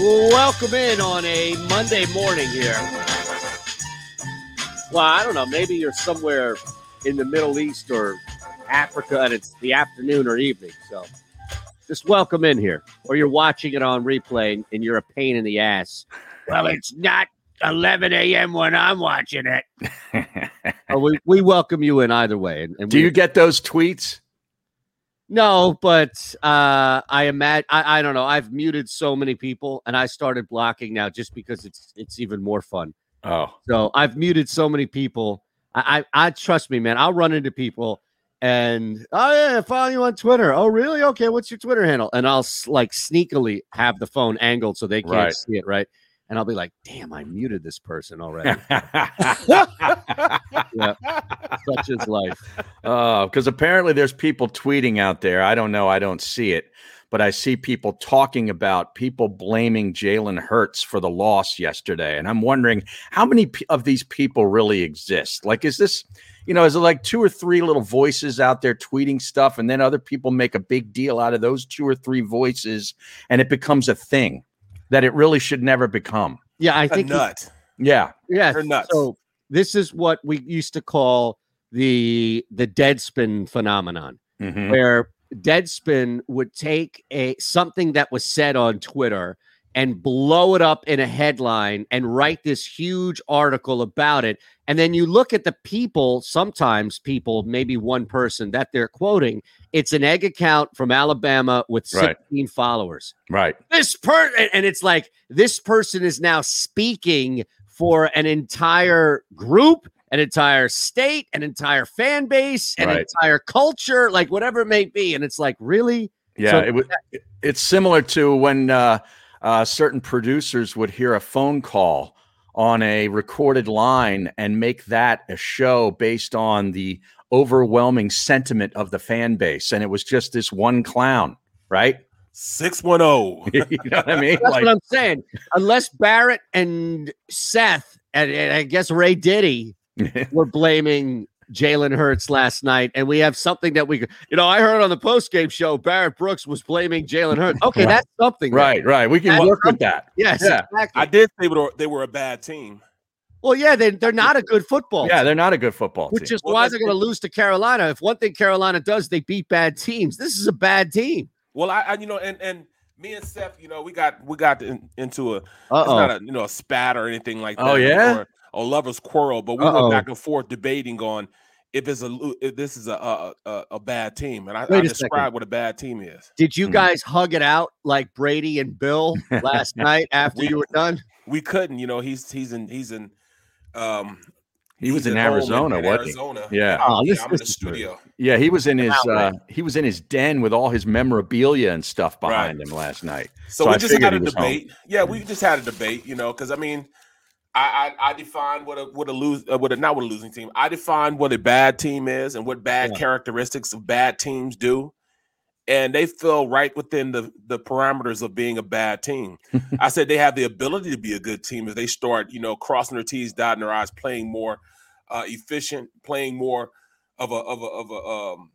Welcome in on a Monday morning here. Well, I don't know. Maybe you're somewhere in the Middle East or Africa and it's the afternoon or evening. So just welcome in here. Or you're watching it on replay and you're a pain in the ass. Well, it's not 11 a.m. when I'm watching it. oh, we, we welcome you in either way. And, and Do we, you get those tweets? No, but uh, I imagine I, I don't know. I've muted so many people, and I started blocking now just because it's it's even more fun. Oh, So I've muted so many people. I, I, I trust me, man. I'll run into people and oh yeah, I follow you on Twitter. Oh really? Okay, what's your Twitter handle? And I'll like sneakily have the phone angled so they can't Right. see it, right? And I'll be like, damn, I muted this person already. Such is life. because Uh, apparently there's people tweeting out there. I don't know. I don't see it, but I see people talking about people blaming Jalen Hurts for the loss yesterday, and I'm wondering how many p- of these people really exist. Like, is this, you know, is it like two or three little voices out there tweeting stuff, and then other people make a big deal out of those two or three voices, and it becomes a thing that it really should never become. Yeah, I think nut. Yeah, Yeah. They're nuts. So this is what we used to call the the deadspin phenomenon, Mhm. where Deadspin would take a something that was said on Twitter and blow it up in a headline and write this huge article about it. And then you look at the people, sometimes people, maybe one person that they're quoting, it's an egg account from Alabama with Right. 16 followers right. this per and it's like this person is now speaking for an entire group an entire state an entire fan base an Right. entire culture like whatever it may be and it's like really Yeah, So- it would. It's similar to when uh, uh, certain producers would hear a phone call on a recorded line and make that a show based on the overwhelming sentiment of the fan base, and it was just this one clown, right? 610. you know what I mean? that's Like, what i'm saying unless barrett and seth and, and i guess ray diddy were blaming Jalen Hurts last night, and we have something that we, could- you know, I heard on the post game show Barrett Brooks was blaming Jalen Hurts. Okay, Right. that's something, then. right, right. We can That's work with that. Yes, Yeah. exactly. I did say they were, a bad team. Well, yeah, they, they're not a good football. Yeah, team, they're not a good football which team. is Well, why that's they're going to lose to Carolina. If one thing Carolina does, they beat bad teams. This is a bad team. Well, I, I you know, and and me and Seth, you know, we got we got in, into a Uh it's not a you know a spat or anything like that. Oh, yeah? or a lovers quarrel, but we Uh-oh. went back and forth debating on if it's a if this is a a, a, a bad team, and I, Wait I a described what a bad team is. Did you Hmm. guys hug it out like Brady and Bill last night after We- you were done? We couldn't, you know, he's he's in he's in um He was he's in Arizona, in wasn't he? Yeah. And I'm, Oh, yeah, this- I'm in the this studio. Yeah, he was in his uh, he was in his den with all his memorabilia and stuff behind Right. him last night. So, So I we just had a he was home. debate. Yeah, we just had a debate, you know, because I mean, I, I I define what a what a lose uh, what a not what a losing team. I define what a bad team is and what bad Yeah. characteristics of bad teams do, and they fell right within the the parameters of being a bad team. I said they have the ability to be a good team if they start, you know, crossing their T's, dotting their I's, playing more uh, efficient, playing more of a of a of a um,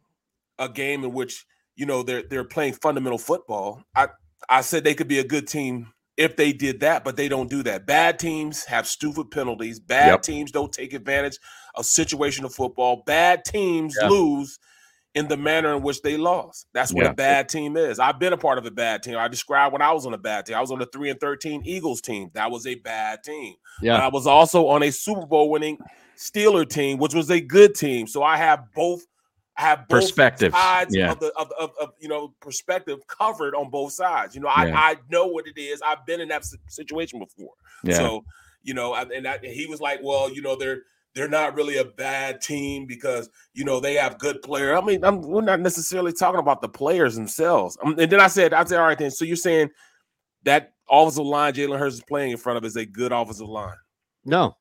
a game in which you know they're they're playing fundamental football. I I said they could be a good team if they did that, but they don't do that. Bad teams have stupid penalties. Bad Yep. teams don't take advantage of situational football. Bad teams lose in the manner in which they lost. That's what a bad team is. I've been a part of a bad team. I described when I was on a bad team. I was on the three and thirteen Eagles team. That was a bad team. Yeah. I was also on a Super Bowl winning Steeler team, which was a good team. So I have both. I have both Perspectives, sides yeah. of the of, of, of you know perspective covered on both sides. You know, I, Yeah. I know what it is. I've been in that situation before. Yeah. So you know, and, and, that, and he was like, "Well, you know, they're they're not really a bad team because you know they have good players." I mean, I'm, we're not necessarily talking about the players themselves. Um, and then I said, "I said, all right, then. So you're saying that offensive line Jalen Hurts is playing in front of is a good offensive line?" No,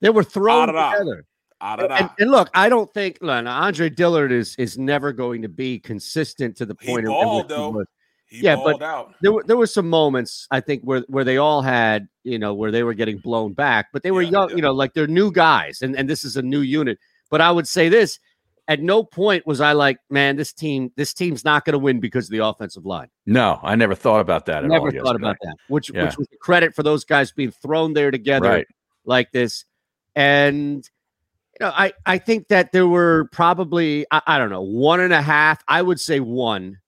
they were thrown Ah-da-da. together. Da, da. And, and look, I don't think look, now, Andre Dillard is is never going to be consistent to the point. at balled, which he though. was. He yeah, but- out. There were there were some moments I think where where they all had you know where they were getting blown back, but they were Yeah, young, yeah. you know, like they're new guys, and and this is a new unit. But I would say this: at no point was I like, man, this team, this team's not going to win because of the offensive line. No, I never thought about that. At Never all thought yesterday. about that, which Yeah. which was the credit for those guys being thrown there together Right. like this. And you know, I I think that there were probably I, I don't know one and a half. I would say one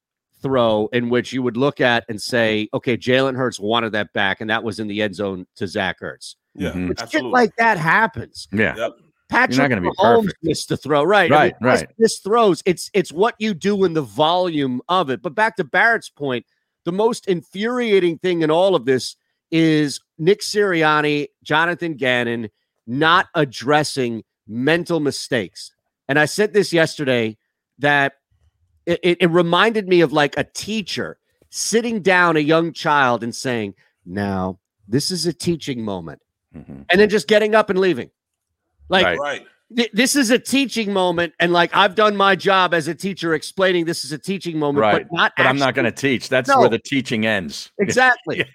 throw in which you would look at and say, okay, Jalen Hurts wanted that back, and that was in the end zone to Zach Ertz. Yeah, Mhm. But shit like that happens. Yeah. Yep. Patrick gonna be Mahomes perfect. missed the throw, right? Right, guys right. Miss throws. It's it's what you do in the volume of it. But back to Barrett's point, the most infuriating thing in all of this is Nick Sirianni, Jonathan Gannon not addressing mental mistakes. And I said this yesterday that it, it, it reminded me of like a teacher sitting down a young child and saying, "Now this is a teaching moment," Mhm. and then just getting up and leaving. Like Right. Right. this is a teaching moment and like i've done my job as a teacher explaining this is a teaching moment Right. but not But I'm not going to teach. That's No. where the teaching ends. exactly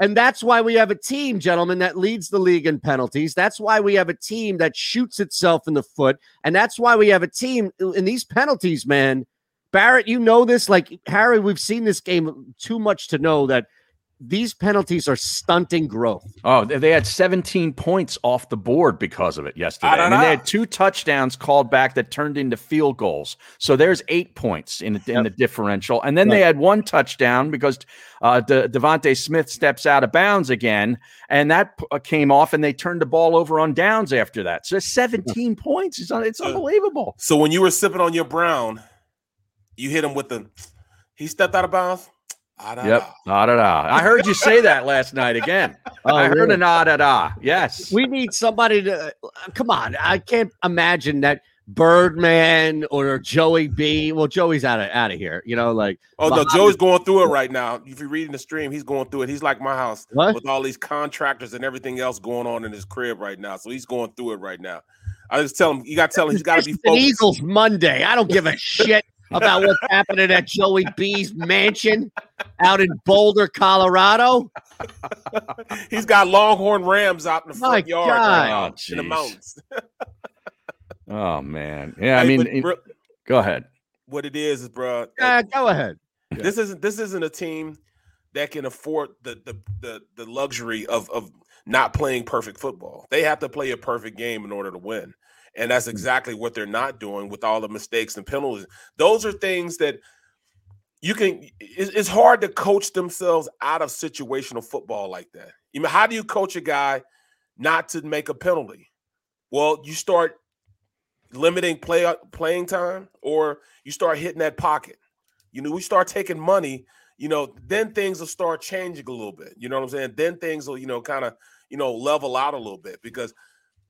and that's why we have a team gentlemen that leads the league in penalties. That's why we have a team that shoots itself in the foot. And that's why we have a team in these penalties man. Barrett you know this. Like harry we've seen this game too much to know that these penalties are stunting growth Oh, they they had 17 points off the board because of it yesterday. I mean, they had two touchdowns called back that turned into field goals. So there's eight points in, in Yep. the differential. And then they had one touchdown because uh, De- DeVonta Smith steps out of bounds again. And that p- uh, came off, and they turned the ball over on downs after that. So 17 points. It's, un- it's unbelievable. So when you were sipping on your brown, you hit him with the he stepped out of bounds. Ah, da, Yep. da. Da, da, da. I heard you say that last night again. I heard Oh, really? an ah, da, da. Yes. We need somebody to uh, come on. I can't imagine that Birdman or Joey B. Well, Joey's out of out of here. You know, like Oh no, Muhammad- Joe's going through it right now. If you're reading the stream, he's going through it. He's like my house What? with all these contractors and everything else going on in his crib right now. So he's going through it right now. I just tell him you got to tell him he's got to be focused. Eagles Monday. I don't give a shit about what's happening at Joey B's mansion out in Boulder, Colorado. He's got Longhorn Rams out in the My front yard right Oh, in the mountains. Oh, man. Yeah. I Hey, mean, but, it- bro, go ahead. what it is is, bro. Uh, go ahead. This isn't this isn't a team that can afford the the the, the luxury of of not playing perfect football. They have to play a perfect game in order to win. And that's mm. exactly what they're not doing with all the mistakes and penalties. Those are things that you can it's, hard to coach themselves out of situational football like that. You mean how do you coach a guy not to make a penalty? Well, you start limiting play uh, playing time or you start hitting that pocket. You know, we start taking money, you know, then things will start changing a little bit. You know what I'm saying? Then things will, you know, kind of, you know, level out a little bit because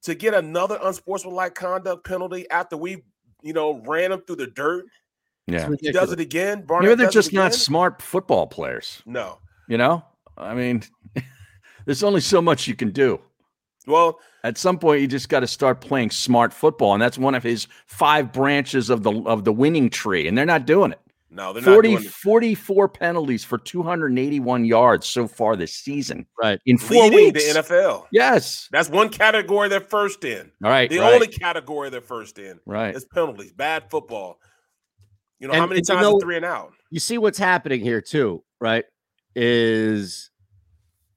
to get another unsportsmanlike conduct penalty after we, you know, ran him through the dirt, Yeah. he does it again. Barnett Maybe they're just not smart football players. No. You know, I mean, there's only so much you can do. Well, At some point, you just got to start playing smart football, and that's one of his five branches of the of the winning tree, and they're not doing it. No, they're not 40, doing 44 penalties for 281 yards so far this season Right. in four leading weeks. the NFL. Yes. That's one category they're first in. All right. The right, only category they're first in right. is penalties, bad football. You know, And- how many and you times know- are three and out? you see what's happening here too, right? Is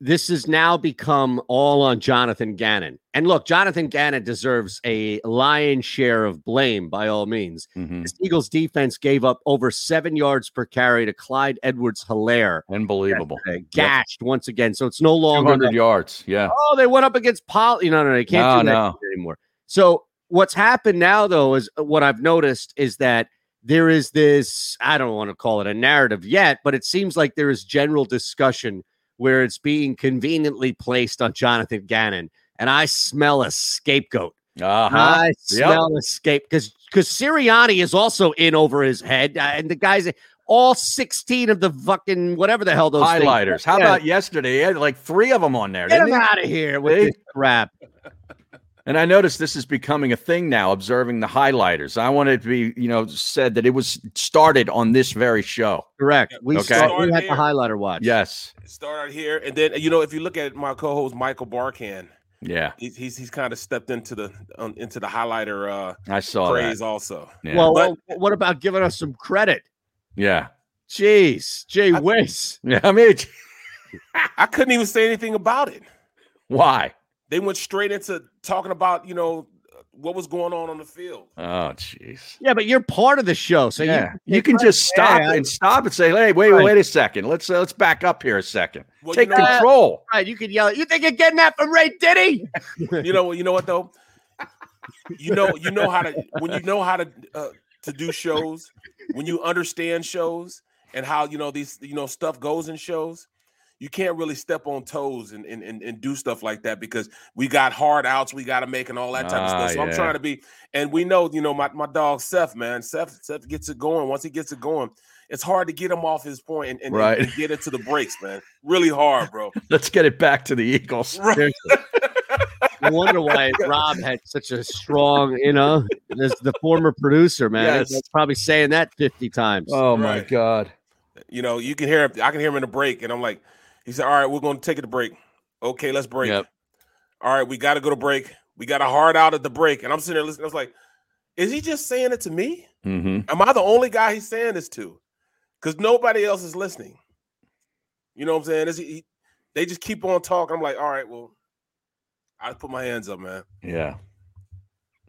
this has now become all on Jonathan Gannon. And look, Jonathan Gannon deserves a lion's share of blame by all means. Mhm. This Eagles defense gave up over seven yards per carry to Clyde Edwards Helaire. Unbelievable. Gashed once again. So it's no longer 200 the- yards. Yeah. oh, they went up against Paul. You know, no, no, they can't No, do that no. anymore. So what's happened now, though, is what I've noticed is that there is this, I don't want to call it a narrative yet, but it seems like there is general discussion where it's being conveniently placed on Jonathan Gannon. And I smell a scapegoat. Uh-huh. I smell a scape because because Sirianni is also in over his head, uh, and the guys, all sixteen of the fucking whatever the hell those Highlighters. How Yeah. about yesterday? He had like three of them on there. Get him out of here with See? this crap. And I noticed this is becoming a thing now, observing the highlighters. I wanted to be, you know, said that it was started on this very show. Correct. We Okay. saw we had the highlighter watch. Yes. Start out here, and then you know if you look at my co-host Michael Barkann, Yeah, he's he's, he's kind of stepped into the um, into the highlighter uh, I saw craze that. also. Yeah. Well, But- well, what about giving us some credit? yeah, Jeez, Jay I- Wiss. yeah. I mean, I couldn't even say anything about it. why? They went straight into talking about you know what was going on on the field. Oh, jeez. Yeah, but you're part of the show, so yeah, you you can just stop Yeah, and stop and say, "Hey, wait, Right. wait a second. Let's uh, let's back up here a second. Well, Take you know, control." right. You can yell. You think you're getting that from Ray Diddy? you know you know what though. You know you know how to when you know how to uh, to do shows when you understand shows and how you know these you know stuff goes in shows. You can't really step on toes and, and, and, and do stuff like that because we got hard outs we got to make and all that type of Ah, stuff. So I'm trying to be, and we know, you know, my, my dog Seth, man, Seth, Seth gets it going. Once he gets it going, it's hard to get him off his point and, and, Right. and get into the breaks, man. Really hard, bro. Let's get it back to the Eagles. Right. I wonder why Rob had such a strong, you know, as the former producer, man. Yes. He's probably saying that 50 times. Oh my God. you know, you can hear him. I can hear him in the break, and I'm like, he said, "All right, we're going to take it to break. Okay, let's break. Yep. All right, we got to go to break. We got a hard out at the break." And I'm sitting there listening. I was like, "Is he just saying it to me? Mm-hmm. Am I the only guy he's saying this to? Because nobody else is listening. You know what I'm saying? Is he, he- they just keep on talking. I'm like, all right, well, I put my hands up, man. Yeah.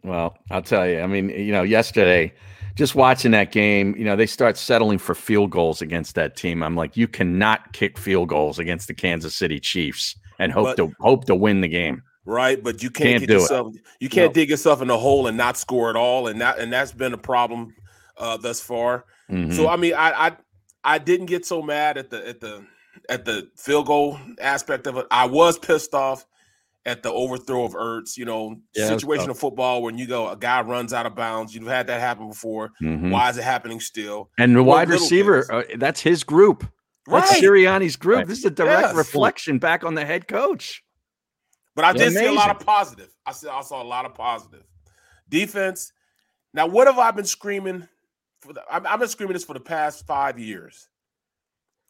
Well, I'll tell you. I mean, you know, yesterday, just watching that game, you know, they start settling for field goals against that team. I'm like, you cannot kick field goals against the Kansas City Chiefs and hope But- to hope to win the game. right? But you can't, Can't do it. You can't No. dig yourself in a hole and not score at all, and that and that's been a problem uh, thus far. Mhm. So I mean, I, I I didn't get so mad at the at the at the field goal aspect of it. I was pissed off at the overthrow of Ertz. You know, Yeah, that's situational football when you go a guy runs out of bounds. You've had that happen before. Mhm. Why is it happening still? and the wide receiver, uh, that's his group. That's Right. Sirianni's group. Right. This is a direct Yes. reflection back on the head coach. But I did see a lot of positive. I saw I saw a lot of positive defense. Now, what have I been screaming? For the, I've been screaming this for the past five years.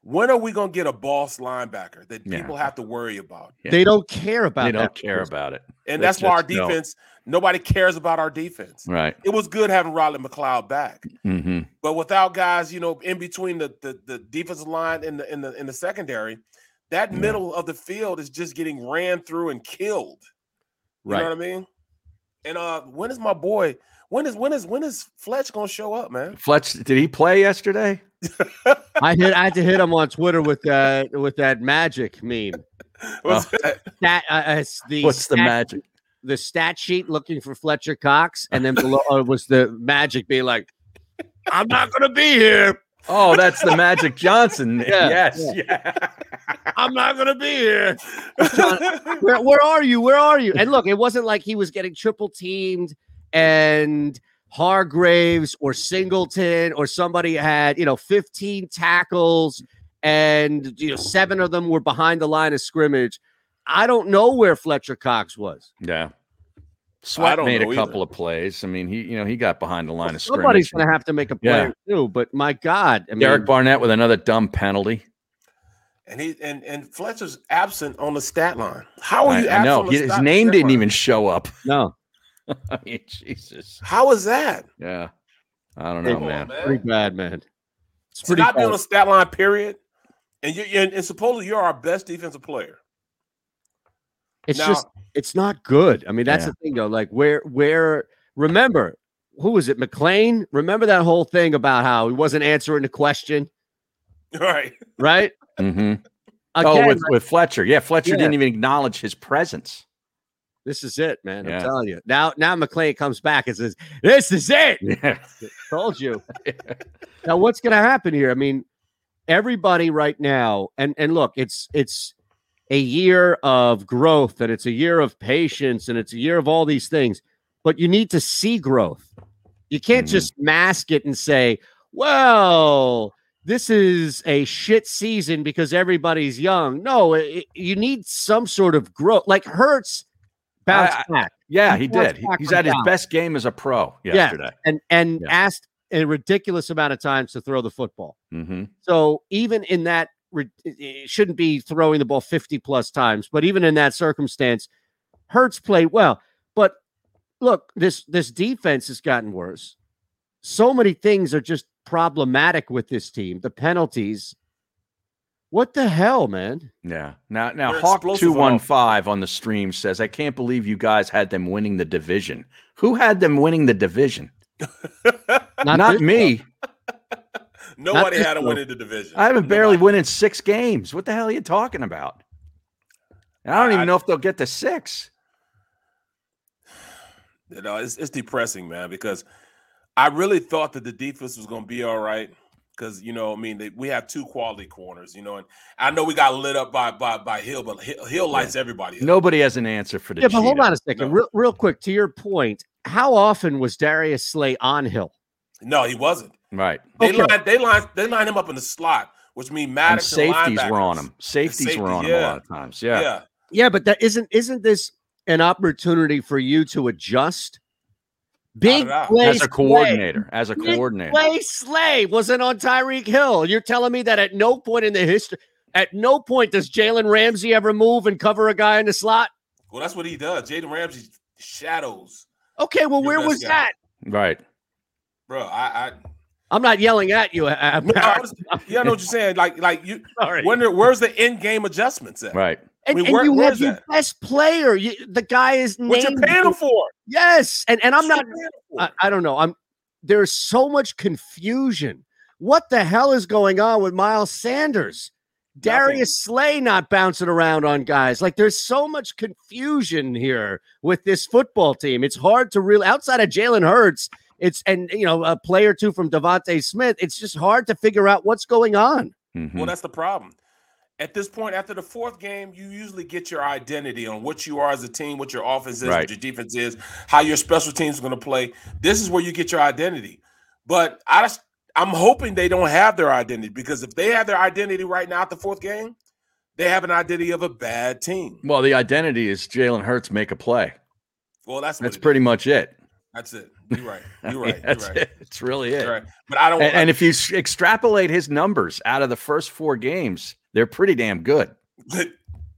When are we gonna get a boss linebacker that Yeah. people have to worry about? Yeah. They don't care about They don't care about it. And They that's why our just don't. defense. Nobody cares about our defense. Right. It was good having Rodney McLeod back, hmm but without guys, you know, in between the the, the defensive line and the in the in the secondary, that Yeah. middle of the field is just getting ran through and killed. You Right. know what I mean? And uh when is my boy? When is when is when is Fletch gonna show up, man? Fletch, did he play yesterday? I hit. I had to hit him on Twitter with that with that magic meme. What's that? That uh, the What's the magic? the stat sheet looking for Fletcher Cox, and then below uh, was the magic being like, "I'm not gonna be here. Oh, that's the Magic Johnson. Yeah, yes. Yeah. I'm not gonna be here. Where, where are you? Where are you?" And look, it wasn't like he was getting triple teamed and Hargraves or Singleton or somebody had you know 15 tackles and you know seven of them were behind the line of scrimmage. I don't know where Fletcher Cox was. Yeah. Sweat made know a either. couple of plays. I mean, he you know he got behind the line of scrimmage. Somebody's going to have to make a play Yeah. or two, but my God, I mean, Derek Barnett with another dumb penalty. and he and and Fletcher's absent on the stat line. How are I, you? I absent know on the his stat- name stat didn't line? even show up. no, I mean, Jesus. How is that? Yeah. I don't Hey, know, Come on, man. man. pretty bad, man. It's pretty not be on bad. the stat line, period. And you and, and supposedly you're our best defensive player. It's Now- just, it's not good. I mean, that's Yeah. the thing, though. Like, where, where? Remember, who was it? McLean. Remember that whole thing about how he wasn't answering the question, Right. right? Mm-hmm. Again, Oh, with, with Fletcher. Yeah, Fletcher Yeah. didn't even acknowledge his presence. This is it, man. Yeah. I'm telling you. Now, now McLean comes back and says, "This is it." Yeah. Told you. now what's going to happen here? I mean, everybody right now, and and look, it's it's a year of growth, and it's a year of patience, and it's a year of all these things. But you need to see growth. You can't Mhm. just mask it and say, "Well." This is a shit season because everybody's young. No, it, you need some sort of growth. Like Hurts bounced I- back Yeah, He he did. He- He's at his down. best game as a pro Yeah. yesterday. and and Yeah. asked a ridiculous amount of times to throw the football. hmm So even in that, it shouldn't be throwing the ball 50 plus times, but even in that circumstance, Hurts played well, but look, this this defense has gotten worse. So many things are just problematic with this team. The penalties. What the hell, man? Yeah. Now, now They're Hawk two one five on the stream says, "I can't believe you guys had them winning the division. Who had them winning the division? Not, this me. Nobody this had him one. winning the division. I haven't barely Nobody. winning six games. What the hell are you talking about? And I don't I- even know if they'll get to six. You know, it's it's depressing, man, because I really thought that the defense was going to be all right. Because you know, I mean, they, we have two quality corners, you know, and I know we got lit up by by by Hill, but Hill, Hill lights everybody. up. Nobody has an answer for the. Yeah, but hold cheetah. on a second, No. real, real quick. To your point, how often was Darius Slay on Hill? No, he wasn't. Right. They Okay. line they line they line him up in the slot, which means And Maddox safeties were on him. Safeties were safety, on him a lot of times. Yeah. Yeah. Yeah, but that isn't isn't this an opportunity for you to adjust? Big doubt. play As a Slay- coordinator. As a Big coordinator. Play Slay wasn't on Tyreek Hill. You're telling me that at no point in the history, at no point does Jalen Ramsey ever move and cover a guy in the slot? Well, that's what he does. Jalen Ramsey shadows, Okay, well, where was guy. that? Right. bro. I, I I'm not yelling at you. uh, I, I was, yeah, I know what you're saying. Like, like you, Sorry. when where's the end game adjustments at? Right. And, I mean, and you have is your that? best player. You, the guy is What you named. paying him for? Yes, and and I'm What not. you paying him for? I, I don't know. I'm there's so much confusion. What the hell is going on with Miles Sanders? Darius Slay not bouncing around on guys. Like there's so much confusion here with this football team. It's hard to really outside of Jalen Hurts. It's and you know a player or two from DeVonta Smith. It's just hard to figure out what's going on. Mhm. Well, that's the problem. At this point, after the fourth game, you usually get your identity on what you are as a team, what your offense is, Right. what your defense is, how your special teams are going to play. This is where you get your identity. But I just, I'm hoping they don't have their identity because if they have their identity right now at the fourth game, they have an identity of a bad team. Well, the identity is Jalen Hurts make a play. Well, that's That's pretty is. much it. That's it. You're right. You're right. You're right. it. It's really it. Right. But I don't. And, and if you extrapolate his numbers out of the first four games, they're pretty damn good.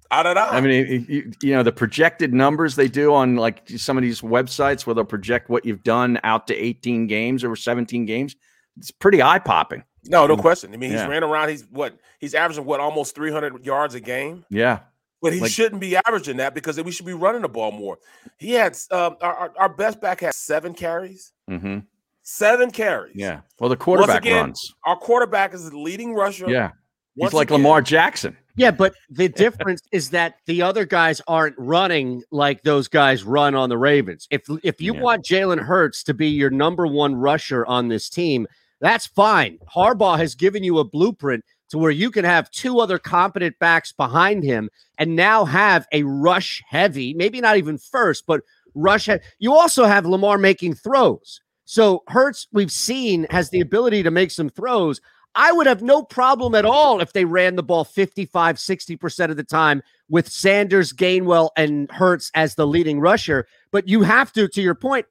I don't know. I mean, you- you, know, the projected numbers they do on like some of these websites where they'll project what you've done out to 18 games or 17 games. It's pretty eye popping. no, no question. I mean, he's Yeah. ran around. He's what? He's averaging what? Almost 300 yards a game. Yeah. But he Like- shouldn't be averaging that because we should be running the ball more. He had um, our, our best back had seven carries. hmm Seven carries. Yeah. Well, the quarterback again, runs. Our quarterback is the leading rusher. Yeah. He's like Lamar Jackson. Yeah, but the difference is that the other guys aren't running like those guys run on the Ravens. If if you Yeah. want Jalen Hurts to be your number one rusher on this team, that's fine. Harbaugh has given you a blueprint to where you can have two other competent backs behind him and now have a rush heavy, maybe not even first, but rush heavy. You also have Lamar making throws. So Hurts, we've seen, has the ability to make some throws. I would have no problem at all if they ran the ball 55, 60% of the time with Sanders, Gainwell, and Hurts as the leading rusher. But you have to, to your point,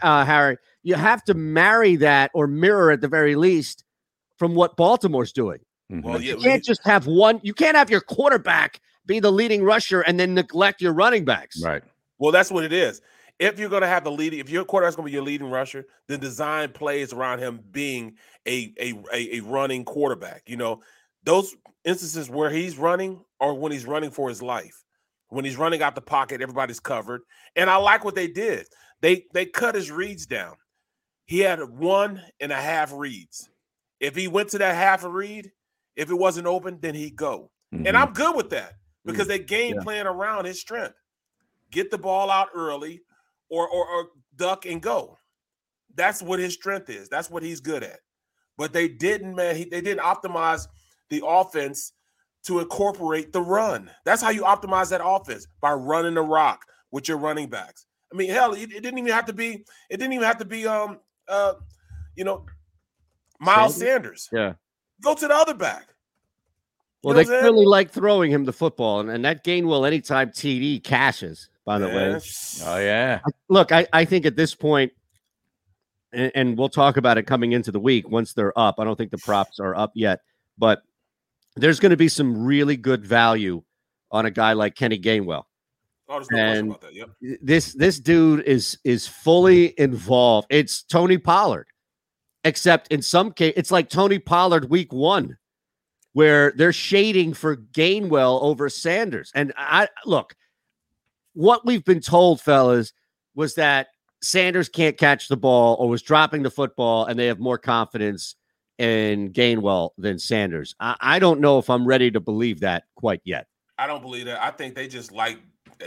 uh, Harry, you have to marry that or mirror at the very least from what Baltimore's doing. Mhm. Well, You can't just have one, you can't have your quarterback be the leading rusher and then neglect your running backs. right. Well, that's what it is. If you're going to have the leading, if your quarterback's going to be your leading rusher, then design plays around him being a, a a a running quarterback. You know, those instances where he's running or when he's running for his life. When he's running out the pocket, everybody's covered. And I like what they did. They they cut his reads down. He had one and a half reads. If he went to that half a read, if it wasn't open, then he'd go. And Mhm. I'm good with that because they game Yeah. plan around his strength. Get the ball out early or, or or duck and go. That's what his strength is. That's what he's good at. But they didn't, man. He, they didn't optimize the offense to incorporate the run. That's how you optimize that offense by running the rock with your running backs. I mean, hell, it, it didn't even have to be. It didn't even have to be. Um, uh, you know, Miles Sanders. Yeah. Go to the other back. Well, You know they what clearly like throwing him the football, and, and that Gainwell anytime TD cashes, by the way. Oh, yeah. look, I, I think at this point, and, and we'll talk about it coming into the week once they're up. I don't think the props are up yet, but there's going to be some really good value on a guy like Kenny Gainwell. Oh, no And- about that. Yep. this this dude is is fully involved. It's Tony Pollard, except in some case, it's like Tony Pollard week one, where they're shading for Gainwell over Sanders. And I look, what we've been told, fellas, was that Sanders can't catch the ball or was dropping the football, and they have more confidence in Gainwell than Sanders. I, I don't know if I'm ready to believe that quite yet. I don't believe that. I think they just like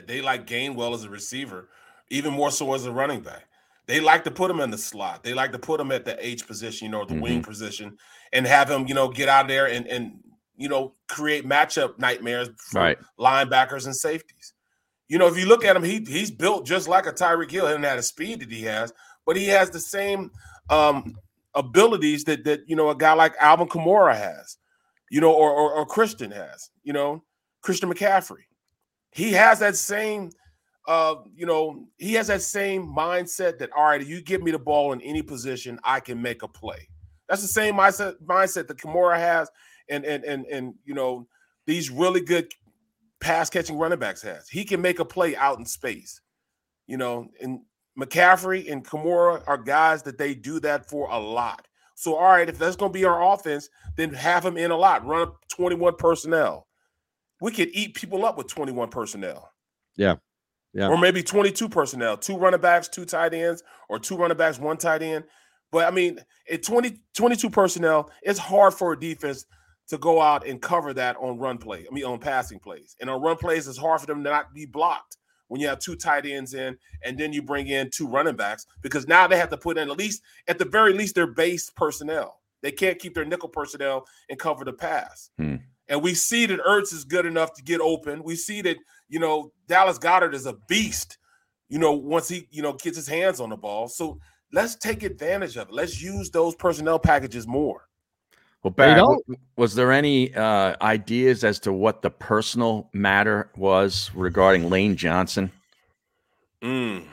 they like Gainwell as a receiver, even more so as a running back. They like to put him in the slot. They like to put him at the H position, you know, the wing mm-hmm. position, and have him, you know, get out there and and you know create matchup nightmares for Right. linebackers and safeties. You know, if you look at him, he he's built just like a Tyreek Hill, and at a speed that he has, but he has the same um abilities that that you know a guy like Alvin Kamara has, you know, or or, or Christian has, you know, Christian McCaffrey. He has that same uh, you know, he has that same mindset that all right, if you give me the ball in any position, I can make a play. That's the same mindset mindset that Kamara has, and and and and you know, these really good pass catching running backs has. He can make a play out in space. You know, and McCaffrey and Kamara are guys that they do that for a lot. So, all right, if that's going to be our offense, then have him in a lot. Run up 21 personnel. We could eat people up with 21 personnel. Yeah. Yeah. Or maybe 22 personnel, two running backs, two tight ends, or two running backs, one tight end. But I mean, at 20, 22 personnel, it's hard for a defense to go out and cover that on run play. I mean, on passing plays. And on run plays, it's hard for them to not be blocked when you have two tight ends in and then you bring in two running backs because now they have to put in at least, at the very least, their base personnel. They can't keep their nickel personnel and cover the pass. Hmm. And we see that Ertz is good enough to get open. We see that, you know, Dallas Goedert is a beast, you know, once he, you know, gets his hands on the ball. So let's take advantage of it. Let's use those personnel packages more. Well, They Barry, was there any uh, ideas as to what the personal matter was regarding Lane Johnson? Mm.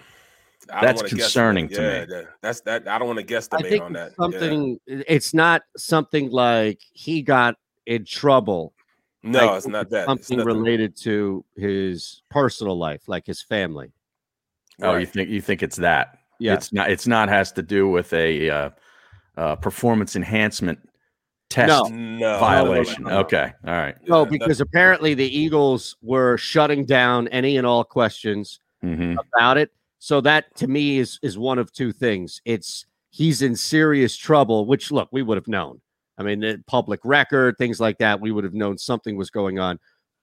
That's wanna guess concerning to yeah, me. that- That's that. I don't want to guess the I think on that. it's Yeah. something. It's not something like he got in trouble. No, I it's not that. Something nothing- related to his personal life, like his family. Oh, you think you think it's that? Yeah. It's not. It's not has to do with a uh, uh, performance enhancement test No. no violation. no, no, no. Okay, all right. No, because apparently the Eagles were shutting down any and all questions hmm about it. So that to me is is one of two things. It's he's in serious trouble, which look, we would have known. I mean, the public record, things like that, we would have known something was going on,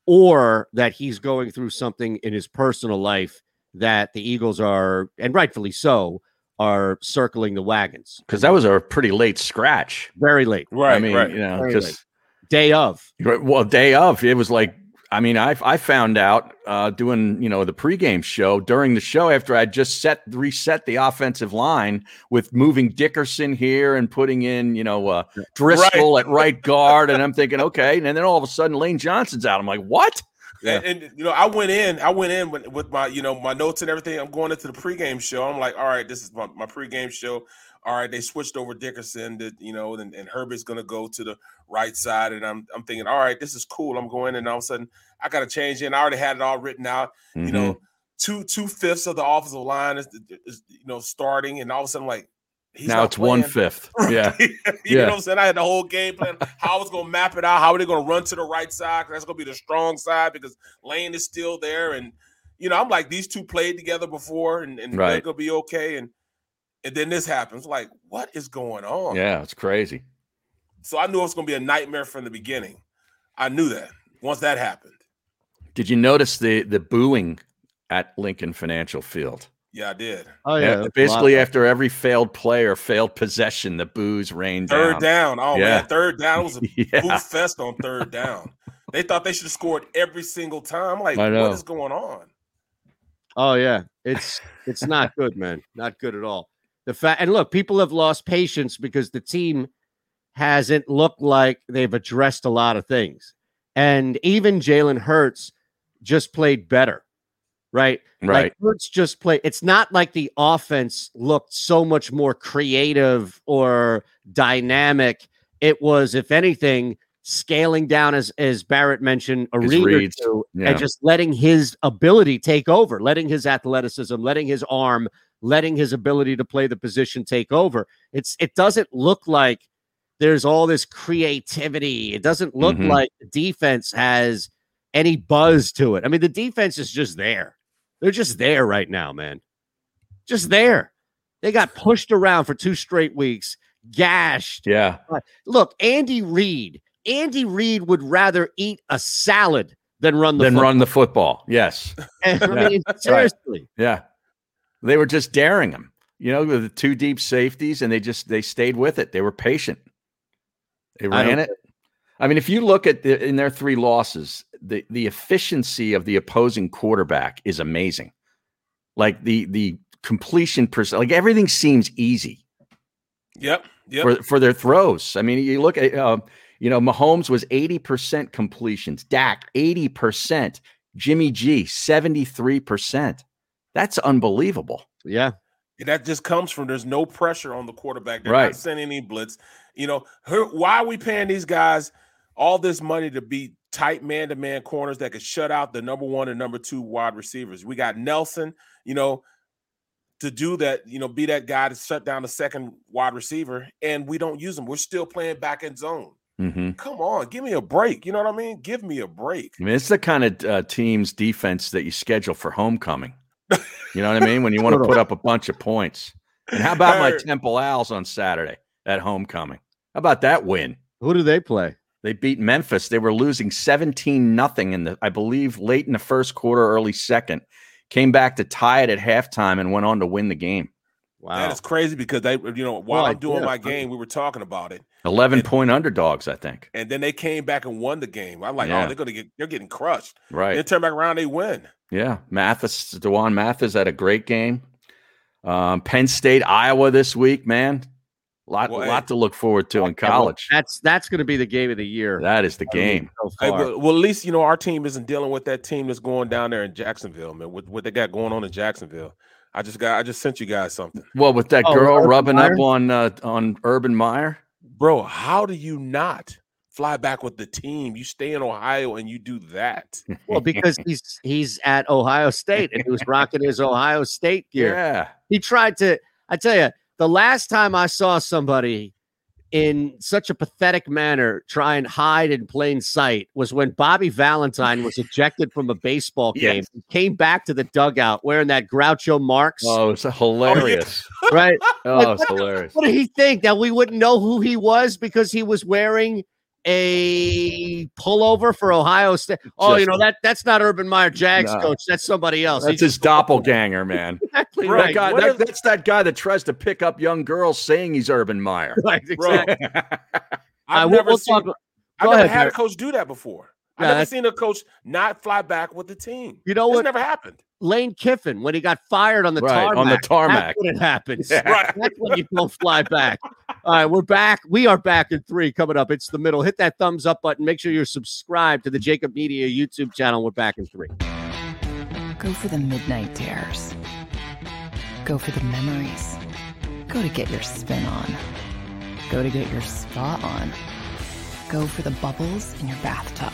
or that he's going through something in his personal life that the Eagles are, and rightfully so, are circling the wagons. Because that was a pretty late scratch. Very late, Right, I mean, right. you know, Very because day of. well, day of it was like. I mean, I I found out uh, doing you know the pregame show during the show after I just set reset the offensive line with moving Dickerson here and putting in you know uh, Driscoll at right guard, and I'm thinking okay, and then all of a sudden Lane Johnson's out. I'm like, what? Yeah. And, and, you know, I went in, I went in with, with my, you know, my notes and everything. I'm going into the pregame show. I'm like, all right, this is my, my pregame show. All right, they switched over Dickerson, to, you know, and, and Herbig's gonna go to the right side. And I'm I'm thinking, all right, this is cool. I'm going, and all of a sudden I gotta change in. I already had it all written out. You Mhm. know, two two fifths of the offensive line is, is you know starting, and all of a sudden, like he's now it's one fifth. Yeah, you Yeah. know what I'm saying? I had the whole game plan, how I was gonna map it out, how are they gonna run to the right side? that's gonna be the strong side because Lane is still there. And you know, I'm like, these two played together before and, and they're Right. gonna be okay. And and then this happens. Like, what is going on? yeah, it's crazy. So I knew it was gonna be a nightmare from the beginning. I knew that once that happened. Did you notice the the booing at Lincoln Financial Field? Yeah, I did. Oh Yeah, that's a lot. basically after every failed play or failed possession, the booze rained Third down. down. Oh Yeah. man, third down was a Yeah, booth fest on third down. They thought they should have scored every single time. Like, what is going on? Oh yeah, it's it's not good, man. Not good at all. The fact and look, people have lost patience because the team hasn't looked like they've addressed a lot of things, and even Jalen Hurts just played better, right? right. Like Hurts just play. It's not like the offense looked so much more creative or dynamic. It was, if anything, scaling down, as as Barrett mentioned, a His read or two, Yeah. and just letting his ability take over, letting his athleticism, letting his arm, letting his ability to play the position take over. It's it doesn't look like there's all this creativity. It doesn't look Mhm. like defense has any buzz to it. I mean, the defense is just there. They're just there right now, man. Just there. They got pushed around for two straight weeks, gashed. Yeah. Look, Andy Reid. Andy Reid would rather eat a salad than run the Then football. run the football. Yes. I mean, seriously. Yeah. They were just daring him. You know, with the two deep safeties, and they just they stayed with it. They were patient. They I ran it. I mean, if you look at the, in their three losses, the the efficiency of the opposing quarterback is amazing. Like the the completion percent, like everything seems easy Yep. Yep. for for their throws. I mean, you look at uh, you know Mahomes was eighty percent completions, Dak eighty percent, Jimmy G seventy three percent. That's unbelievable. Yeah. And that just comes from there's no pressure on the quarterback. They're Right. not sending any blitz. You know, her, why are we paying these guys all this money to be tight man to man corners that could shut out the number one and number two wide receivers? We got Nelson, you know, to do that, you know, be that guy to shut down the second wide receiver, and we don't use them. We're still playing back in zone. hmm Come on, give me a break. You know what I mean? Give me a break. I mean, it's the kind of uh, team's defense that you schedule for homecoming. You know what I mean? When you want to put up a bunch of points. And how about my Temple Owls on Saturday at homecoming? How about that win? Who do they play? They beat Memphis. They were losing 17 nothing in the, I believe, late in the first quarter, early second. Came back to tie it at halftime and went on to win the game. Wow. That is crazy because they, you know, while Well, I'm doing yeah, my game, we were talking about it. 11 And- point underdogs, I think. and then they came back and won the game. I'm like, Yeah. oh, they're gonna get they're getting crushed. Right. They turn back around, they win. Yeah, Mathis, D'Wan Mathis had a great game. Um, Penn State, Iowa this week, man. Lot, Well, hey. lot to look forward to in Okay, well, college. that's that's going to be the game of the year. That is the I mean, game. so Hey, well, well, at least you know our team isn't dealing with that team that's going down there in Jacksonville, man. What what they got going on in Jacksonville? I just got I just sent you guys something, Well, with that Oh, girl Urban rubbing Meyer? up on uh, on Urban Meyer, bro. How do you not fly back with the team? You stay in Ohio and you do that. well, because he's he's at Ohio State and he was rocking his Ohio State gear. yeah, He tried to. I tell you, the last time I saw somebody in such a pathetic manner try and hide in plain sight was when Bobby Valentine was ejected from a baseball game. Yes. He came back to the dugout wearing that Groucho Marx, oh, it's hilarious. right? Oh, it's hilarious. What did he think that we wouldn't know who he was because he was wearing a pullover for Ohio State? Oh, you know that that's not Urban Meyer Jags No. coach. That's somebody else. That's He's his doppelganger, man. exactly Bro, That guy, that- if- that's that guy that tries to pick up young girls saying he's Urban Meyer. Right, exactly. I've Uh, we'll- never we'll seen. talk- I've never ahead, had Barry. a coach do that before. Yeah, I've never seen a coach not fly back with the team. You know It's what? never happened. Lane Kiffin, when he got fired on the Right, tarmac, on the tarmac. that's when it happens. Yeah. Right. That's when you don't fly back. All right, we're back. We are back in three coming up. It's the middle. Hit that thumbs up button. Make sure you're subscribed to the JAKIB Media YouTube channel. We're back in three. Go for the midnight dares. Go for the memories. Go to get your spin on. Go to get your spa on. Go for the bubbles in your bathtub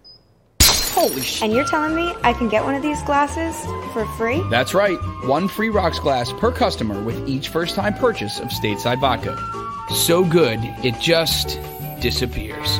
Holy shit! And you're telling me I can get one of these glasses for free? That's right. One free rocks glass per customer with each first time purchase of Stateside Vodka. So good, it just disappears.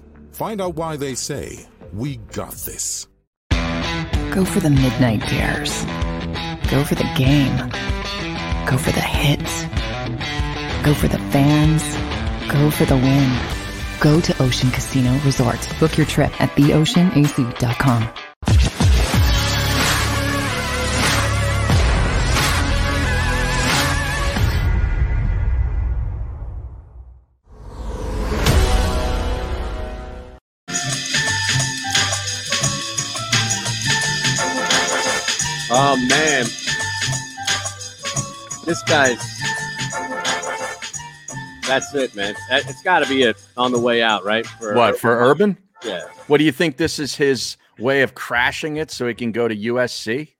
Find out why they say, We got this. Go for the midnight dares. Go for the game. Go for the hits. Go for the fans. Go for the win. Go to Ocean Casino Resort. Book your trip at theoceanac.com. this guy's. That's it, man. It's got to be it on the way out, right? For What for Urban? Yeah. What do you think? This is his way of crashing it so he can go to USC.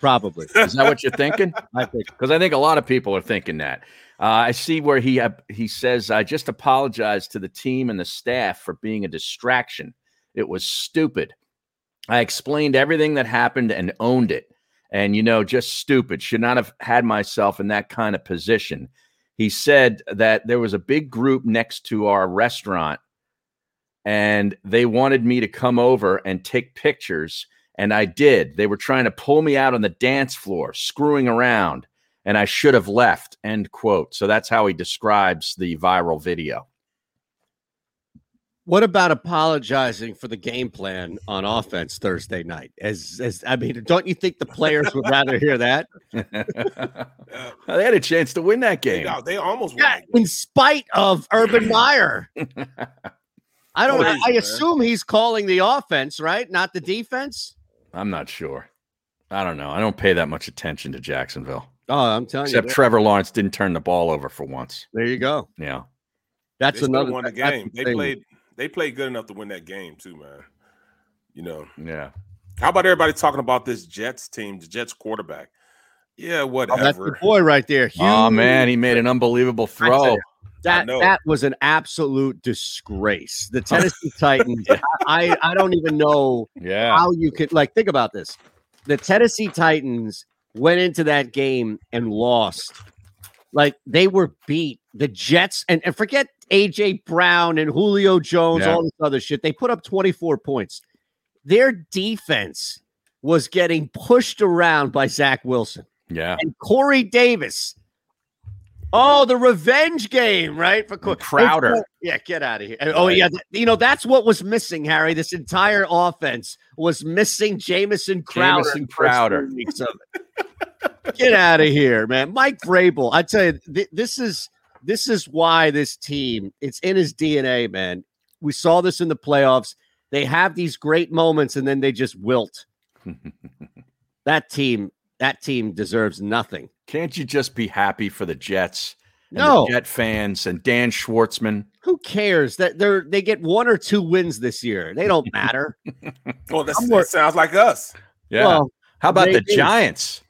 Probably. Is that what you're thinking? I think because I think a lot of people are thinking that. Uh, I see where he uh, he says, "I just apologize to the team and the staff for being a distraction. It was stupid. I explained everything that happened and owned it, and you know, just stupid. Should not have had myself in that kind of position." He said that there was a big group next to our restaurant, and they wanted me to come over and take pictures. And I did. They were trying to pull me out on the dance floor, screwing around, and I should have left. End quote. So that's how he describes the viral video. What about apologizing for the game plan on offense Thursday night? As as I mean, don't you think the players would rather hear that? they had a chance to win that game. got- they almost won. Yeah, in spite of Urban Meyer. I don't. Oh, I, I assume he's calling the offense, right? Not the defense. I'm not sure. I don't know. I don't pay that much attention to Jacksonville. Oh, I'm telling Except you. Trevor Lawrence didn't turn the ball over for once. There you go. Yeah. That's they still another. won the game. They thing. played. They played good enough to win that game too, man. You know. Yeah. How about everybody talking about this Jets team, the Jets quarterback? Yeah, Oh, that's the boy right there. Oh man, he made an unbelievable throw. That that was an absolute disgrace. The Tennessee Titans. I, I I don't even know Yeah. how you could like think about this. The Tennessee Titans went into that game and lost. Like they were beat. The Jets and, and forget AJ Brown and Julio Jones, Yeah. all this other shit. They put up 24 points. Their defense was getting pushed around by Zach Wilson Yeah. and Corey Davis. Oh, the revenge game, right? For Co- Crowder. Oh, yeah, get out of here. Oh, yeah. th- You know, that's what was missing, Harry. This entire offense was missing Jamison Crowder. Jamison in the first Crowder. three weeks of it. get out of here, man. Mike Vrabel. I tell you, th- this is this is why this team, it's in his DNA, man. We saw this in the playoffs. They have these great moments and then they just wilt. that team, that team deserves nothing. Can't you just be happy for the Jets? and No. the Jet fans and Dan Schwartzman. Who cares that they're they get one or two wins this year? They don't matter. Well, that's, I'm more- that sounds like us. Yeah. Well, How about the maybe. Giants?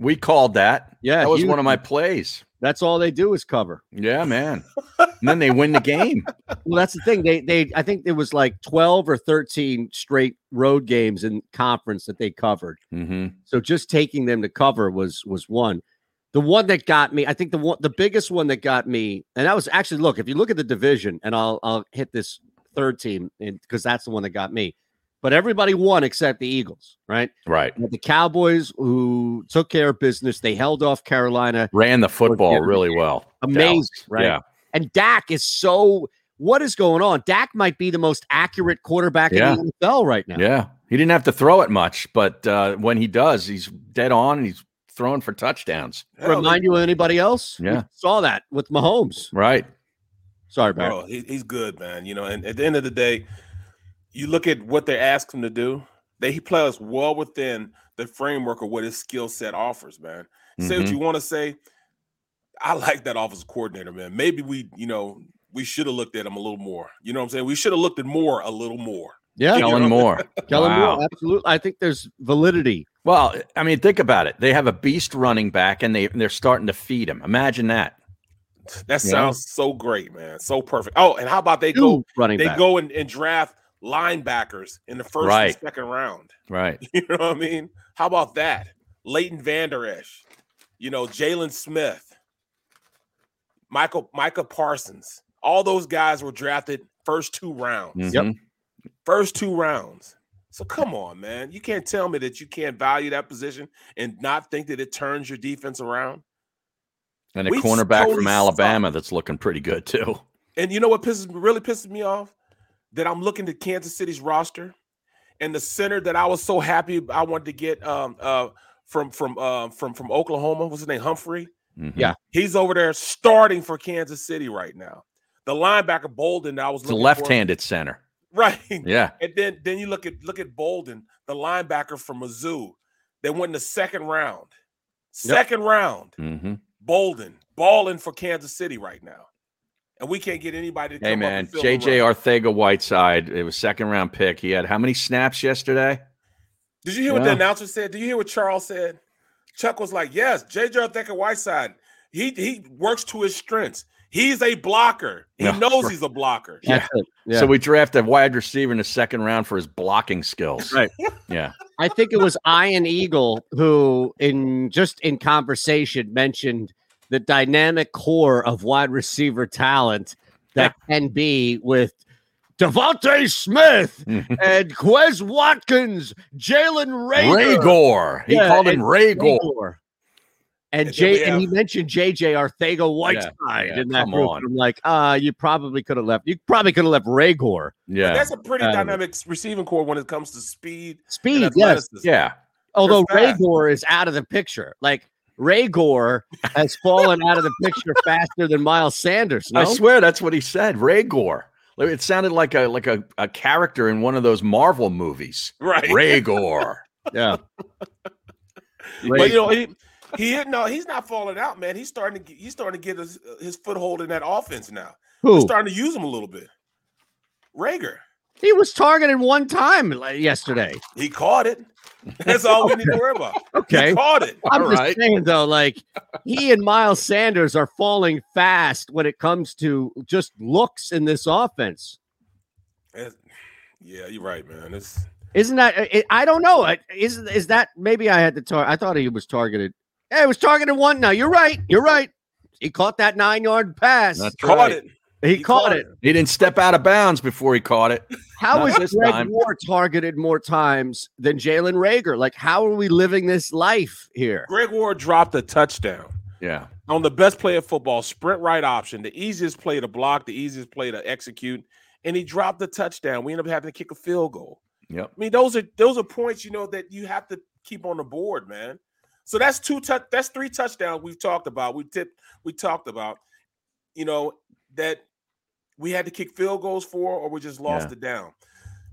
We called that. Yeah, That was huge. one of my plays. That's all they do is cover. Yeah, man. and then they win the game. Well, that's the thing. They they I think it was like 12 or 13 straight road games in conference that they covered. hmm So just taking them to cover was was one. The one that got me, I think the one the biggest one that got me, and that was actually look, if you look at the division, and I'll I'll hit this third team because that's the one that got me. But everybody won except the Eagles, right? Right. The Cowboys who took care of business. They held off Carolina. Ran the football really well. Amazing, Dallas. right? Yeah. And Dak is so. What is going on? Dak might be the most accurate quarterback Yeah. in the NFL right now. Yeah. He didn't have to throw it much, but uh, when he does, he's dead on and he's throwing for touchdowns. Hell, Remind you of anybody else? We Yeah. saw that with Mahomes. Right. Sorry, Barry. Bro, he, he's good, man. You know, and at the end of the day, you look at what they ask him to do. They he plays well within the framework of what his skill set offers, man. Say what Mhm. you want to say. I like that offensive coordinator, man. Maybe we, you know, we should have looked at him a little more. You know what I'm saying? We should have looked at more a little more. Yeah, Kellen Moore. Kellen Wow. Moore. Absolutely. I think there's validity. Well, I mean, think about it. They have a beast running back, and they they're starting to feed him. Imagine that. That Yeah. sounds so great, man. So perfect. Oh, and how about they go running they back. go and, and draft linebackers in the first Right. and second round. Right. You know what I mean? How about that? Leighton Vander Esch, you know, Jaylon Smith, Michael Micah Parsons. All those guys were drafted first two rounds. Mhm. First two rounds. So come on, man. You can't tell me that you can't value that position and not think that it turns your defense around. And a We cornerback totally from Alabama that's looking pretty good too. And you know what pisses really pisses me off? That I'm looking at Kansas City's roster and the center that I was so happy I wanted to get um uh from from uh from from Oklahoma. What's his name? Humphrey. Mhm. Yeah. He's over there starting for Kansas City right now. The linebacker Bolton that I was It's looking the left-handed center. right? Yeah. And then then you look at look at Bolton, the linebacker from Mizzou. They went in the second round. Second round. hmm Bolton balling for Kansas City right now. And we can't get anybody to Hey come up man, and fill JJ run. Arcega-Whiteside. It was second round pick. He had how many snaps yesterday? Did you hear what the announcer said? Did you hear what Charles said? Chuck was like, "Yes, JJ Arcega-Whiteside. He he works to his strengths. He's a blocker. He Yeah. knows he's a blocker. That's it. Yeah. So we drafted a wide receiver in the second round for his blocking skills. Right. Yeah. I think it was Ian Eagle who, in just in conversation, mentioned the dynamic core of wide receiver talent that can be with DeVonta Smith and Quez Watkins, Jalen Reagor. Ragor. He Yeah, called him and Ragor. Ragor. And And then we Jay, and he mentioned JJ Arcega-Whiteside yeah, in that come group. on. I'm like, uh, you probably could have left. You probably could have left Ragor. Yeah. That's a pretty Um, dynamic receiving core when it comes to speed. Speed, yes. Yeah. Although They're fast. Ragor is out of the picture. Like Ragor has fallen out of the picture faster than Miles Sanders. No? I swear that's what he said. Ragor. It sounded like a like a, a character in one of those Marvel movies. Right. Ragor. Yeah. But you know, he he no, he's not falling out, man. He's starting to get, he's starting to get his, his foothold in that offense now. We're starting to use him a little bit. Reagor, He was targeted one time uh, yesterday. he caught it. That's all we need to worry about. Okay. He caught it. I'm All just right. saying though, like he and Miles Sanders are falling fast when it comes to just looks in this offense. It's- Yeah, you're right, man. It's Isn't that? Uh, it, I don't know. Is is that maybe I had to tar- I thought he was targeted. Hey, he was targeted one. Now you're right. You're right. He caught that nine yard pass. That's caught right. it. he, caught, it. He didn't step out of bounds before he caught it. How Not is this Greg time. Moore targeted more times than Jalen Reagor? Like, how are we living this life here? Greg Ward dropped a touchdown Yeah. on the best play of football, sprint right option, the easiest play to block, the easiest play to execute, and he dropped the touchdown. We ended up having to kick a field goal. Yep. I mean, those are those are points you know that you have to keep on the board, man. So that's two touch. That's three touchdowns we've talked about. We tipped. We talked about, you know, that we had to kick field goals for, or we just lost Yeah. it down.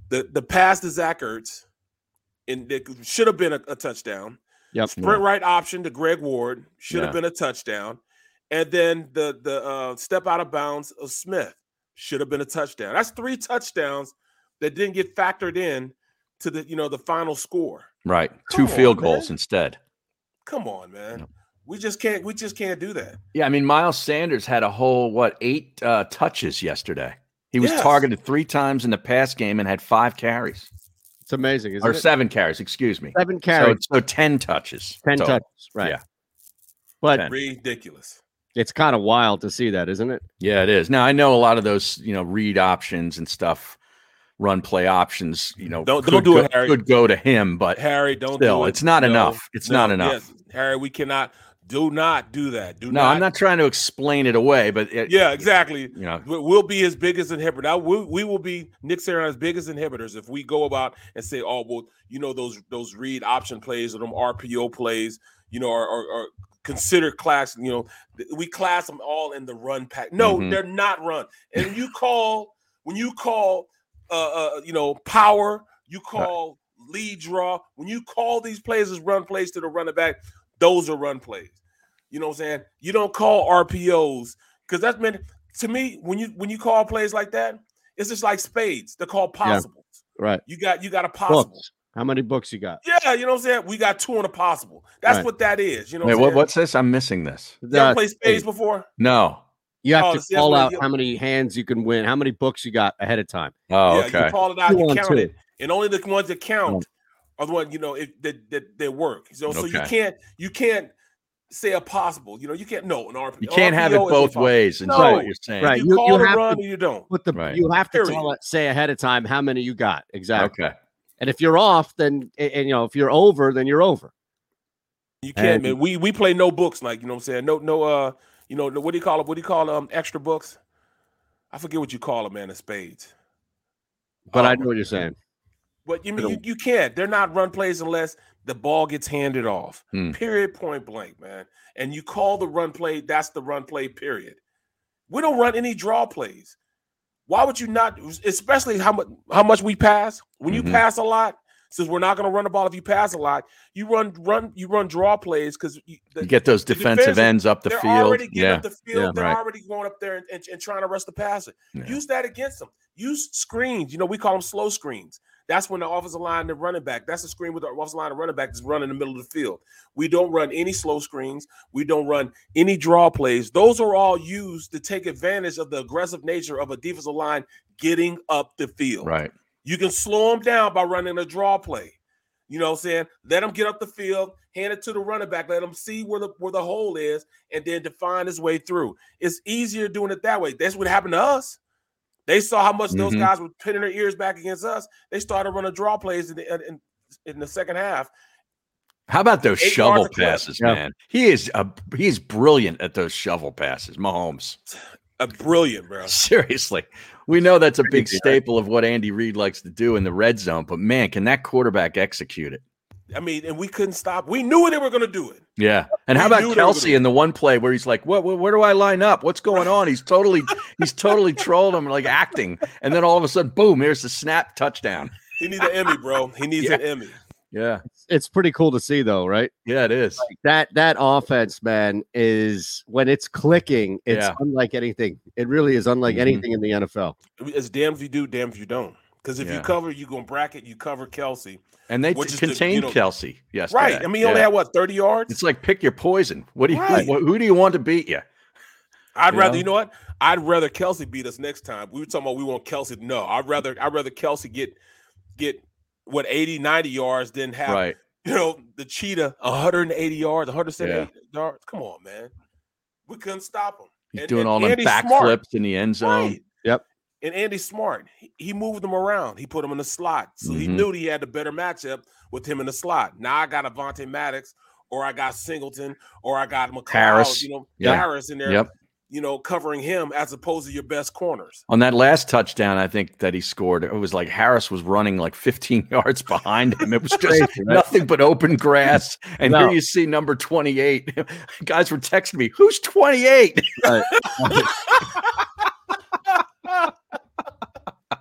The the pass to Zach Ertz, and it should have been a, a touchdown. Yep. Sprint right option to Greg Ward should Yeah. have been a touchdown, and then the the uh, step out of bounds of Smith should have been a touchdown. That's three touchdowns that didn't get factored in to the you know the final score. Right. Come Two field on, goals man. instead. Come on, man. Yep. We just can't. We just can't do that. Yeah, I mean Miles Sanders had a whole what eight uh, touches yesterday. He was Yes. targeted three times in the pass game and had five carries It's amazing, isn't or it? seven carries. Excuse me. Seven carries, so ten touches. ten total. touches, right? Yeah. But 10. Ridiculous. it's kind of wild to see that, isn't it? Yeah, it is. Now I know a lot of those, you know, read options and stuff, run play options. You know, Don't- don't do it, go, Harry. Could go to him, but Harry, don't Still, do it. it's not No, enough. It's no, not enough. yes, Harry, we cannot. Do not do that. Do no, not. I'm not trying to explain it away. But it, Yeah, exactly. you know, We- We'll be his biggest inhibitor. Now, we, we will be Nick Sirianni's biggest inhibitors if we go about and say, "Oh, well, you know those those read option plays or them RPO plays, you know, are, are, are considered class. You know, we class them all in the run pack. No, Mhm. they're not run. And when you call when you call, uh, uh, you know, power, you call lead draw. When you call these plays as run plays to the running back, those are run plays. You know what I'm saying? You don't call RPOs because that's meant to me, when you when you call plays like that, it's just like spades. They're called possibles. Right. You got you got a possible. Books. How many books you got? Yeah, you know what I'm saying? We got two on a possible. That's Right. what that is. You know Wait, what, what, I'm what's this? I'm missing this. You ever played spades before? No. You have Oh, to see, call out how many hands you can win, how many books you got ahead of time. Oh, yeah, okay. you call it out, Two you on count two. it, and only the ones that count are the ones you know it, that, that that work. So so you can't you can't say a possible. You know you can't no an RP, You can't have it both ways. And No. so what you're saying. Right. You, You- call you the have run to- or you don't. Put the Right. you have to tell it, say ahead of time how many you got exactly. Okay. And if you're off, then and, and, you know if you're over, then you're over. You can't, And- man. We we play no books, like you know what I'm saying. No no uh you know what do you call it? What do you call um extra books? I forget what you call them, man. In spades. But I Um, know what you're saying. But you mean you, you can't. They're not run plays unless the ball gets handed off. Hmm. Period. Point blank, man. And you call the run play. That's the run play. Period. We don't run any draw plays. Why would you not? Especially how much how much we pass. When you Mhm. pass a lot, since we're not going to run the ball if you pass a lot, you run run you run draw plays because you, You get those defensive defensive- ends up the they're field. already Yeah. up the field. Yeah, they're right. already going up there and, and, and trying to rush the passer. Yeah. Use that against them. Use screens. You know, we call them slow screens. That's when the offensive line, the running back, that's the screen with the offensive line, the running back is running in the middle of the field. We don't run any slow screens. We don't run any draw plays. Those are all used to take advantage of the aggressive nature of a defensive line getting up the field. Right. You can slow them down by running a draw play. You know what I'm saying? Let them get up the field, hand it to the running back, let them see where the where the hole is, and then define his way through. It's easier doing it that way. That's what happened to us. They saw how much those Mhm. guys were pinning their ears back against us. They started running draw plays in the, in, in the second half. How about those Eight shovel yards a passes, Yeah. man? He is a he's brilliant at those shovel passes, Mahomes. A brilliant, bro. Seriously. We know that's a big staple of what Andy Reid likes to do in the red zone, but man, can that quarterback execute it? I mean, and we couldn't stop. We knew they were going to do it. Yeah. And how We knew about Kelce in the one play where he's like, what, where, where do I line up? What's going on? He's totally, he's totally trolling him, like acting. And then all of a sudden, boom, here's the snap touchdown. He needs an Emmy, bro. He needs Yeah. an Emmy. Yeah. It's pretty cool to see though, right? Yeah, it is. That that offense, man, is when it's clicking, it's Yeah. unlike anything. It really is unlike Mhm. anything in the NFL. It's damn if you do, damn if you don't. Because if you cover, you go bracket, you cover Kelce. And they t- is the- you know- Kelce Yes. Right. I mean, he only had what, 30 yards? It's like pick your poison. What do you Right. who, who do you want to beat you? I'd You rather, know? you know what? I'd rather Kelce beat us next time. We were talking about we want Kelce. No, I'd rather I'd rather Kelce get get what 80, 90 yards than have Right. you know the cheetah 180 yards, 178 yards. Come on, man. We couldn't stop him. He's And- doing and all smart. backflips in the end zone. Right. Yep. And Andy smart. He, he moved them around. He put them in the slot. So he Mhm. knew he had the better matchup with him in the slot. Now I got Avonte Maddox, or I got Singleton, or I got McLeod, Harris. you know, Yep. Harris in there, Yep. you know, covering him as opposed to your best corners. On that last touchdown, I think that he scored, it was like Harris was running like 15 yards behind him. It was just nothing but open grass. And No. here you see number 28. Guys were texting me, who's 28? Right.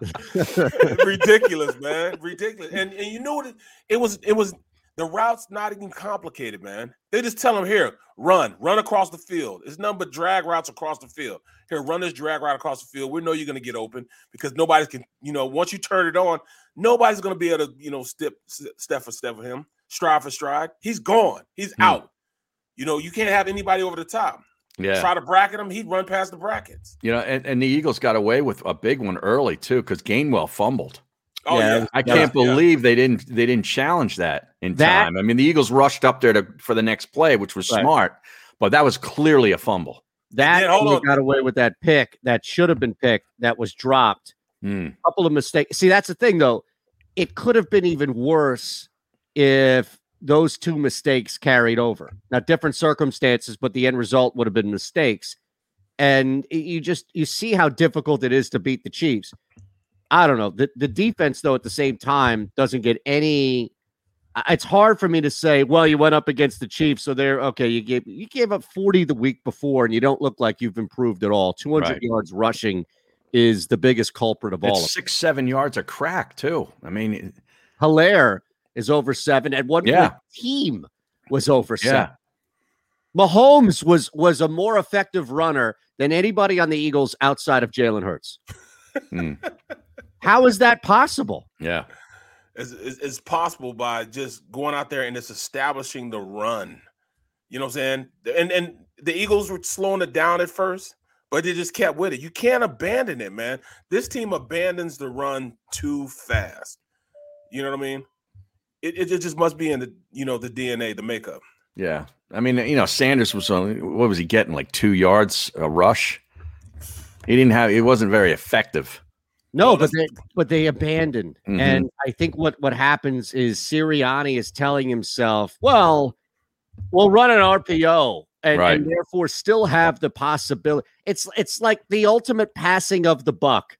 Ridiculous, man. Ridiculous. And and you know what? It, it was it was the route's not even complicated, man. They just tell him here, run, run across the field. It's nothing but drag routes across the field. Here, run this drag route across the field. We know you're gonna get open because nobody can, you know, once you turn it on, nobody's gonna be able to, you know, step step for step for him, stride for stride. He's gone. He's Hmm. out. You know, you can't have anybody over the top. Yeah. Try to bracket him, he'd run past the brackets. You know, and, and the Eagles got away with a big one early too, because Gainwell fumbled. Oh Yeah, yeah, I can't yeah. believe they didn't they didn't challenge that in That- time. I mean, the Eagles rushed up there to for the next play, which was Right. smart, but that was clearly a fumble. That then, hold on. got away with that pick that should have been picked that was dropped. A couple of mistakes. See, that's the thing though. It could have been even worse if those two mistakes carried over. Now, different circumstances, but the end result would have been mistakes. And you just you see how difficult it is to beat the Chiefs. I don't know. The the defense, though, at the same time, doesn't get any. It's hard for me to say, well, you went up against the Chiefs, so they're okay. You gave you gave up 40 the week before, and you don't look like you've improved at all. 200 Right. yards rushing is the biggest culprit of all. of It's six, seven yards of crack, too. I mean, Helaire is over seven. At one Yeah. point, team was over yeah. seven. Mahomes was was a more effective runner than anybody on the Eagles outside of Jalen Hurts. Hmm. How is that possible? Yeah. It's, it's, it's possible by just going out there and just establishing the run. You know what I'm saying? And and the Eagles were slowing it down at first, but they just kept with it. You can't abandon it, man. This team abandons the run too fast. You know what I mean? It, it just must be in the you know the DNA, the makeup. Yeah. I mean, you know, Sanders was only what was he getting? Like two yards a rush. He didn't have. It wasn't very effective. No, but they but they abandoned. Mhm. And I think what what happens is Sirianni is telling himself, well, we'll run an RPO and, Right. and therefore still have the possibility. It's it's like the ultimate passing of the buck.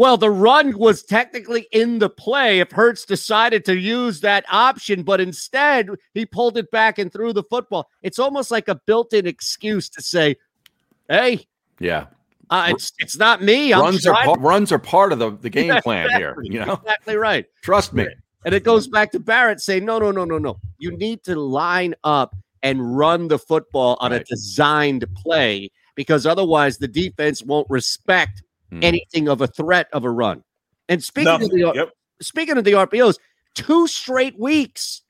Well, the run was technically in the play if Hurts decided to use that option, but instead he pulled it back and threw the football. It's almost like a built-in excuse to say, "Hey, Yeah. uh, it's it's not me. I'm runs are par- runs are part of the, the game Yeah, plan here. You know, exactly right. trust me. And it goes back to Barrett saying, no, no, no, no, no. You need to line up and run the football on a designed play because otherwise the defense won't respect Mhm. anything of a threat of a run. And speaking of the Yep. speaking of the RPOs, two straight weeks,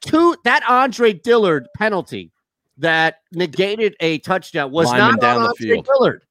two that Andre Dillard penalty that negated a touchdown was Lineman not down on the Andre field. Dillard.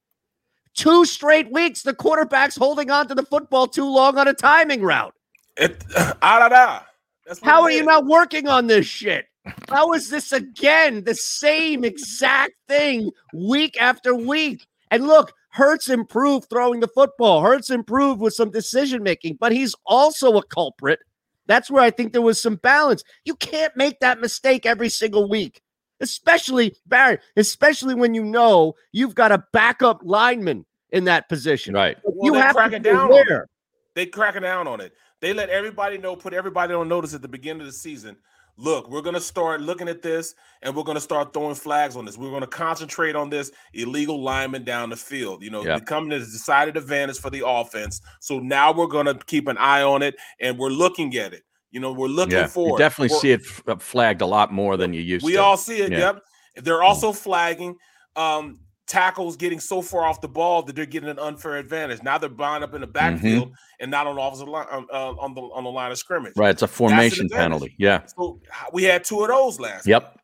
Two straight weeks, the quarterback's holding on to the football too long on a timing route. It, ah, da, da. That's How are you not working on this shit? How is this again the same exact thing week after week? And look, Hurts improved throwing the football. Hurts improved with some decision making, but he's also a culprit. That's where I think there was some balance. You can't make that mistake every single week, especially Barry, especially when you know you've got a backup lineman in that position. Right. Well, you they're have to cracking be down on it. aware. They cracking down on it. They let everybody know, put everybody on notice at the beginning of the season. Look, we're gonna start looking at this, and we're gonna start throwing flags on this. We're gonna concentrate on this illegal lineman down the field. You know, Yeah. becoming a decided advantage for the offense. So now we're gonna keep an eye on it, and we're looking at it. You know, we're looking Yeah. for definitely We're- see it uh, flagged a lot more than you used we to. We all see it. Yeah. Yep. They're also flagging um, tackles getting so far off the ball that they're getting an unfair advantage. Now they're buying up in the Mm-hmm. backfield and not on the offensive line um, uh, on the on the line of scrimmage. Right. It's a formation penalty. Yeah. So we had two of those last. Yep.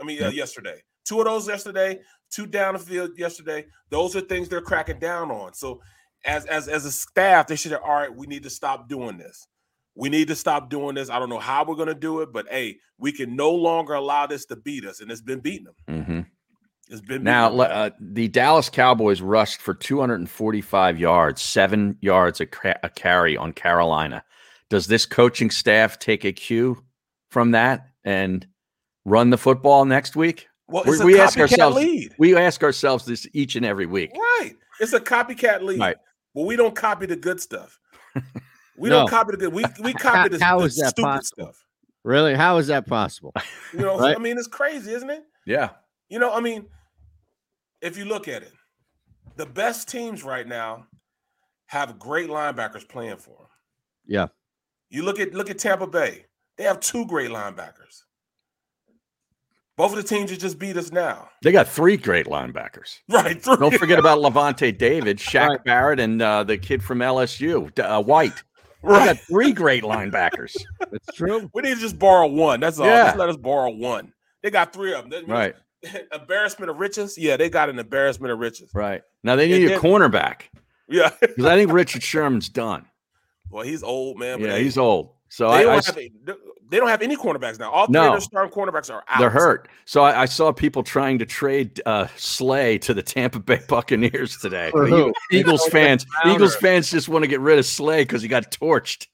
I mean, uh, yesterday. Two of those yesterday. Two down the field yesterday. Those are things they're cracking down on. So, as as as a staff, they should have. All right, we need to stop doing this. We need to stop doing this. I don't know how we're going to do it, but hey, we can no longer allow this to beat us, and it's been beating them. hmm been Now, beating le- them. uh, the Dallas Cowboys rushed for 245 yards, seven yards a, ca- a carry on Carolina. Does this coaching staff take a cue from that and run the football next week? well, we- a we ask ourselves- lead, We ask ourselves this each and every week. right? It's a copycat lead. Right. Well, we don't copy the good stuff. We No. don't copy the good. We we copy the, How the is that stupid possible? stuff. Really? How is that possible? You know, Right. I mean, it's crazy, isn't it? Yeah. You know, I mean, if you look at it, the best teams right now have great linebackers playing for them. Yeah. You look at look at Tampa Bay; they have two great linebackers. Both of the teams that just beat us now, They got three great linebackers. right? Don't forget about Lavonte David, Shaq Right. Barrett, and uh, the kid from LSU, uh, White. They right. got three great linebackers. It's true. We need to just borrow one. That's all. Yeah. Just let us borrow one. They got three of them. That Right. embarrassment of riches. Yeah, they got an embarrassment of riches. Right. Now they And need a then- cornerback Yeah. because I think Richard Sherman's done. well, he's old man. But Yeah, hey, he's old. So They I, don't, I have, s- they don't have any cornerbacks now. All three No. of their starting cornerbacks are out. they're hurt. So I, I saw people trying to trade uh, Slay to the Tampa Bay Buccaneers today. For who? Eagles fans, Eagles fans just want to get rid of Slay because he got torched.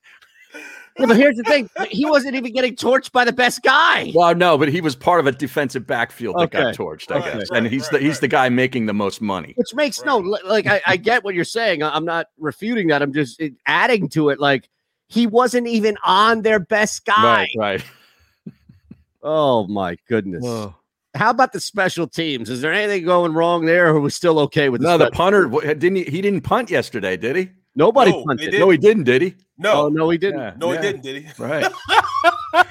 Yeah, but here's the thing: he wasn't even getting torched by the best guy. Well, no, but he was part of a defensive backfield that got torched, I Right, guess, right, and he's right, the he's right. the guy making the most money. Which makes no like I, I get what you're saying. I- I'm not refuting that. I'm just adding to it. Like he wasn't even on their best guy. Right, right. Oh my goodness! How about the special teams? Is there anything going wrong there, or was still okay with the No, the punter wh- didn't he, he didn't punt yesterday, did he? Nobody No, they punted. No, he didn't, did he? No, Oh no, he didn't. Yeah, no, yeah. he didn't, did he? Right.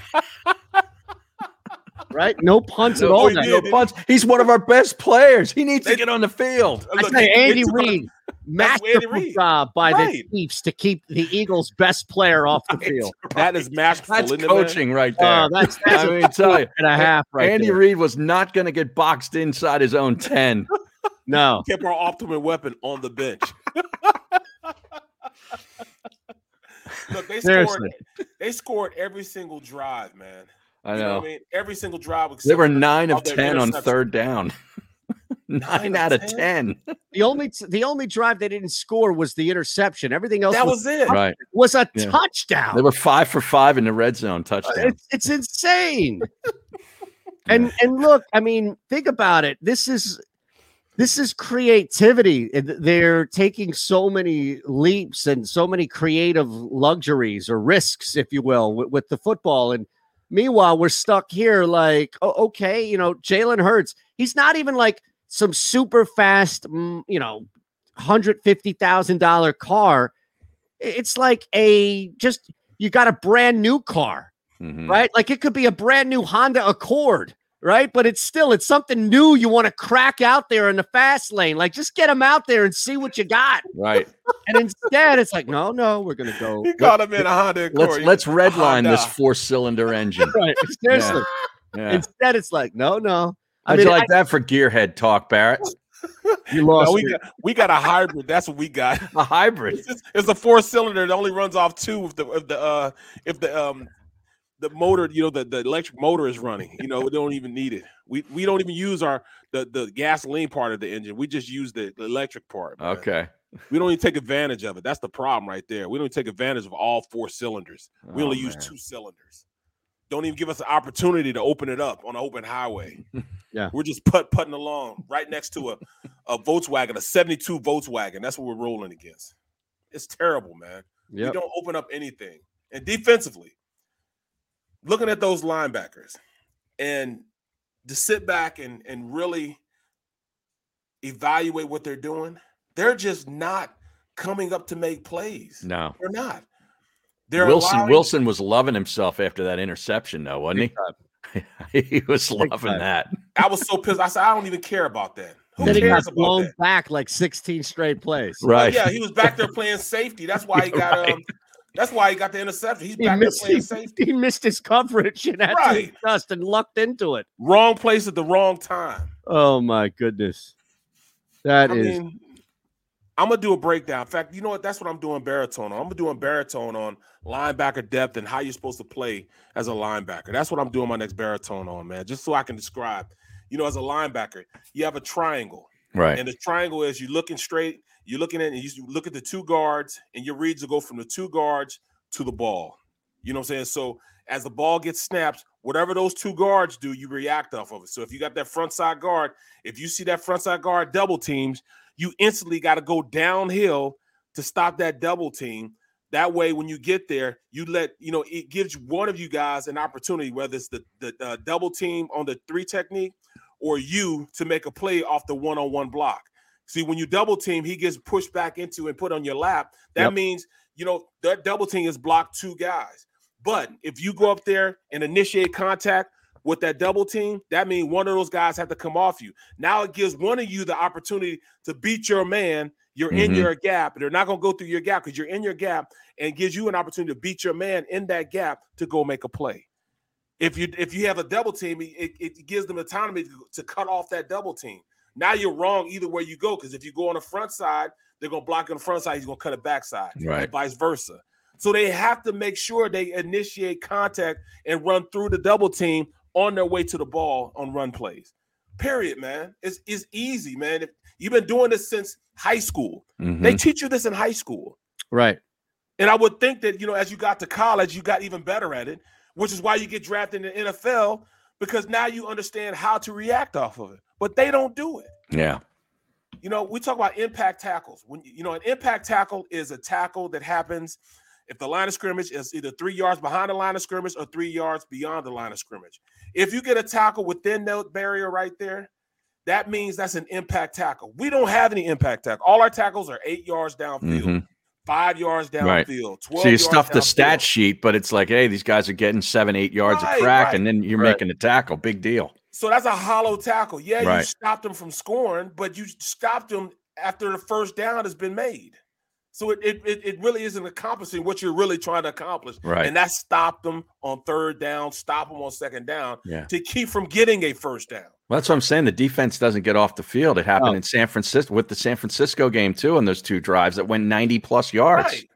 right? No punts No, at all. he did. no punch. He's one of our best players. He needs to get on the field. I say Andy they Reid, That's Andy masterful Reid. job by the Right. Chiefs to keep the Eagles' best player off the field. That is masterful. That's isn't man? coaching right there. Oh, that's, that's I a mean, tell you, and a half right Andy there. Reid was not going to get boxed inside his own ten. No, Kept our ultimate weapon on the bench. Look, they scored. seriously. They scored every single drive, man. I You know. what I mean? Every single drive. They were nine of of ten on third down. nine of out of 10? ten. The only the only drive they didn't score was the interception. Everything else That was, was it. Right. was a Yeah. touchdown. They were five for five in the red zone uh, touchdown. It's it's insane. and and look, I mean, think about it. This is this is creativity. They're taking so many leaps and so many creative luxuries or risks, if you will, with, with the football. And meanwhile, we're stuck here like, oh, okay, you know, Jalen Hurts. He's not even like some super fast, you know, hundred fifty thousand dollar car. It's like a just you got a brand new car Mhm. right? Like it could be a brand new Honda Accord, right? But it's still it's something new you want to crack out there in the fast lane. Like just get them out there and see what you got. Right. And instead, it's like, no, no, we're gonna go. He called him in a Honda Accord. Let's let's redline this four cylinder engine. Right, seriously. Yeah. Instead, it's like, no, no. I How'd mean, you like that for gearhead talk, Barrett? you No, lost. we got we got a hybrid. That's what we got. A hybrid. It's, it's a four cylinder that only runs off two if the if the uh if the um the motor you know the, the electric motor is running. You know we don't even need it. We we don't even use our the the gasoline part of the engine. We just use the, the electric part. man. Okay. We don't even take advantage of it. That's the problem right there. We don't even take advantage of all four cylinders. We Oh, only use two cylinders. Don't even give us an opportunity to open it up on an open highway. Yeah. We're just put putting along right next to a, a Volkswagen, a 72 Volkswagen. That's what we're rolling against. It's terrible, man. Yep. We don't open up anything. And defensively, looking at those linebackers and to sit back and, and really evaluate what they're doing, they're just not coming up to make plays. No. They're not. They're Wilson allowing- Wilson was loving himself after that interception, though, wasn't he? he was loving that. I was so pissed. I said, I don't even care about that. Who Then he cares got about blown that? back like 16 straight plays. Right. Yeah, he was back there playing safety. That's why he got Right. um that's why he got the interception. He's He back there missed, playing he, safety. he missed his coverage and had Right. to adjust and lucked into it. Wrong place at the wrong time. Oh my goodness. That I is mean, I'm gonna do a breakdown. In fact, you know what? That's what I'm doing baritone on. I'm gonna doing baritone on linebacker depth and how you're supposed to play as a linebacker. That's what I'm doing my next baritone on, man. Just so I can describe. You know, as a linebacker, you have a triangle. Right. And the triangle is you looking straight, you're looking at, and you look at the two guards, and your reads will go from the two guards to the ball. You know what I'm saying? So as the ball gets snapped, whatever those two guards do, you react off of it. So if you got that front side guard, if you see that front side guard double teams, you instantly got to go downhill to stop that double team. That way, when you get there, you let you know it gives one of you guys an opportunity, whether it's the the uh, double team on the three technique or you to make a play off the one on one block. See, when you double team, he gets pushed back into and put on your lap. That Yep. means you know that double team is blocked two guys. But if you go up there and initiate contact with that double team, that means one of those guys have to come off you. Now it gives one of you the opportunity to beat your man. You're in Mhm. your gap. They're not going to go through your gap because you're in your gap and gives you an opportunity to beat your man in that gap to go make a play. If you if you have a double team, it, it gives them autonomy to, to cut off that double team. Now you're wrong either way you go because if you go on the front side, they're going to block on the front side. He's going to cut it backside, Right. vice versa. So they have to make sure they initiate contact and run through the double team on their way to the ball on run plays. Period, man. It's, it's easy, man. If you've been doing this since high school, Mhm. they teach you this in high school. right. And I would think that, you know, as you got to college, you got even better at it, which is why you get drafted in the NFL because now you understand how to react off of it. But they don't do it. yeah. You know, we talk about impact tackles. When you know, an impact tackle is a tackle that happens if the line of scrimmage is either three yards behind the line of scrimmage or three yards beyond the line of scrimmage. If you get a tackle within that barrier right there, that means that's an impact tackle. We don't have any impact tackle. All our tackles are eight yards downfield. Mhm. Five yards Right. downfield, twelve. So you stuff the downfield. stat sheet, but it's like, hey, these guys are getting seven, eight yards Right, of crack, right, and then you're right. making a tackle. Big deal. So that's a hollow tackle. Yeah, you stopped them from scoring, but you stopped them after the first down has been made. So it it, it, it really isn't accomplishing what you're really trying to accomplish. Right. And that stopped them on third down, stop them on second down Yeah. to keep from getting a first down. Well, that's what I'm saying. The defense doesn't get off the field. It happened Oh. in San Francisco with the San Francisco game too, on those two drives that went 90 plus yards. Right.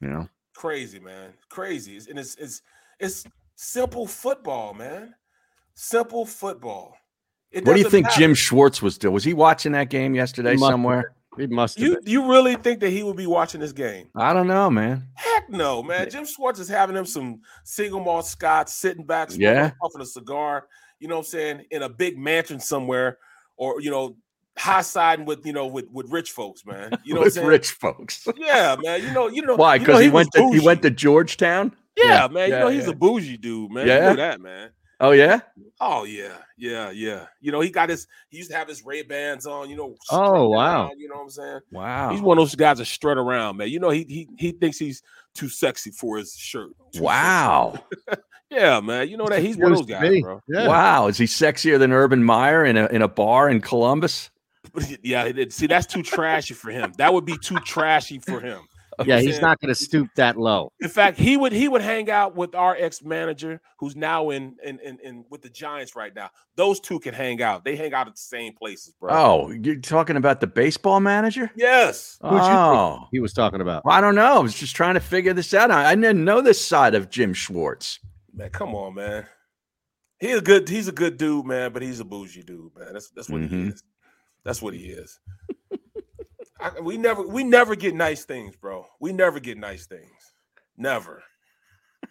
You know, Crazy, man. Crazy. And it's it's it's simple football, man. Simple football. It what do you think matter. Jim Schwartz was doing? Was he watching that game yesterday He must somewhere? He must. You been. you really think that he would be watching this game? I don't know, man. Heck no, man. Jim Schwartz is having him some single malt scotch, sitting back, smoking, Yeah. puffing a cigar, you know what I'm saying, in a big mansion somewhere, or you know, high siding with you know with with rich folks, man. You know what I'm with rich folks. Yeah, man. You know, you know Why? you know Because he, went to he went to Georgetown. Yeah, man. You Yeah, know, he's yeah. a bougie dude, man. Yeah? You know that, man. Oh yeah. Oh yeah, yeah, yeah. You know, he got his he used to have his Ray Bans on, you know. Oh, wow. around, you know what I'm saying? Wow. He's one of those guys that strut around, man. You know, he he he thinks he's too sexy for his shirt. Too. Wow. Yeah, man. You know that he's one of those guys, bro. Yeah. Wow. Is he sexier than Urban Meyer in a in a bar in Columbus? Yeah, it- it- see, that's too trashy for him. That would be too trashy for him. You know Yeah, he's saying? not going to stoop that low. In fact, he would he would hang out with our ex manager, who's now in, in in in with the Giants right now. Those two can hang out. They hang out at the same places, bro. Oh, you're talking about the baseball manager? yes. Who'd you think Oh, he was talking about? Well, I don't know. I was just trying to figure this out. I, I didn't know this side of Jim Schwartz. Man, come on, man. He's a good he's a good dude, man, but he's a bougie dude, man. That's that's what he Mhm. is. That's what he is. I, we never we never get nice things, bro. We never get nice things. Never.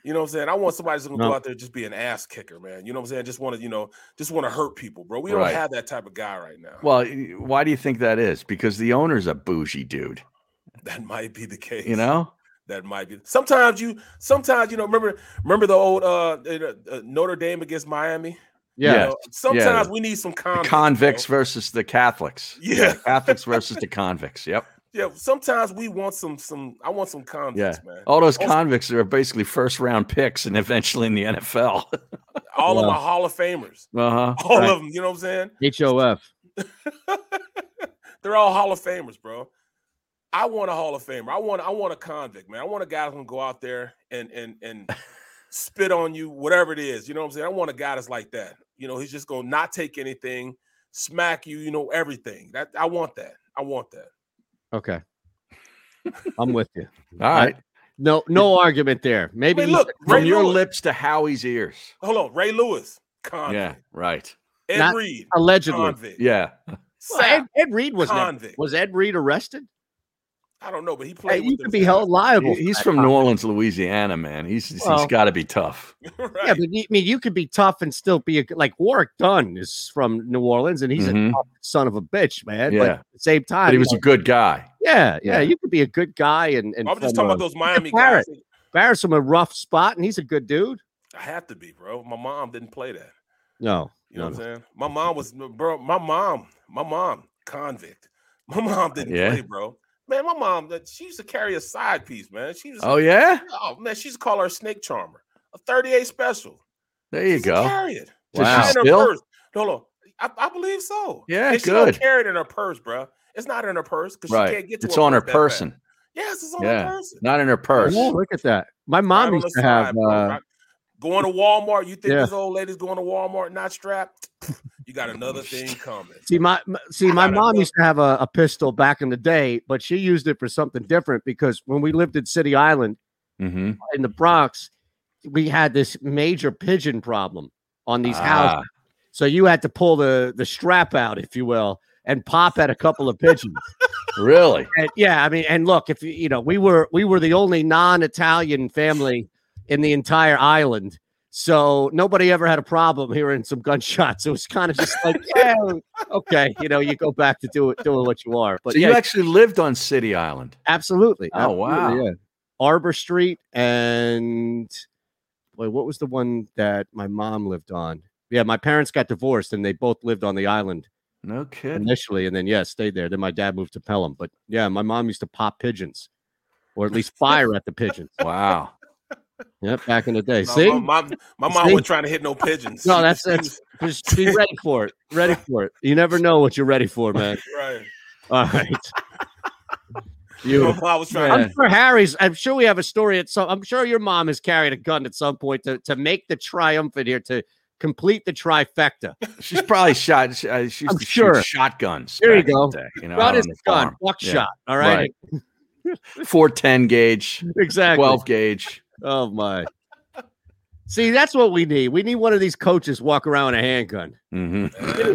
You know what I'm saying? I want somebody gonna No. go out there and just be an ass kicker, man. You know what I'm saying? Just want to, you know, just want to hurt people, bro. We don't have that type of guy right now. Well, why do you think that is? Because the owner's a bougie dude. that might be the case. You know? that might be. Sometimes you, sometimes you know. Remember, remember the old uh, uh, uh, Notre Dame against Miami. Yeah. You know, sometimes we need some The convicts. convicts bro. versus the Catholics. Yeah. Catholics versus the convicts. Yep. Yeah, sometimes we want some some. I want some Yeah. convicts, man. All those convicts are basically first round picks and eventually in the NFL. All of my Hall of Famers, uh huh. all Right. of them. You know what I'm saying? HOF. They're all Hall of Famers, bro. I want a Hall of Famer. I want I want a convict, man. I want a guy who can go out there and and and spit on you, whatever it is. You know what I'm saying? I want a guy that's like that. You know, he's just gonna not take anything, smack you, you know, everything. That I want that. I want that. Okay. I'm with you. All right. No, no argument there. Maybe I mean, look, From Ray your Lewis. lips to Howie's ears. Hold on, Ray Lewis, convict. Yeah. Right. Ed Not Reed, allegedly. convict. Yeah. Well, Ed, Ed Reed was never- convict. was Ed Reed arrested? I don't know, but he Hey, played. you with could be held liable. He- He's from that New. Orleans, Louisiana, man. He's he's Well- got to be tough. right. Yeah, but you, I mean, you could be tough and still be a, like Warwick Dunn is from New Orleans, and he's Mhm. a tough son of a bitch, man. But at the same time, But he you was a good guy. yeah, yeah, Yeah. you could be a good guy and and I'm just talking about those Miami Barrett. guys. Barrett's from a rough spot, and he's a good dude. I have to be, bro. My mom didn't play that. No, You know no, what I'm saying? My mom was, bro. My mom, my mom, convict. My mom didn't Yeah. play, bro. Man, my mom, that she used to carry a side piece, man. She was, Oh yeah, oh man, she used to call her snake charmer, a 38 special. there you used go. Carry it. Does Wow. she in her still? purse. Hold on. I, I believe so. Yeah, and she don't carry it in her purse, bro. It's not in her purse because she can't get to It's her on her person. fast. Yes, it's on Yeah. her person. Not in her purse. Oh, look at that. My mom on used to have. side. Uh, Right- Going to Walmart, you think Yeah. this old lady's going to Walmart not strapped? You got another thing coming. See my m- see I my mom another- used to have a, a pistol back in the day, but she used it for something different because when we lived in City Island Mm-hmm. in the Bronx, we had this major pigeon problem on these Ah. houses. So you had to pull the the strap out, if you will, and pop at a couple of pigeons. Really? and yeah, I mean, and look, if you you know, we were we were the only non-Italian family in the entire island. So nobody ever had a problem hearing some gunshots. It was kind of just like, yeah, okay, you know, you go back to do it, doing what you are. But so yeah, you actually lived on City Island? absolutely. Oh, wow. yeah. Arbor Street and boy, what was the one that my mom lived on? Yeah, my parents got divorced and they both lived on the island No kidding. initially, and then yeah, stayed there. Then my dad moved to Pelham. But yeah, my mom used to pop pigeons. or at least fire at the pigeons. Wow. Yep, back in the day. No, See, my, my, my mom See? wasn't trying to hit no pigeons. no, that's was- that's just be ready for it. Ready for it. You never know what you're ready for, man. right. All right. You. Beautiful. mom was trying. I'm sure Harry's. I'm sure we have a story at some. I'm sure your mom has carried a gun at some point to to make the triumphant here to complete the trifecta. She's probably shot. She, uh, she I'm sure. shoot shotguns. There you go. the day, you know, Gun out is gun. farm. Buckshot. All right. Four ten gauge, Exactly. twelve gauge. Oh my. See, that's what we need. We need one of these coaches walk around with a handgun. hmm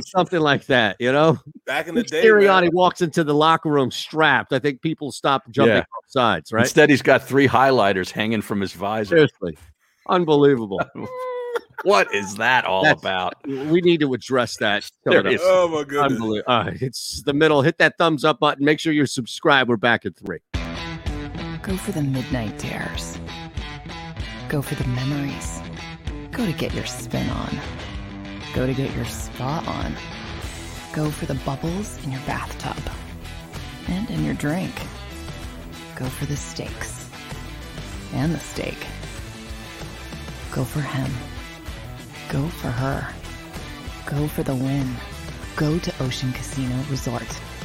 something like that, you know. back in the day, Sirianni man, walks into the locker room strapped. I think people stop jumping Yeah. off sides, right? Instead, he's got three highlighters hanging from his visor. Seriously, unbelievable. What is that all That's- about? we need to address that. There coming Oh my goodness. Unbelievable. All right, it's the middle. Hit that thumbs up button. Make sure you're subscribed. We're back at three. Go for the midnight dares. Go for the memories. Go to get your spin on. Go to get your spa on. Go for the bubbles in your bathtub and in your drink. Go for the steaks and the steak. Go for him. Go for her. Go for the win. Go to Ocean Casino Resort.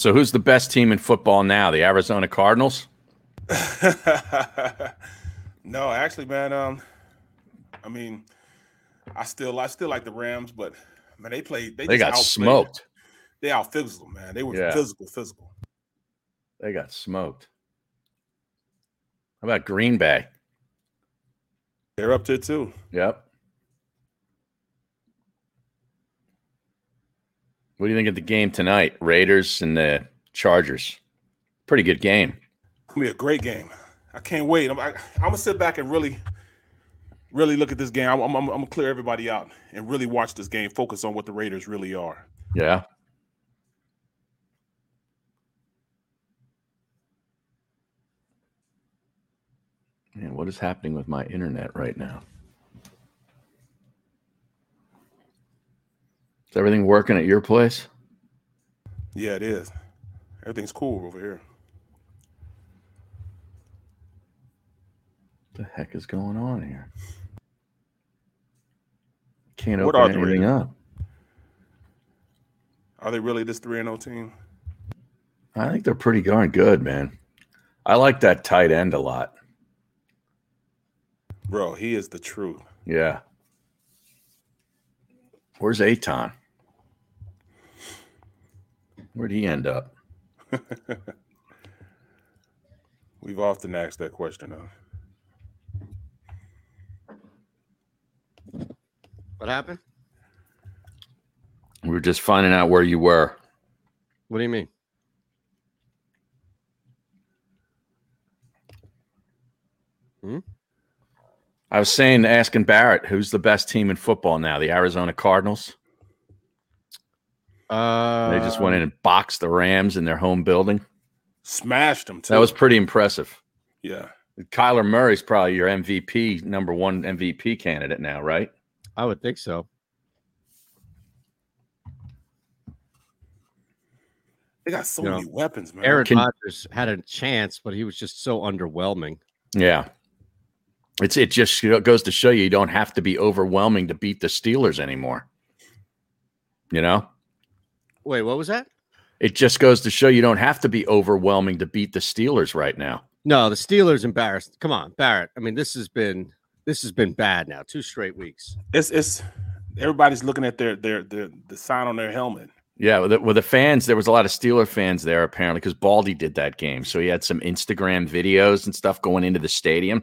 So, who's the best team in football now? The Arizona Cardinals? no, actually, man. Um, I mean, I still, I still like the Rams, but man, they played. They, They got outplayed- smoked. They out physical, man. They were Yeah. physical, physical. They got smoked. How about Green Bay? They're up there too. Yep. What do you think of the game tonight? Raiders and the Chargers. Pretty good game. Gonna be a great game. I can't wait. I'm, I, I'm gonna sit back and really, really look at this game. I'm, I'm, I'm gonna clear everybody out and really watch this game. Focus on what the Raiders really are. Yeah. Man, what is happening with my internet right now? Is everything working at your place? Yeah, it is. Everything's cool over here. What the heck is going on here? Can't What open anything up. Are they really this three and zero team? I think they're pretty darn good, man. I like that tight end a lot. Bro, he is the truth. Yeah. Where's Eytan? Where'd he end up? We've often asked that question of. What happened? We were just finding out where you were. What do you mean? Hmm? I was saying, asking Barrett, who's the best team in football now? The Arizona Cardinals. Uh, They just went in and boxed the Rams in their home building. Smashed them too. That was pretty impressive. yeah. Kyler Murray's probably your MVP, number one MVP candidate now, right? I would think so. They got so You many know, weapons, man. Aaron Can- Rodgers had a chance, but he was just so underwhelming. Yeah. It's it just goes to show you you don't have to be overwhelming to beat the Steelers anymore. You know? Wait, what was that? It just goes to show you don't have to be overwhelming to beat the Steelers right now. No, the Steelers embarrassed. Come on, Barrett. I mean, this has been this has been bad now. Two straight weeks. It's it's everybody's looking at their their their the sign on their helmet. Yeah, with the, with the fans, there was a lot of Steeler fans there apparently because Baldy did that game, so he had some Instagram videos and stuff going into the stadium,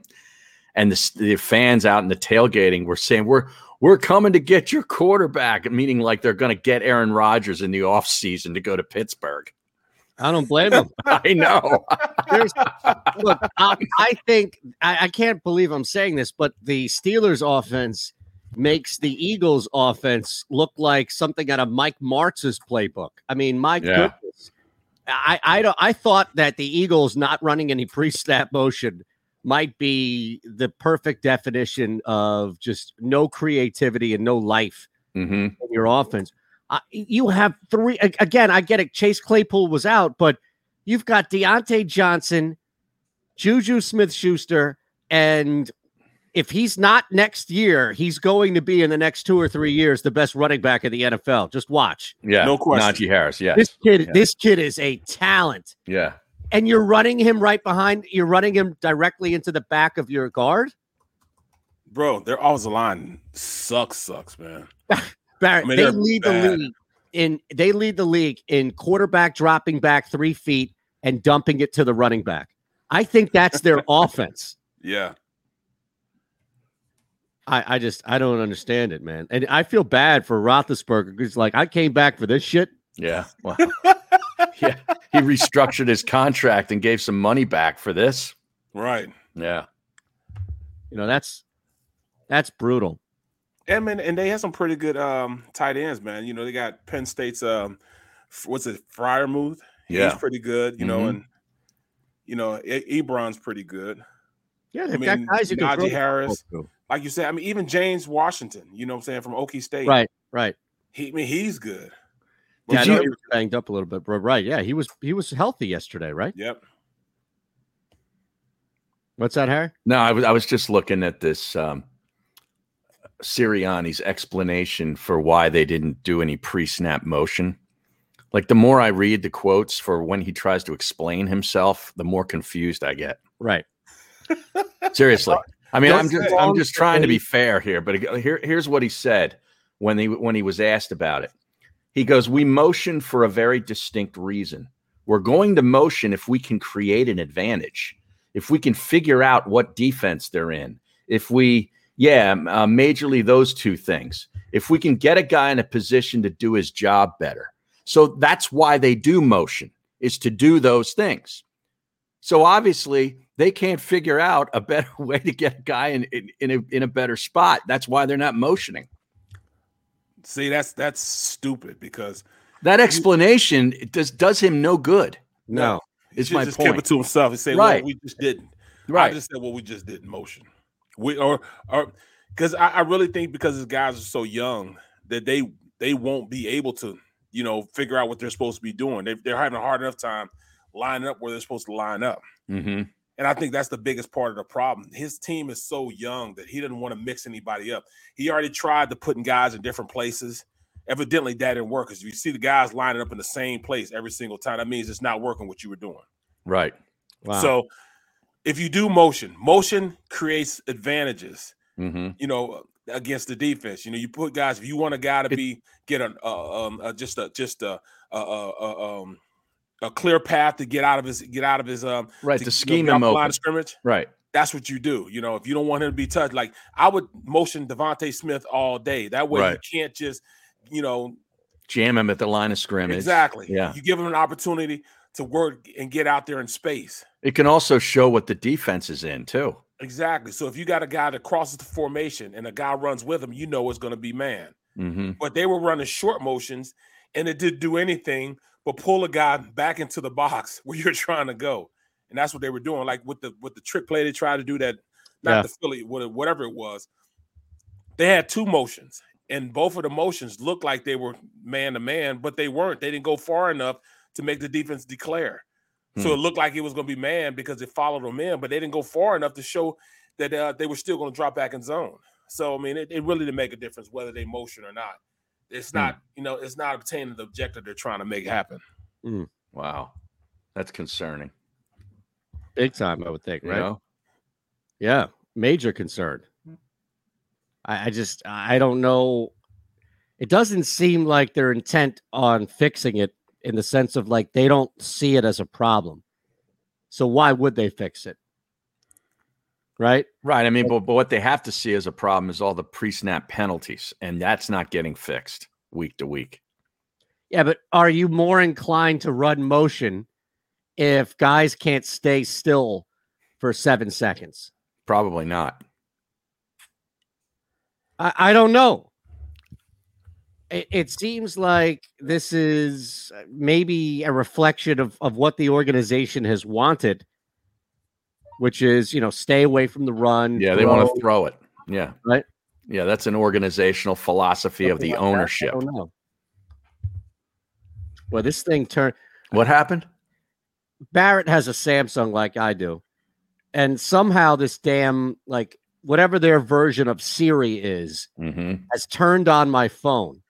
and the, the fans out in the tailgating were saying, "We're we're coming to get your quarterback," meaning like they're going to get Aaron Rodgers in the offseason to go to Pittsburgh. I don't blame him. I know. There's, look, I, I think I, I can't believe I'm saying this, but the Steelers offense makes the Eagles offense look like something out of Mike Martz's playbook. I mean, my Yeah. goodness. I, I don't I thought that the Eagles not running any pre-snap motion might be the perfect definition of just no creativity and no life hmm in your offense. Uh, you have three again. I get it. Chase Claypool was out, but you've got Diontae Johnson, Juju Smith Schuster, and if he's not next year, he's going to be in the next two or three years the best running back in the NFL. Just watch. Yeah, No question. Najee Harris. Yes. This kid, Yeah. this kid is a talent. yeah. And you're running him right behind, you're running him directly into the back of your guard. Bro, their offensive line sucks, sucks, man. Barrett, I mean, they lead bad. the league in they lead the league in quarterback dropping back three feet and dumping it to the running back. I think that's their offense. Yeah. I, I just I don't understand it, man. And I feel bad for Roethlisberger because like I came back for this shit. Yeah. Well, yeah. He restructured his contract and gave some money back for this. Right. Yeah. You know, that's that's brutal. And man, and they have some pretty good um tight ends, man. You know, they got Penn State's um what's it, Freiermuth? Yeah. He's pretty good, you know, Mhm. and you know, e- Ebron's pretty good. Yeah, I they've got mean, guys you can Najee throw Harris. Like you said, I mean, even James Washington, you know what I'm saying, from Okie State. Right, right. He I mean he's good. Yeah, I Did know you- he was banged up a little bit, bro. Right. Yeah, he was he was healthy yesterday, right? Yep. What's that, Harry? No, I was I was just looking at this um Sirianni's explanation for why they didn't do any pre-snap motion. Like the more I read the quotes for when he tries to explain himself, the more confused I get. Right. Seriously. I mean, Don't I'm just I'm just trying to be fair here, but here here's what he said when he when he was asked about it. He goes, "We motion for a very distinct reason. We're going to motion if we can create an advantage, if we can figure out what defense they're in, if we, yeah, uh, majorly those two things. If we can get a guy in a position to do his job better. So that's why they do motion is to do those things. So obviously they can't figure out a better way to get a guy in in, in a in a better spot. That's why they're not motioning. See, that's that's stupid because That explanation does does him no good. No. it's my just keep point. it to himself and say, Right. "Well, we just didn't." Right. I just said, "Well, we just didn't motion." We or or because I, I really think because these guys are so young that they they won't be able to you know figure out what they're supposed to be doing. They, they're having a hard enough time lining up where they're supposed to line up. hmm And I think that's the biggest part of the problem. His team is so young that he didn't want to mix anybody up. He already tried to putting guys in different places. Evidently, that didn't work because you see the guys lining up in the same place every single time. That means it's not working what you were doing. Right. Wow. So if you do motion, motion creates advantages. Mm-hmm. You know, against the defense. You know, you put guys. If you want a guy to be get a, uh, um, uh, just a just a, a, a, a um a clear path to get out of his get out of his um Right. to, To scheme him open. of scrimmage. Right. That's what you do. You know, if you don't want him to be touched, like I would motion DeVonta Smith all day. That way Right. you can't just, you know, Jam him at the line of scrimmage. exactly. Yeah. You give him an opportunity to work and get out there in space. It can also show what the defense is in too. Exactly. So if you got a guy that crosses the formation and a guy runs with him, you know it's going to be man. Mm-hmm. But they were running short motions and it didn't do anything but pull a guy back into the box where you're trying to go. And that's what they were doing. Like with the with the trick play, they tried to do that, not Yeah. the Philly, whatever it was. They had two motions, and both of the motions looked like they were man to man, but they weren't. They didn't go far enough to make the defense declare. So Hmm. it looked like it was going to be man because it followed them in, but they didn't go far enough to show that uh, they were still going to drop back in zone. So I mean, it, it really didn't make a difference whether they motion or not. It's Hmm. not, you know, it's not obtaining the objective they're trying to make happen. Wow. That's concerning. Big time, I would think, You right? know? Yeah, major concern. I, I just I don't know. It doesn't seem like they're intent on fixing it in the sense of like they don't see it as a problem. So why would they fix it? Right? Right. I mean, but, but what they have to see as a problem is all the pre-snap penalties, and that's not getting fixed week to week. Yeah, but are you more inclined to run motion if guys can't stay still for seven seconds? Probably not. I, I don't know. It, it seems like this is uh, maybe a reflection of, of what the organization has wanted, which is, you know, stay away from the run. Yeah, they want to throw it. Yeah. Right. Yeah, that's an organizational philosophy of the like that. I ownership. don't know. Well, this thing turned. What happened? Barrett has a Samsung like I do. And somehow this damn, like, whatever their version of Siri is, Mm-hmm. has turned on my phone.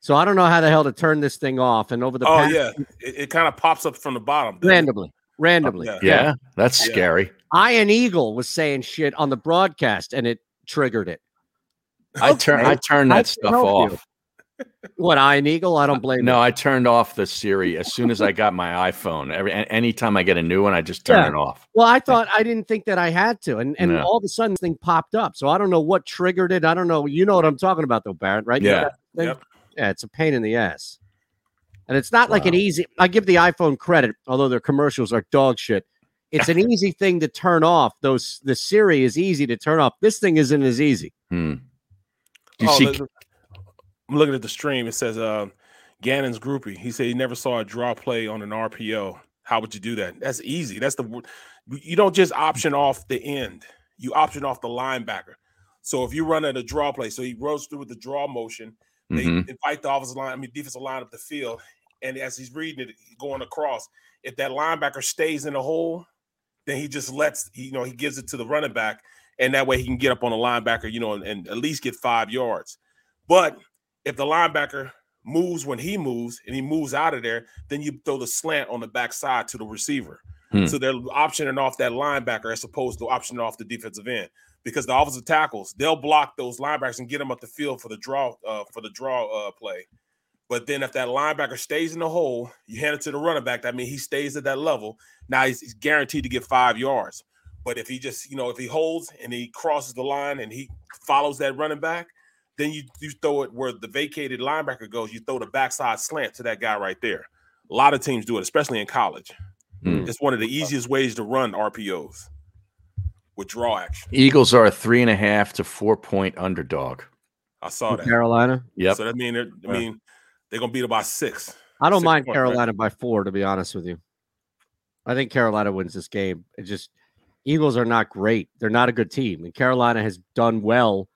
So I don't know how the hell to turn this thing off. And over the oh past yeah, it, it kind of pops up from the bottom. doesn't it? Randomly, randomly. Yeah. Yeah, that's Yeah. scary. Iron Eagle was saying shit on the broadcast and it triggered it. I turn I turned I that can stuff help you. off. What Iron Eagle? I don't blame No, you. I turned off the Siri as soon as I got my iPhone. Every anytime I get a new one, I just turn Yeah. it off. Well, I thought I didn't think that I had to, and and No. all of a sudden this thing popped up. So I don't know what triggered it. I don't know. You know what I'm talking about, though, Barrett, right? You Yeah. got that thing? Yep. Yeah, it's a pain in the ass, and it's not like an easy. I give the iPhone credit, although their commercials are dog shit. It's an easy thing to turn off. Those the Siri is easy to turn off. This thing isn't as easy. Hmm. Do you Oh, see? I'm looking at the stream. It says uh, Gannon's groupie. He said he never saw a draw play on an RPO. How would you do that? That's easy. That's the you don't just option off the end. You option off the linebacker. So if you run at a draw play, so he runs through with the draw motion. They Mhm. invite the offensive line, I mean defensive line up the field, and as he's reading it, going across, if that linebacker stays in the hole, then he just lets you know he gives it to the running back, and that way he can get up on the linebacker, you know, and, and at least get five yards. But if the linebacker moves when he moves and he moves out of there, then you throw the slant on the backside to the receiver. Hmm. So they're optioning off that linebacker as opposed to optioning off the defensive end because the offensive tackles they'll block those linebackers and get them up the field for the draw uh, for the draw uh, play. But then if that linebacker stays in the hole, you hand it to the running back. That means he stays at that level. Now he's, he's guaranteed to get five yards. But if he just, you know, if he holds and he crosses the line and he follows that running back, then you you throw it where the vacated linebacker goes. You throw the backside slant to that guy right there. A lot of teams do it, especially in college. Hmm. It's one of the easiest ways to run RPOs with draw action. Eagles are a three and a half to four point underdog. I saw that. Carolina. Yep. So that mean they're, I Yeah. mean they're gonna beat about six. I don't Six mind points, right? Carolina by four, to be honest with you. I think Carolina wins this game. It just Eagles are not great. They're not a good team, and Carolina has done well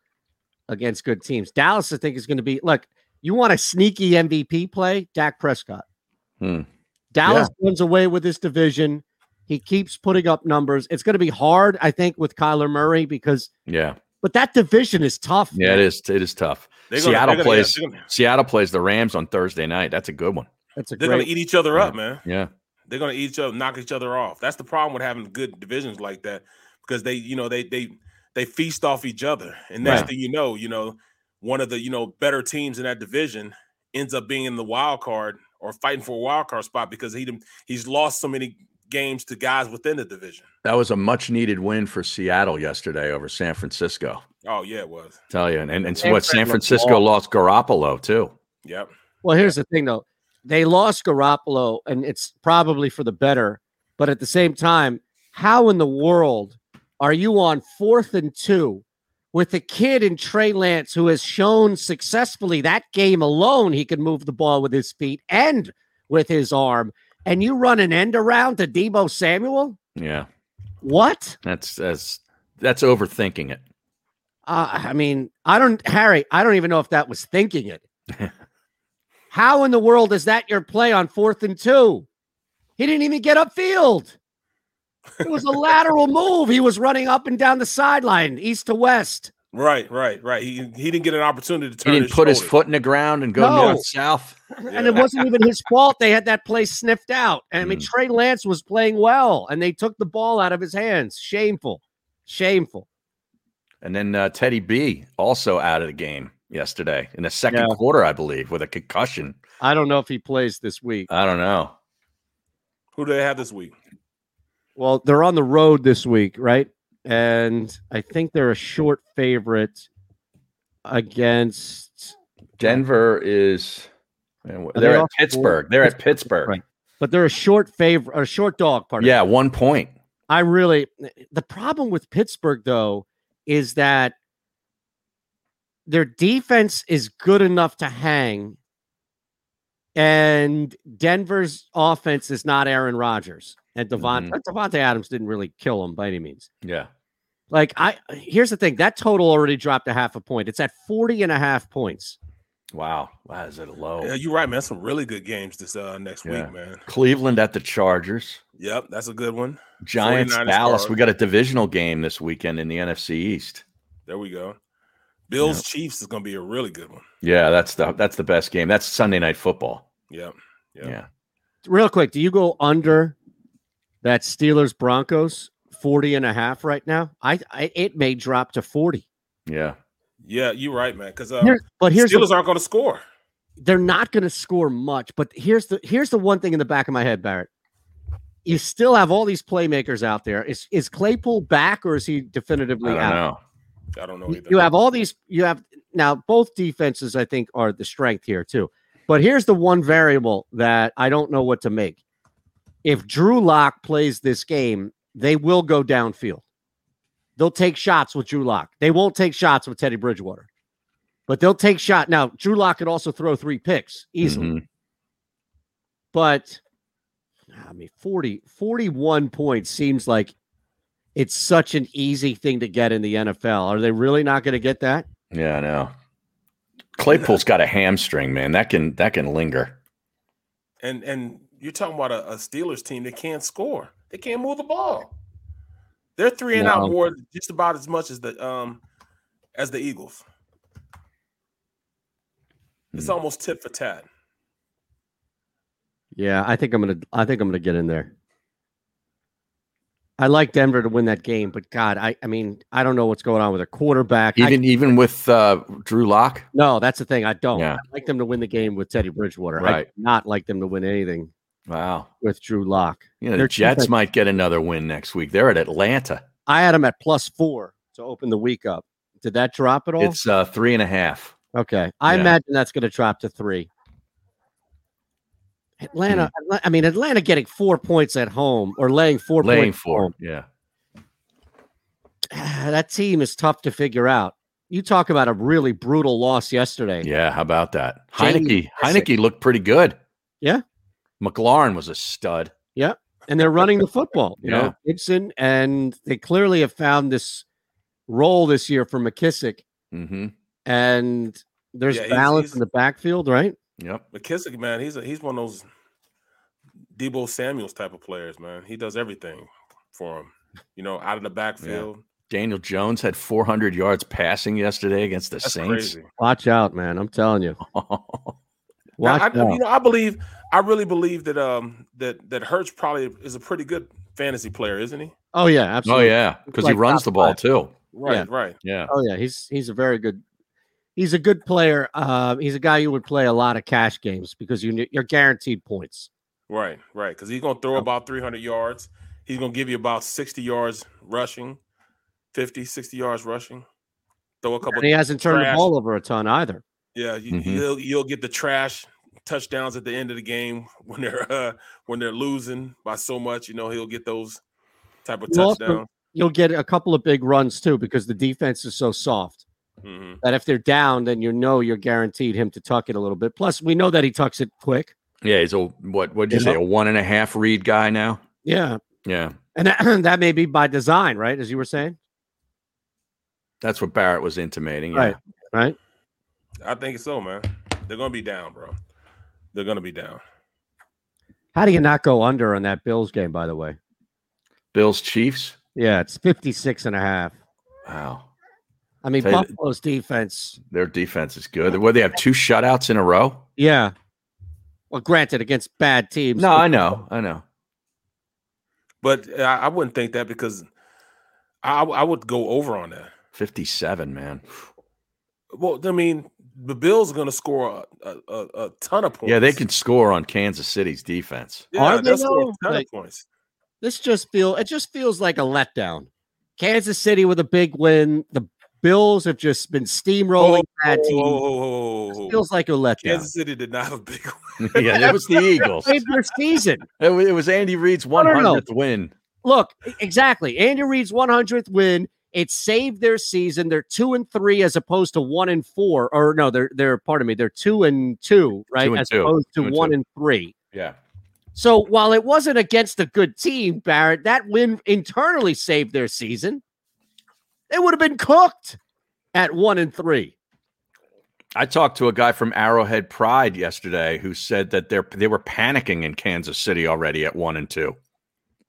against good teams. Dallas, I think, is going to be look. You want a sneaky MVP play? Dak Prescott. Hmm. Dallas runs away with this division. He keeps putting up numbers. It's going to be hard, I think, with Kyler Murray because, Yeah. but that division is tough. Yeah, it man. is. It is tough. They're gonna- Seattle gonna- plays. they're gonna- Seattle plays the Rams on Thursday night. That's a good one. That's a They're going to eat each other up, man. Yeah. They're going to eat each other, knock each other off. That's the problem with having good divisions like that because they, you know, they they they feast off each other, and next Right. thing you know, you know, one of the you know better teams in that division ends up being in the wild card or fighting for a wild card spot because he he's lost so many games to guys within the division. That was a much needed win for Seattle yesterday over San Francisco. Oh yeah, it was. Tell you, and and, and San what San Francisco lost. lost Garoppolo too. Yep. Well, here's the thing, though. They lost Garoppolo, and it's probably for the better. But at the same time, how in the world are you on fourth and two with a kid in Trey Lance who has shown successfully that game alone he can move the ball with his feet and with his arm, and you run an end around to Deebo Samuel? Yeah, What? that's that's that's overthinking it. Uh, I mean, I don't, Harry, I don't even know if that was thinking it. How in the world is that your play on fourth and two? He didn't even get upfield. It was a lateral move. He was running up and down the sideline, east to west. Right, right, right. He he didn't get an opportunity to turn. He didn't put his foot in the ground and go No. north south. And it wasn't even his fault. They had that play sniffed out. And I mean, Mm. Trey Lance was playing well, and they took the ball out of his hands. Shameful. Shameful. And then uh, Teddy B also out of the game yesterday in the second Yeah. quarter, I believe, with a concussion. I don't know if he plays this week. I don't know. Who do they have this week? Well, they're on the road this week, right? And I think they're a short favorite against, Denver is. man, they They're at Pittsburgh. board? They're at Pittsburgh. Right. but they're a short favorite, a short dog. Pardon. me. Yeah, one point. I really. The problem with Pittsburgh though is that their defense is good enough to hang, and Denver's offense is not Aaron Rodgers and Davante. Mm-hmm. Davante Adams didn't really kill him by any means. Yeah. Like I here's the thing, that total already dropped a half a point. It's at 40 and a half points. Wow. Wow, is it a low? Yeah, you're right, man. Some really good games this uh next Yeah. week, man. Cleveland at the Chargers. Yep, that's a good one. Giants, 49ers Dallas. We got a divisional game this weekend in the NFC East. There we go. Bills Chiefs is going to be a really good one. Yeah, that's the that's the best game. That's Sunday night football. Yep. Yep. Yeah. Real quick, do you go under that Steelers Broncos 40 and a half right now? I, I it may drop to 40. Yeah. Yeah, you're right, man. Because uh, Here- but here's the- Steelers aren't going to score. they're not going to score much. But here's the here's the one thing in the back of my head, Barrett. You still have all these playmakers out there. Is is Claypool back or is he definitively I don't out? know. I don't know You- either. You have all these. You have now both defenses. I think are the strength here too. But here's the one variable that I don't know what to make. If Drew Lock plays this game, they will go downfield. They'll take shots with Drew Lock. They won't take shots with Teddy Bridgewater, but they'll take shot. Now Drew Lock could also throw three picks easily, Mhm. but I mean 40, 41 points seems like it's such an easy thing to get in the NFL. Are they really not going to get that? Yeah, I know. Claypool's got a hamstring, man. That can that can linger. and and you're talking about a, a Steelers team that can't score. They can't move the ball. They're three and No. out more, just about as much as the um as the Eagles. It's Hmm. almost tit for tat. Yeah, I think I'm gonna. I think I'm gonna get in there. I like Denver to win that game, but God, I, I mean, I don't know what's going on with their quarterback. I- Even even with uh, Drew Lock. no, that's the thing. I don't. Yeah. I like them to win the game with Teddy Bridgewater. I Right. do not like them to win anything Wow. with Drew Lock. You know, the Their Jets might get another win next week. They're at Atlanta. I had them at plus four to open the week up. Did that drop at all? It's uh, three and a half. okay. I Yeah. imagine that's going to drop to three. Atlanta. Hmm. I mean, Atlanta getting four points at home or laying four Laying points four. Yeah. that team is tough to figure out. You talk about a really brutal loss yesterday. Yeah. How about that? Jamie Heinicke. Heinicke looked pretty good. Yeah. McLaurin was a stud. Yeah. And they're running the football. You Yeah. know, Gibson, and they clearly have found this role this year for McKissick. Mm-hmm. And there's Yeah, balance he's- in the backfield, right? Yep. McKissick, man, he's a, he's one of those Deebo Samuels type of players, man. He does everything for him. You know, out of the backfield. Daniel Jones had 400 yards passing yesterday against the That's Saints. crazy. Watch out, man. I'm telling you. Now, I, you know, I believe, I really believe that um that that Hurts probably is a pretty good fantasy player, isn't he? oh yeah, absolutely. oh yeah, because he runs the ball five. too. Right, Yeah. right. Yeah. Oh yeah, he's he's a very good. He's a good player. Uh, he's a guy you would play a lot of cash games because you you're guaranteed points. Right, right. Because he's going to throw about 300 yards. He's going to give you about 60 yards rushing, 50, 60 yards rushing. Throw a couple. And he hasn't turned trash. the ball over a ton either. Yeah, you, Mhm. you'll you'll get the trash touchdowns at the end of the game when they're uh, when they're losing by so much. You know, he'll get those type of You also- touchdowns. You'll get a couple of big runs too because the defense is so soft hmm that if they're down, then you know you're guaranteed him to tuck it a little bit. Plus, we know that he tucks it quick. Yeah, he's a what? What did you You say? know? A one and a half read guy now. Yeah, Yeah, and that, that may be by design, right? As you were saying, that's what Barrett was intimating. Yeah. Right. Right? I think so, man. They're going to be down, bro. They're going to be down. How do you not go under on that Bills game? By the way, Bills Chiefs. yeah, it's 56 and a half. Wow, I mean, Tell you Buffalo's defense their defense is good. What they have two shutouts in a row. Yeah. Well, granted, against bad teams. No, I know, I know. But I, I wouldn't think that because I, I would go over on that. Fifty-seven, man. Well, I mean, the Bills are going to score a, a, a, a ton of points. Yeah, they can score on Kansas City's defense. Yeah, Are they, they'll score a ton Like- of points. This just feel it just feels like a letdown. Kansas City with a big win. The Bills have just been steamrolling bad Oh, teams. oh, oh, oh, oh, oh. Feels like a letdown. Kansas City did not have a big win. yeah, it was the Eagles. Saved their season. It wa- it was Andy Reid's no, one no. hundredth win. Look, exactly. Andy Reid's 100th win. It saved their season. They're two and three as opposed to one and four. Or no, they're they're pardon me. They're two and two, right? Two and as two. opposed to Two and one two. and three. Yeah, So while it wasn't against a good team, Barrett, that win internally saved their season. They would have been cooked at one and three. I talked to a guy from Arrowhead Pride yesterday who said that they're they were panicking in Kansas City already at one and two.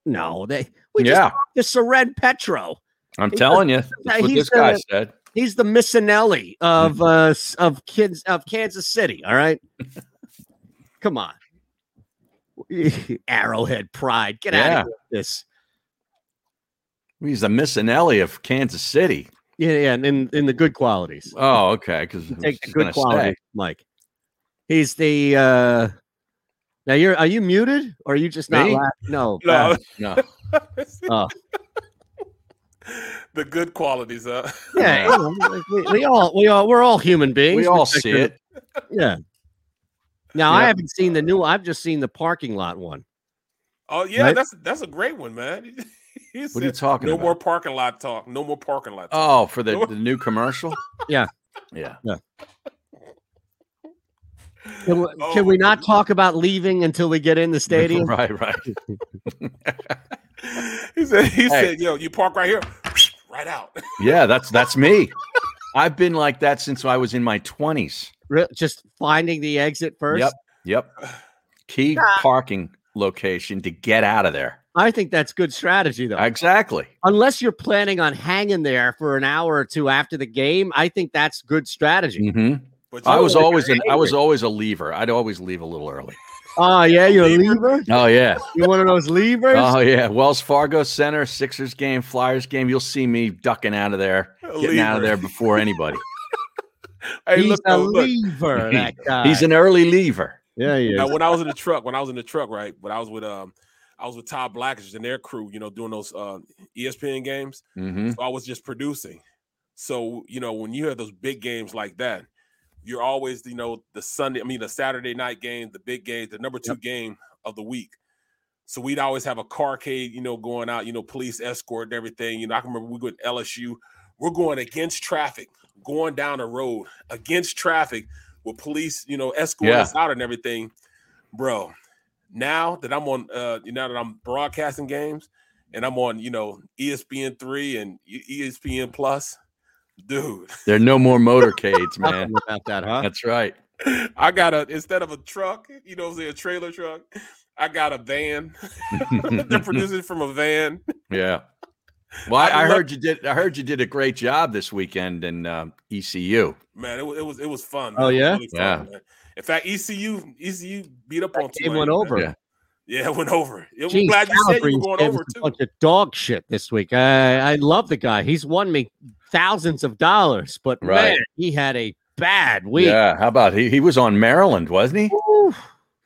No, they we Yeah. just talked to Petro. I'm telling you, that's what he's this guy the- said. He's the Missanelli of uh of kids of Kansas City. All right. Come on. Arrowhead Pride. Get out of here with this. He's the Missanelli of Kansas City. Yeah, yeah, and in, in the good qualities. Oh, okay. Because take the good quality, Mike. He's the uh now you're are you muted or are you just not laughing? No, No, uh, No, oh, the good qualities. Uh, yeah, you know, like, we, we all we all we're all human beings. we all see your- it. Yeah. Now I haven't seen the new. I've just seen the parking lot one. oh yeah, Right? that's that's a great one, man. He What are you talking No about? more parking lot talk. No more parking lot. Talk. Oh, for the, the new commercial. Yeah. Yeah. yeah. Can we, Oh, can we not talk about leaving until we get in the stadium? right, right. he said, he Hey. said, yo, you park right here, right out. Yeah, that's that's me. I've been like that since I was in my twenties. Just finding the exit first. Yep, yep. Key parking location to get out of there. I think that's good strategy though. Exactly. Unless you're planning on hanging there for an hour or two after the game, I think that's good strategy. hmm But I was always an I was always a lever. I'd always leave a little early. Oh yeah, you're a lever. Oh yeah. you're one of those levers? Oh yeah. Wells Fargo Center, Sixers game, Flyers game. You'll see me ducking out of there, getting out of there before anybody. Hey, He's look, a look. lever. That guy. He's an early lever. yeah, yeah. when I was in the truck, when I was in the truck, right, when I was with um, I was with Todd Blackledge and their crew, you know, doing those uh, ESPN games. hmm So I was just producing. So you know, when you have those big games like that, you're always, you know, the Sunday, I mean, the Saturday night game, the big game, the number two game of the week. So we'd always have a carcade, you know, going out, you know, police escort and everything. You know, I can remember we go to LSU. We're going against traffic, going down the road against traffic with police, you know, escorting Yeah. us out and everything. Bro, now that I'm on, uh, now that I'm broadcasting games and I'm on, you know, ESPN three and ESPN plus, dude, There are no more motorcades, man. About that, huh? That's right. I got a instead of a truck, you know, say a trailer truck, I got a van. They're producing from a van. Yeah. Well, I, I I heard you did. I heard you did a great job this weekend in um, ECU. Man, it, it was it was fun. Oh, man. It was yeah? really fun, Yeah. man. In fact, ECU ECU beat up on Game Tulane, went over. Yeah. Yeah, it went over. I'm Jeez, glad you said you were going over too. bunch of dog shit this week. I, I love the guy. He's won me thousands of dollars, but Right. man, he had a bad week. Yeah. How about he? He was on Maryland, wasn't he?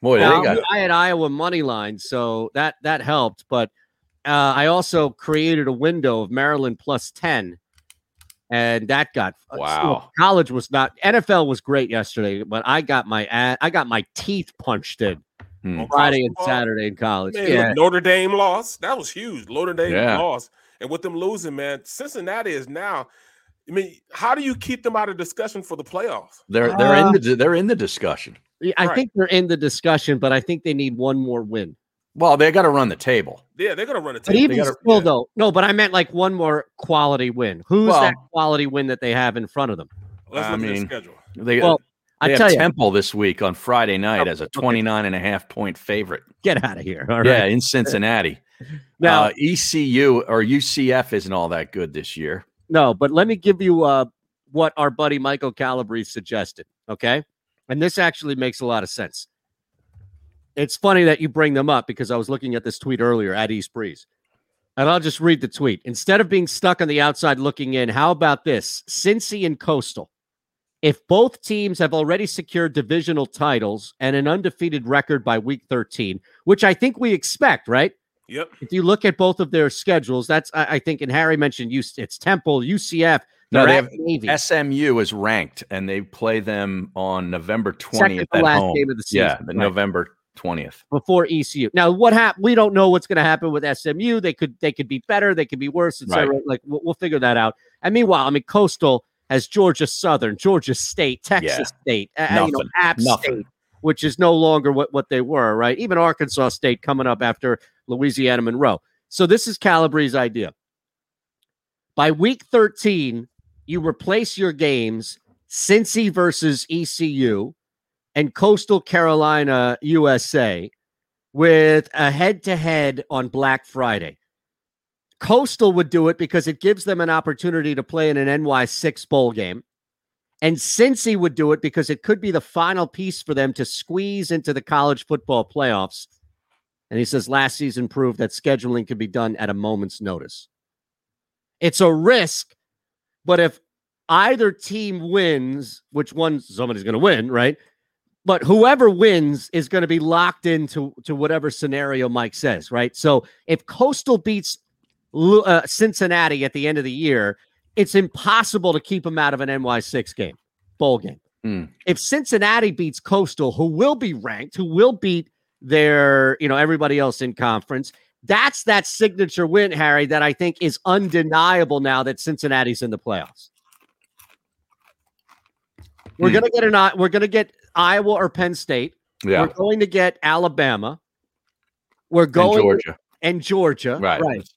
Boy, they got I had Iowa money line, so that that helped. But uh, I also created a window of Maryland plus ten, and that got uh, Wow. college was not NFL was great yesterday, but I got my ad, I got my teeth punched in Hmm. Friday and? Saturday in college. Man, yeah, Notre Dame lost. That was huge. Notre Dame Yeah. lost, and with them losing, man, Cincinnati is now. I mean, how do you keep them out of discussion for the playoffs? they're they're in the they're in the discussion. I right. think they're in the discussion, but I think they need one more win. Well, they got to run the table. Yeah, they're gonna run a But even gotta- still, yeah. though, no. But I meant like one more quality win. Who's Well- that quality win that they have in front of them? Let's I look at mean, schedule. They, Well, they I tell you, Temple this week on Friday night Oh, as a okay. 29 and a half point favorite. get out of here. All right. Yeah, in Cincinnati. Now, uh, ECU or UCF isn't all that good this year. no, but let me give you uh, what our buddy Michael Calabrese suggested. Okay. And this actually makes a lot of sense. It's funny that you bring them up because I was looking at this tweet earlier at East Breeze. And I'll just read the tweet. Instead of being stuck on the outside looking in, how about this? Cincy and Coastal. If both teams have already secured divisional titles and an undefeated record by week 13, which I think we expect, right? Yep. If you look at both of their schedules, that's I, I think, and Harry mentioned you, it's Temple, UCF, No, they're they at have Navy. SMU is ranked, and they play them on November twentieth to at last home. game of the yeah, season, the right. November twentieth. before ECU. Now, what happened? We don't know what's going to happen with SMU. They could they could be better. They could be worse. Etc. Like we'll, we'll figure that out. And meanwhile, I mean, Coastal has Georgia Southern, Georgia State, Texas State, uh, you know, App Nothing. State, which is no longer what what they were. Right? Even Arkansas State coming up after Louisiana Monroe. So this is Calabrese's idea. By week 13, you replace your games Cincy versus ECU and Coastal Carolina USA with a head to head on Black Friday. Coastal would do it because it gives them an opportunity to play in an NY6 bowl game. And Cincy would do it because it could be the final piece for them to squeeze into the college football playoffs. And he says last season proved that scheduling can be done at a moment's notice. It's a risk, but if either team wins, which one somebody's going to win, right? But whoever wins is going to be locked into to whatever scenario Mike says, right? So if Coastal beats uh, Cincinnati at the end of the year, it's impossible to keep them out of an NY6 game, bowl game. Hmm. If Cincinnati beats Coastal, who will be ranked, who will beat their, you know, everybody else in conference, that's that signature win, Harry, that I think is undeniable now that Cincinnati's in the playoffs. We're Hmm. gonna get an we're gonna get Iowa or Penn State. Yeah, We're going to get Alabama. We're and going Georgia. and Georgia. Right. Right.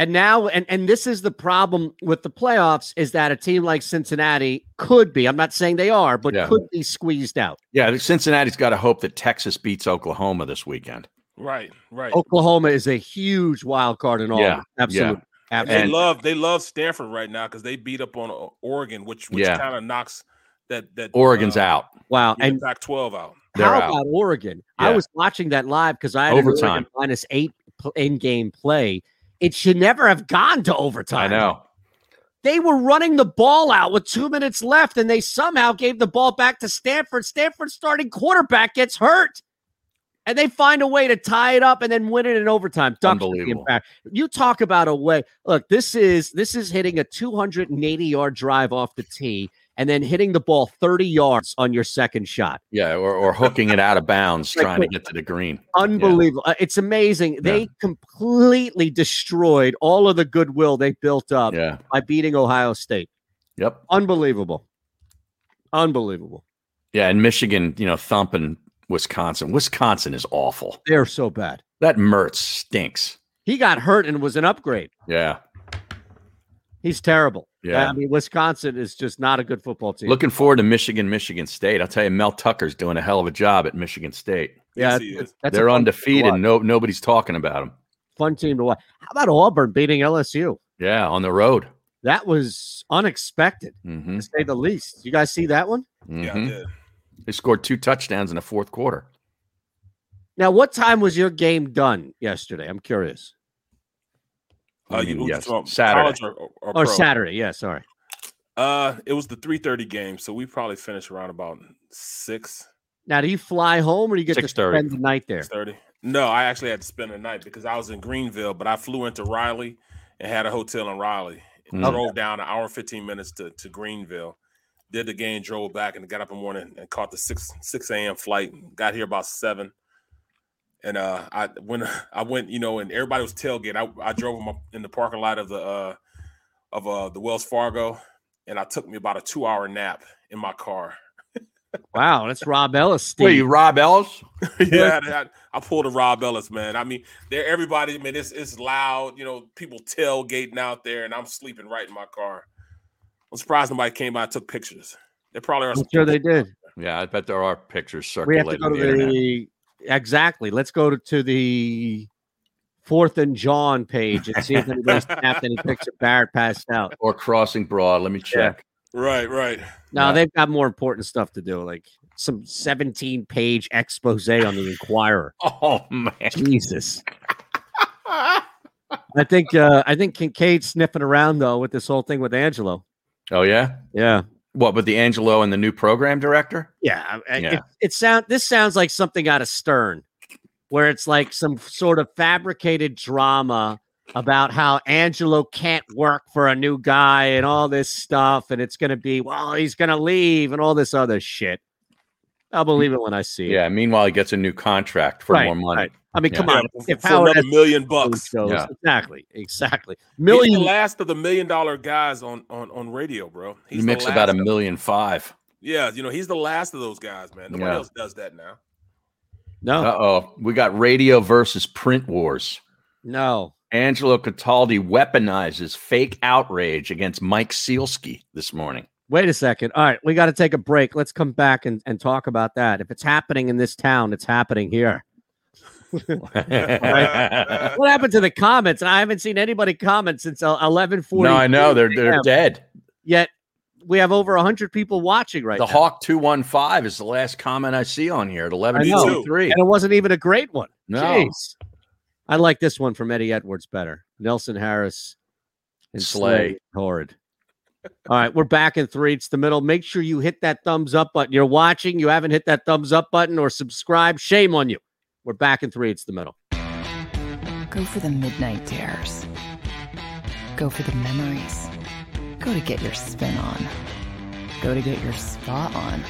And now, and, and this is the problem with the playoffs is that a team like Cincinnati could be, I'm not saying they are, but Yeah. could be squeezed out. Yeah, Cincinnati's got to hope that Texas beats Oklahoma this weekend. Right, right. Oklahoma is a huge wild card in all. Yeah, Absolutely. And they Absolutely. love they love Stanford right now because they beat up on Oregon, which which Yeah. kind of knocks that that Oregon's uh, out. Wow. And Pac-12 out. They're how out. about Oregon? I was watching that live because I had an Overtime. Oregon minus eight in-game play. It should never have gone to overtime. I know. They were running the ball out with two minutes left, and they somehow gave the ball back to Stanford. Stanford's starting quarterback gets hurt. And they find a way to tie it up and then win it in overtime. Ducks Unbelievable. You talk about a way. Look, this is this is hitting a 280 yard drive off the tee and then hitting the ball 30 yards on your second shot. Yeah, or, or hooking it out of bounds Like, trying to get to the green. Unbelievable. Uh, It's amazing. They completely destroyed all of the goodwill they built up Yeah. by beating Ohio State. Yep. Unbelievable. Unbelievable. Yeah, and Michigan, you know, thumping Wisconsin. Wisconsin is awful. They're so bad. That Mertz stinks. He got hurt and was an upgrade. Yeah. He's terrible. Yeah. I mean, Wisconsin is just not a good football team. Looking forward to Michigan, Michigan State. I'll tell you, Mel Tucker's doing a hell of a job at Michigan State. yeah, Yes, it's- that's They're fun team to undefeated. No, nobody's talking about them. Fun team to watch. How about Auburn beating LSU? Yeah, on the road. That was unexpected, hmm to say the least. You guys see that one? Yeah, I hmm did. They scored two touchdowns in the fourth quarter. Now, what time was your game done yesterday? I'm curious. Uh, I you, mean, you yes, from Saturday. or, or, or Or? Saturday? Yeah, sorry. Uh, it was the three thirty game, so we probably finished around about six Now, do you fly home or do you get to 6:30. spend the night there? thirty. No, I actually had to spend the night because I was in Greenville, but I flew into Raleigh and had a hotel in Raleigh. And Mm. Drove down an hour and fifteen minutes to, to Greenville. Did the game, drove back, and got up in the morning and caught the six six a.m. flight. And got here about seven. And uh, I when I went, you know, and everybody was tailgate. I, I drove them up in the parking lot of the uh, of uh, the Wells Fargo, and I took me about a two hour nap in my car. Wow, that's Rob Ellis. Steve. Wait, Rob Ellis? yeah, I, I pulled a Rob Ellis, man. I mean, there everybody. I mean, it's it's loud. You know, people tailgating out there, and I'm sleeping right in my car. I'm surprised nobody came by and took pictures. There probably are. I'm some sure they did. Yeah, I bet there are pictures circulating. We have to circulating go to the internet. the exactly. Let's go to, to the Fourth and John page and see if anybody snapped any picture. Barrett passed out. Or Crossing Broad. Let me check. Right, right. No, Yeah. they've got more important stuff to do, like some 17 page expose on the Inquirer. Oh man. Jesus. I think uh I think Kincaid's sniffing around though with this whole thing with Angelo. Oh yeah. Yeah. What with the Angelo and the new program director? Yeah. Yeah. It, it sound this sounds like something out of Stern, where it's like some sort of fabricated drama about how Angelo can't work for a new guy and all this stuff, and it's gonna be well, he's gonna leave and all this other shit. I'll believe it when I see it. Yeah. Meanwhile, he gets a new contract for Right, more money. right. I mean, Yeah. come Yeah, on. for, If for Howard another million bucks. shows- Yeah. exactly, exactly. He's the Million. last of the million dollar guys on on on radio, bro. He He's the makes about a million five. Yeah, you know, he's the last of those guys, man. Nobody Yeah. else does that now. No, Uh oh. We got radio versus print wars. no. Angelo Cataldi weaponizes fake outrage against Mike Sielski this morning. Wait a second. All right, we got to take a break. Let's come back and, and talk about that. If it's happening in this town, it's happening here. What happened to the comments? And I haven't seen anybody comment since eleven forty. no, I know they're they're dead. Yet we have over hundred people watching right now. the now, Hawk two one five is the last comment I see on here at eleven forty three. and it wasn't even a great one. No. Jeez. I like this one from Eddie Edwards better. Nelson Harris and Slay. Slay horrid. All right, we're back in three. It's the middle. Make sure you hit that thumbs up button. You're watching, you haven't hit that thumbs up button or subscribe. Shame on you. We're back in three. It's the middle. Go for the midnight dares. Go for the memories. Go to get your spin on. Go to get your spa on.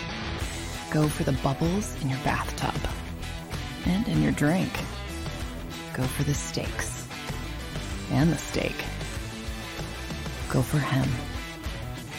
Go for the bubbles in your bathtub. And in your drink. Go for the stakes. And the steak. Go for him.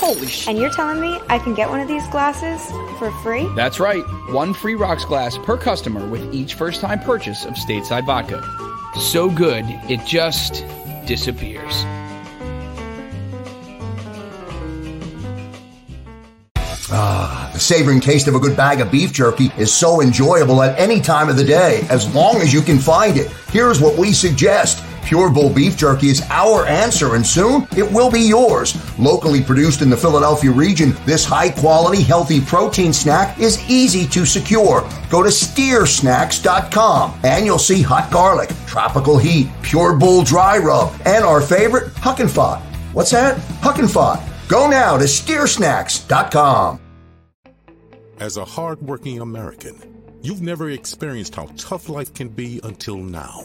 Holy shit. And you're telling me I can get one of these glasses for free? That's right. One free rocks glass per customer with each first time purchase of Stateside Vodka. So good, it just disappears. Ah, the savoring taste of a good bag of beef jerky is so enjoyable at any time of the day, as long as you can find it. Here's what we suggest. Pure Bull Beef Jerky is our answer, and soon it will be yours. Locally produced in the Philadelphia region, this high quality, healthy protein snack is easy to secure. Go to steersnacks.com and you'll see hot garlic, tropical heat, Pure Bull dry rub, and our favorite, Huck and Fod. What's that? Huck and Fod. Go now to steersnacks.com. As a hardworking American, you've never experienced how tough life can be until now.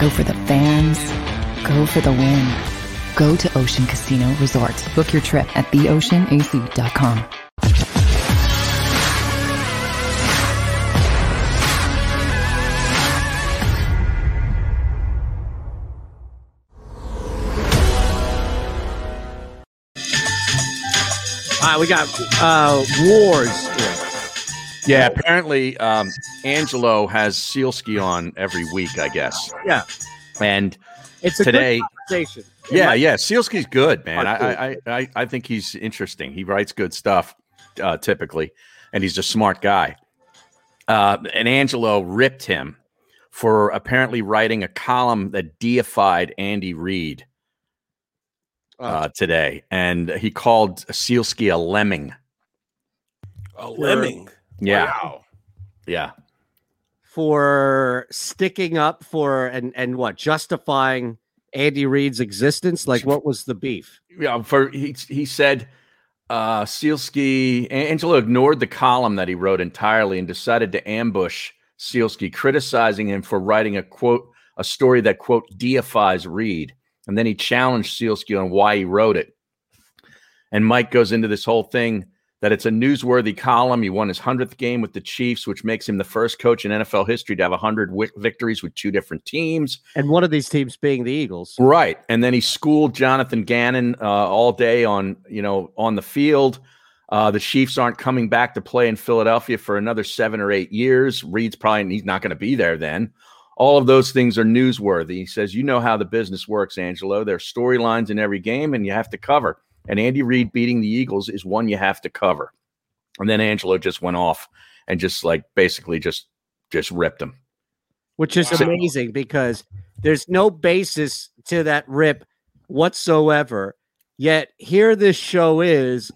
Go for the fans. Go for the win. Go to Ocean Casino Resort. Book your trip at theoceanac.com. All right, we got uh, wars here. Yeah, apparently um, Angelo has Sielski on every week, I guess. Yeah, And it's a Today- good conversation. Yeah, might- yeah, Sielski's good, man. Oh. I, I, I, I think he's interesting. He writes good stuff, uh, typically, and he's a smart guy. Uh, and Angelo ripped him for apparently writing a column that deified Andy Reid uh, today, and he called Sealski a lemming. A lemming. Yeah, Wow. yeah. for sticking up for and and what justifying Andy Reid's existence. Like, what was the beef? yeah, for he he said uh Sielski Angelo ignored the column that he wrote entirely and decided to ambush Sielski, criticizing him for writing a quote a story that quote deifies Reid. And then he challenged Sielski on why he wrote it. And Mike goes into this whole thing that it's a newsworthy column. He won his 100th game with the Chiefs, which makes him the first coach in NFL history to have 100 wi- victories with two different teams. And one of these teams being the Eagles. Right. And then he schooled Jonathan Gannon uh, all day on, you know, on the field. Uh, the Chiefs aren't coming back to play in Philadelphia for another seven or eight years. Reid's probably he's not going to be there then. All of those things are newsworthy. He says, you know how the business works, Angelo. There are storylines in every game, and you have to cover. And Andy Reid beating the Eagles is one you have to cover. And then Angelo just went off and just like basically just just ripped him. which is Wow. amazing because there's no basis to that rip whatsoever. Yet here this show is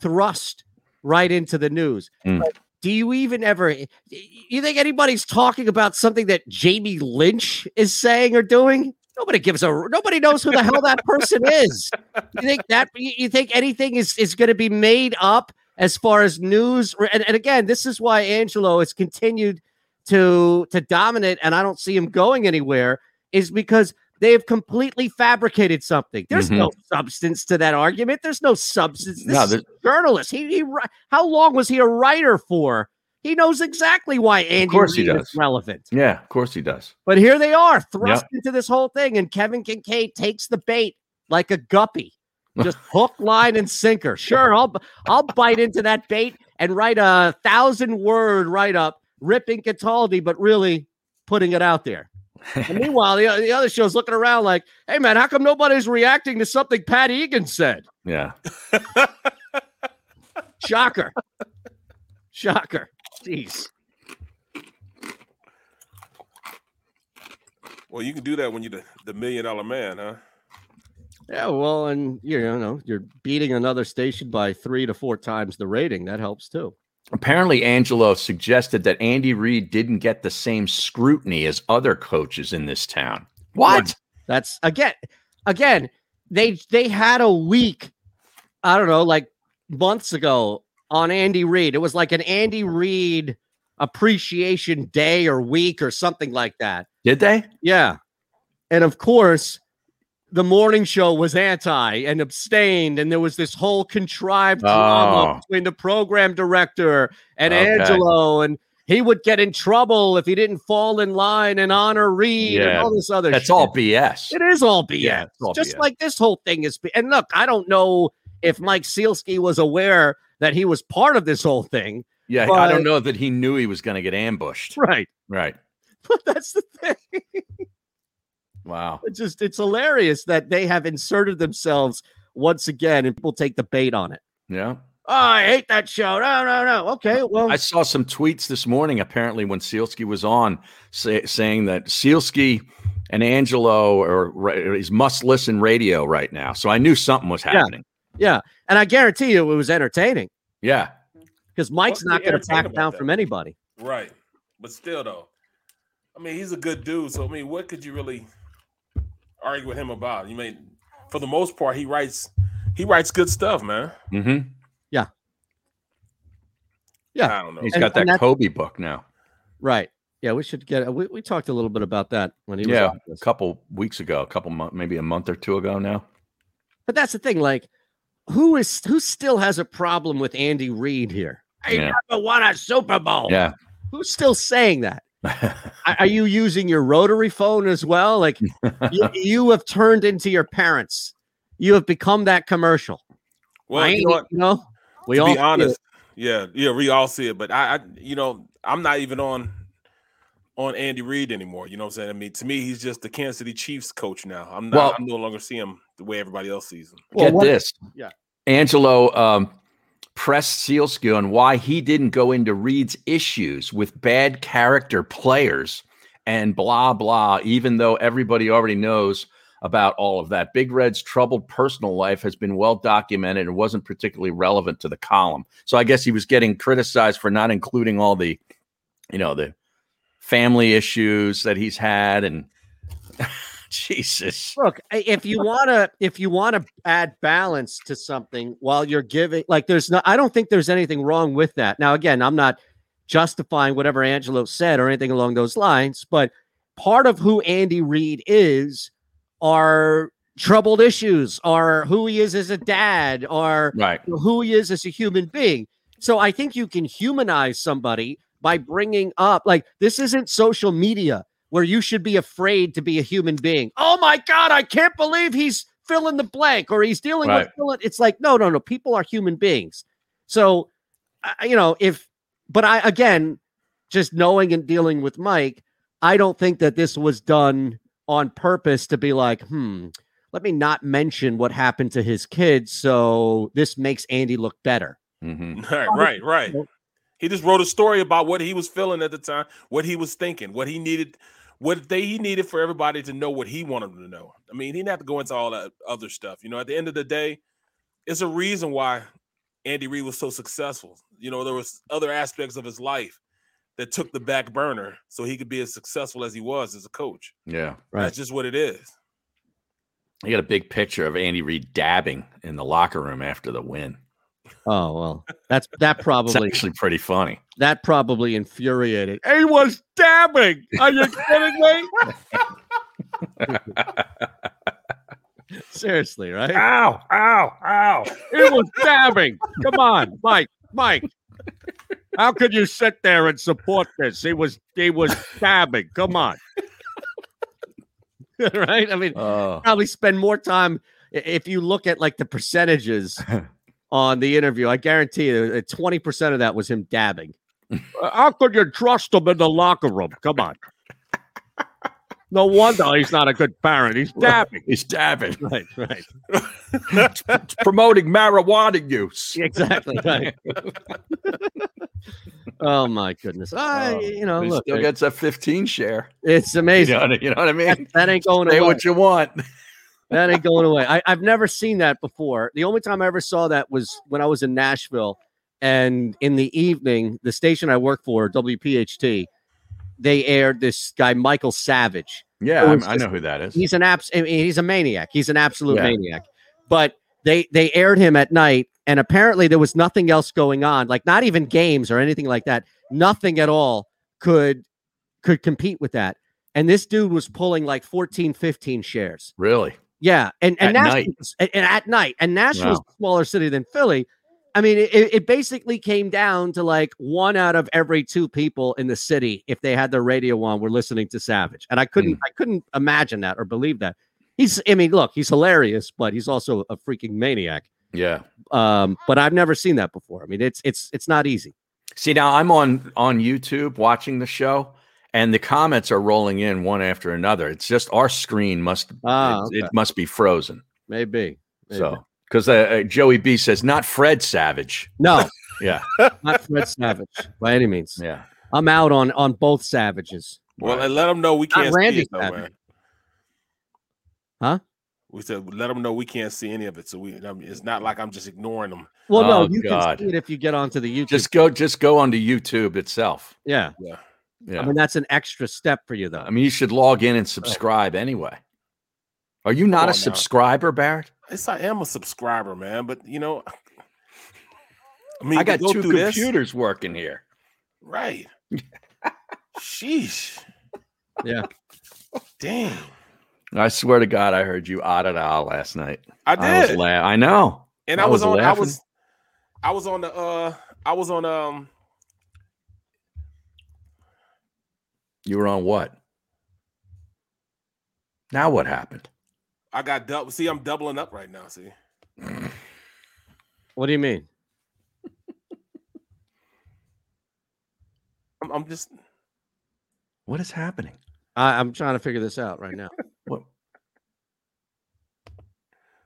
thrust right into the news. Mm. Like, do you even ever you think anybody's talking about something that Jamie Lynch is saying or doing? Nobody gives a nobody knows who the hell that person is. You think that you think anything is is going to be made up as far as news and, and again, this is why Angelo has continued to to dominate and I don't see him going anywhere is because they have completely fabricated something. There's no substance to that argument. There's no substance. This Mm-hmm. No, is a journalist. He, he how long was he a writer for? He knows exactly why Andy course he Reid is does. relevant. Yeah, of course he does. But here they are thrust into this whole thing, and Kevin Kincaid takes the bait like a guppy, just hook, line, and sinker. Sure, I'll I'll bite into that bait and write a thousand word write up ripping Cataldi, but really putting it out there. And meanwhile, the, the other show's looking around like, "Hey man, how come nobody's reacting to something Pat Egan said?" Yeah. Shocker, shocker. Jeez. Well, you can do that when you're the, the million dollar man, huh? Yeah, well, and you know, you're beating another station by three to four times the rating. That helps too. Apparently, Angelo suggested that Andy Reid didn't get the same scrutiny as other coaches in this town. What? That's again, again, they they had a week, I don't know, like months ago on Andy Reid. It was like an Andy Reid appreciation day or week or something like that. Did they? Yeah. And of course, the morning show was anti and abstained, and there was this whole contrived oh. drama Oh. between the program director and Okay. Angelo, and he would get in trouble if he didn't fall in line and honor Reid and all this other That's shit. all BS. It is all BS. Yeah, all Just BS. like this whole thing is. And look, I don't know if Mike Sielski was aware that he was part of this whole thing. Yeah, I don't know that he knew he was going to get ambushed. Right. Right. But that's the thing. Wow. It's just it's hilarious that they have inserted themselves once again and people take the bait on it. Yeah. Oh, I hate that show. No, no, no. Okay, well, I saw some tweets this morning, apparently, when Sielski was on, say, saying that Sielski and Angelo are is must listen radio right now. So I knew something was happening. Yeah, and I guarantee you it was entertaining Yeah. because Mike's What's not going to entertaining back about down that? from anybody. Right. But still, though, I I mean, he's a good dude. So I mean, what could you really argue with him about? You mean, for the most part, he writes he writes good stuff, man. Mm-hmm. Yeah. Yeah. I don't know. He's And- got that that- Kobe book now. Right. Yeah, we should get. We, we talked a little bit about that when he was. Yeah, a couple weeks ago, a couple months, maybe a month or two ago now. But that's the thing. Like, who is who still has a problem with Andy Reid here? I Yeah. never won a Super Bowl. Yeah. Who's still saying that? Are are you using your rotary phone as well? Like, you, you have turned into your parents. You have become that commercial. Well, I you know you know, we to all be see it. honest, yeah, yeah, we all see it. But I, I, you know, I'm not even on on Andy Reid anymore. You know what I'm saying? I mean, to me, he's just the Kansas City Chiefs coach now. I'm not. Well- I'm no longer seeing him the way everybody else sees him. Get what- this. yeah. Angelo um, pressed Sielski on why he didn't go into Reid's issues with bad character players and blah, blah, even though everybody already knows about all of that. Big Red's troubled personal life has been well documented and wasn't particularly relevant to the column. So I guess he was getting criticized for not including all the, you know, the family issues that he's had and Jesus. Look, if you want to if you want to add balance to something while you're giving like there's no I don't think there's anything wrong with that. Now again, I'm not justifying whatever Angelo said or anything along those lines, but part of who Andy Reid is are troubled issues, are who he is as a dad, are Right. who he is as a human being. So I think you can humanize somebody by bringing up like this isn't social media where you should be afraid to be a human being. Oh my god, I can't believe he's fill in the blank or he's dealing Right. with fill it's like no, no, no, people are human beings. So I- you know, if but I again just knowing and dealing with Mike, I don't think that this was done on purpose to be like, hmm, let me not mention what happened to his kids so this makes Andy look better. hmm Right, right, right. He just wrote a story about what he was feeling at the time, what he was thinking, what he needed, what they he needed for everybody to know what he wanted them to know. I mean, he didn't have to go into all that other stuff. You know, at the end of the day, it's a reason why Andy Reid was so successful. You know, there was other aspects of his life that took the back burner so he could be as successful as he was as a coach. Yeah. right. That's just what it is. I got a big picture of Andy Reid dabbing in the locker room after the win. Oh well, that's that It's probably actually pretty funny. that probably infuriated. He was dabbing. Are you kidding me? Seriously, right? Ow! Ow! Ow! It was dabbing. Come on, Mike. Mike. How could you sit there and support this? He was he was dabbing. Come on. right? I mean, Oh, probably spend more time if you look at like the percentages on the interview. I guarantee you, twenty percent of that was him dabbing. Uh, How could you trust him in the locker room? Come on. No wonder he's not a good parent. He's dabbing. he's dabbing. Right, right. It's promoting marijuana use. Exactly. Right. oh my goodness. I, you know, He look, still it- gets a 15 share. it's You amazing. know, you know what I mean? That, that ain't going Say away. what you want. That ain't going away. I, I've never seen that before. The only time I ever saw that was when I was in Nashville, and in the evening, the station I work for, WPHT, they aired this guy Michael Savage. Yeah, I'm- was I know who that is. He's an abs. I mean, he's a maniac. He's an absolute Yeah. maniac. But they they aired him at night, and apparently there was nothing else going on, like not even games or anything like that. Nothing at all could could compete with that. And this dude was pulling like 14, 15 shares. Really? Yeah, and and At Nashville, night. and, at night, and Nashville's Wow. a smaller city than Philly. I mean, it, it basically came down to like one out of every two people in the city, if they had their radio on, were listening to Savage, and I couldn't, I couldn't imagine that or believe that. He's, I mean, look, he's hilarious, but he's also a freaking maniac. Yeah. Um, but I've never seen that before. I mean, it's it's it's not easy. See, now I'm on on YouTube watching the show, and the comments are rolling in one after another. It's just our screen must Ah, it, it must be frozen. Maybe. maybe. So because uh, uh, Joey B says not Fred Savage. no, Yeah, not Fred Savage by any means. yeah. I'm out on on both Savages. Well, and let them know we can't Randy see it, though, Huh? We said let them know we can't see any of it, so we. I mean, it's not like I'm just ignoring them. Well, no, Oh, you God. can see it if you get onto the YouTube. Just go, just go onto YouTube itself. yeah. Yeah. Yeah. I mean, that's an extra step for you, though. I mean, you should log in and subscribe anyway. Are you not a now. subscriber, Barrett? Yes, I am a subscriber, man. But you know, I mean, I got go two through this- computers working here. right? Sheesh. Yeah. Damn. I swear to God, I heard you out out last night. I I was did. la- I know. and I I was, was on. I was. I was on the. uh I was on. Um. You were on what? Now what happened? I got double. See, I'm doubling up right now. See. What do you mean? I'm, I'm just. What is happening? I, I'm trying to figure this out right now. What?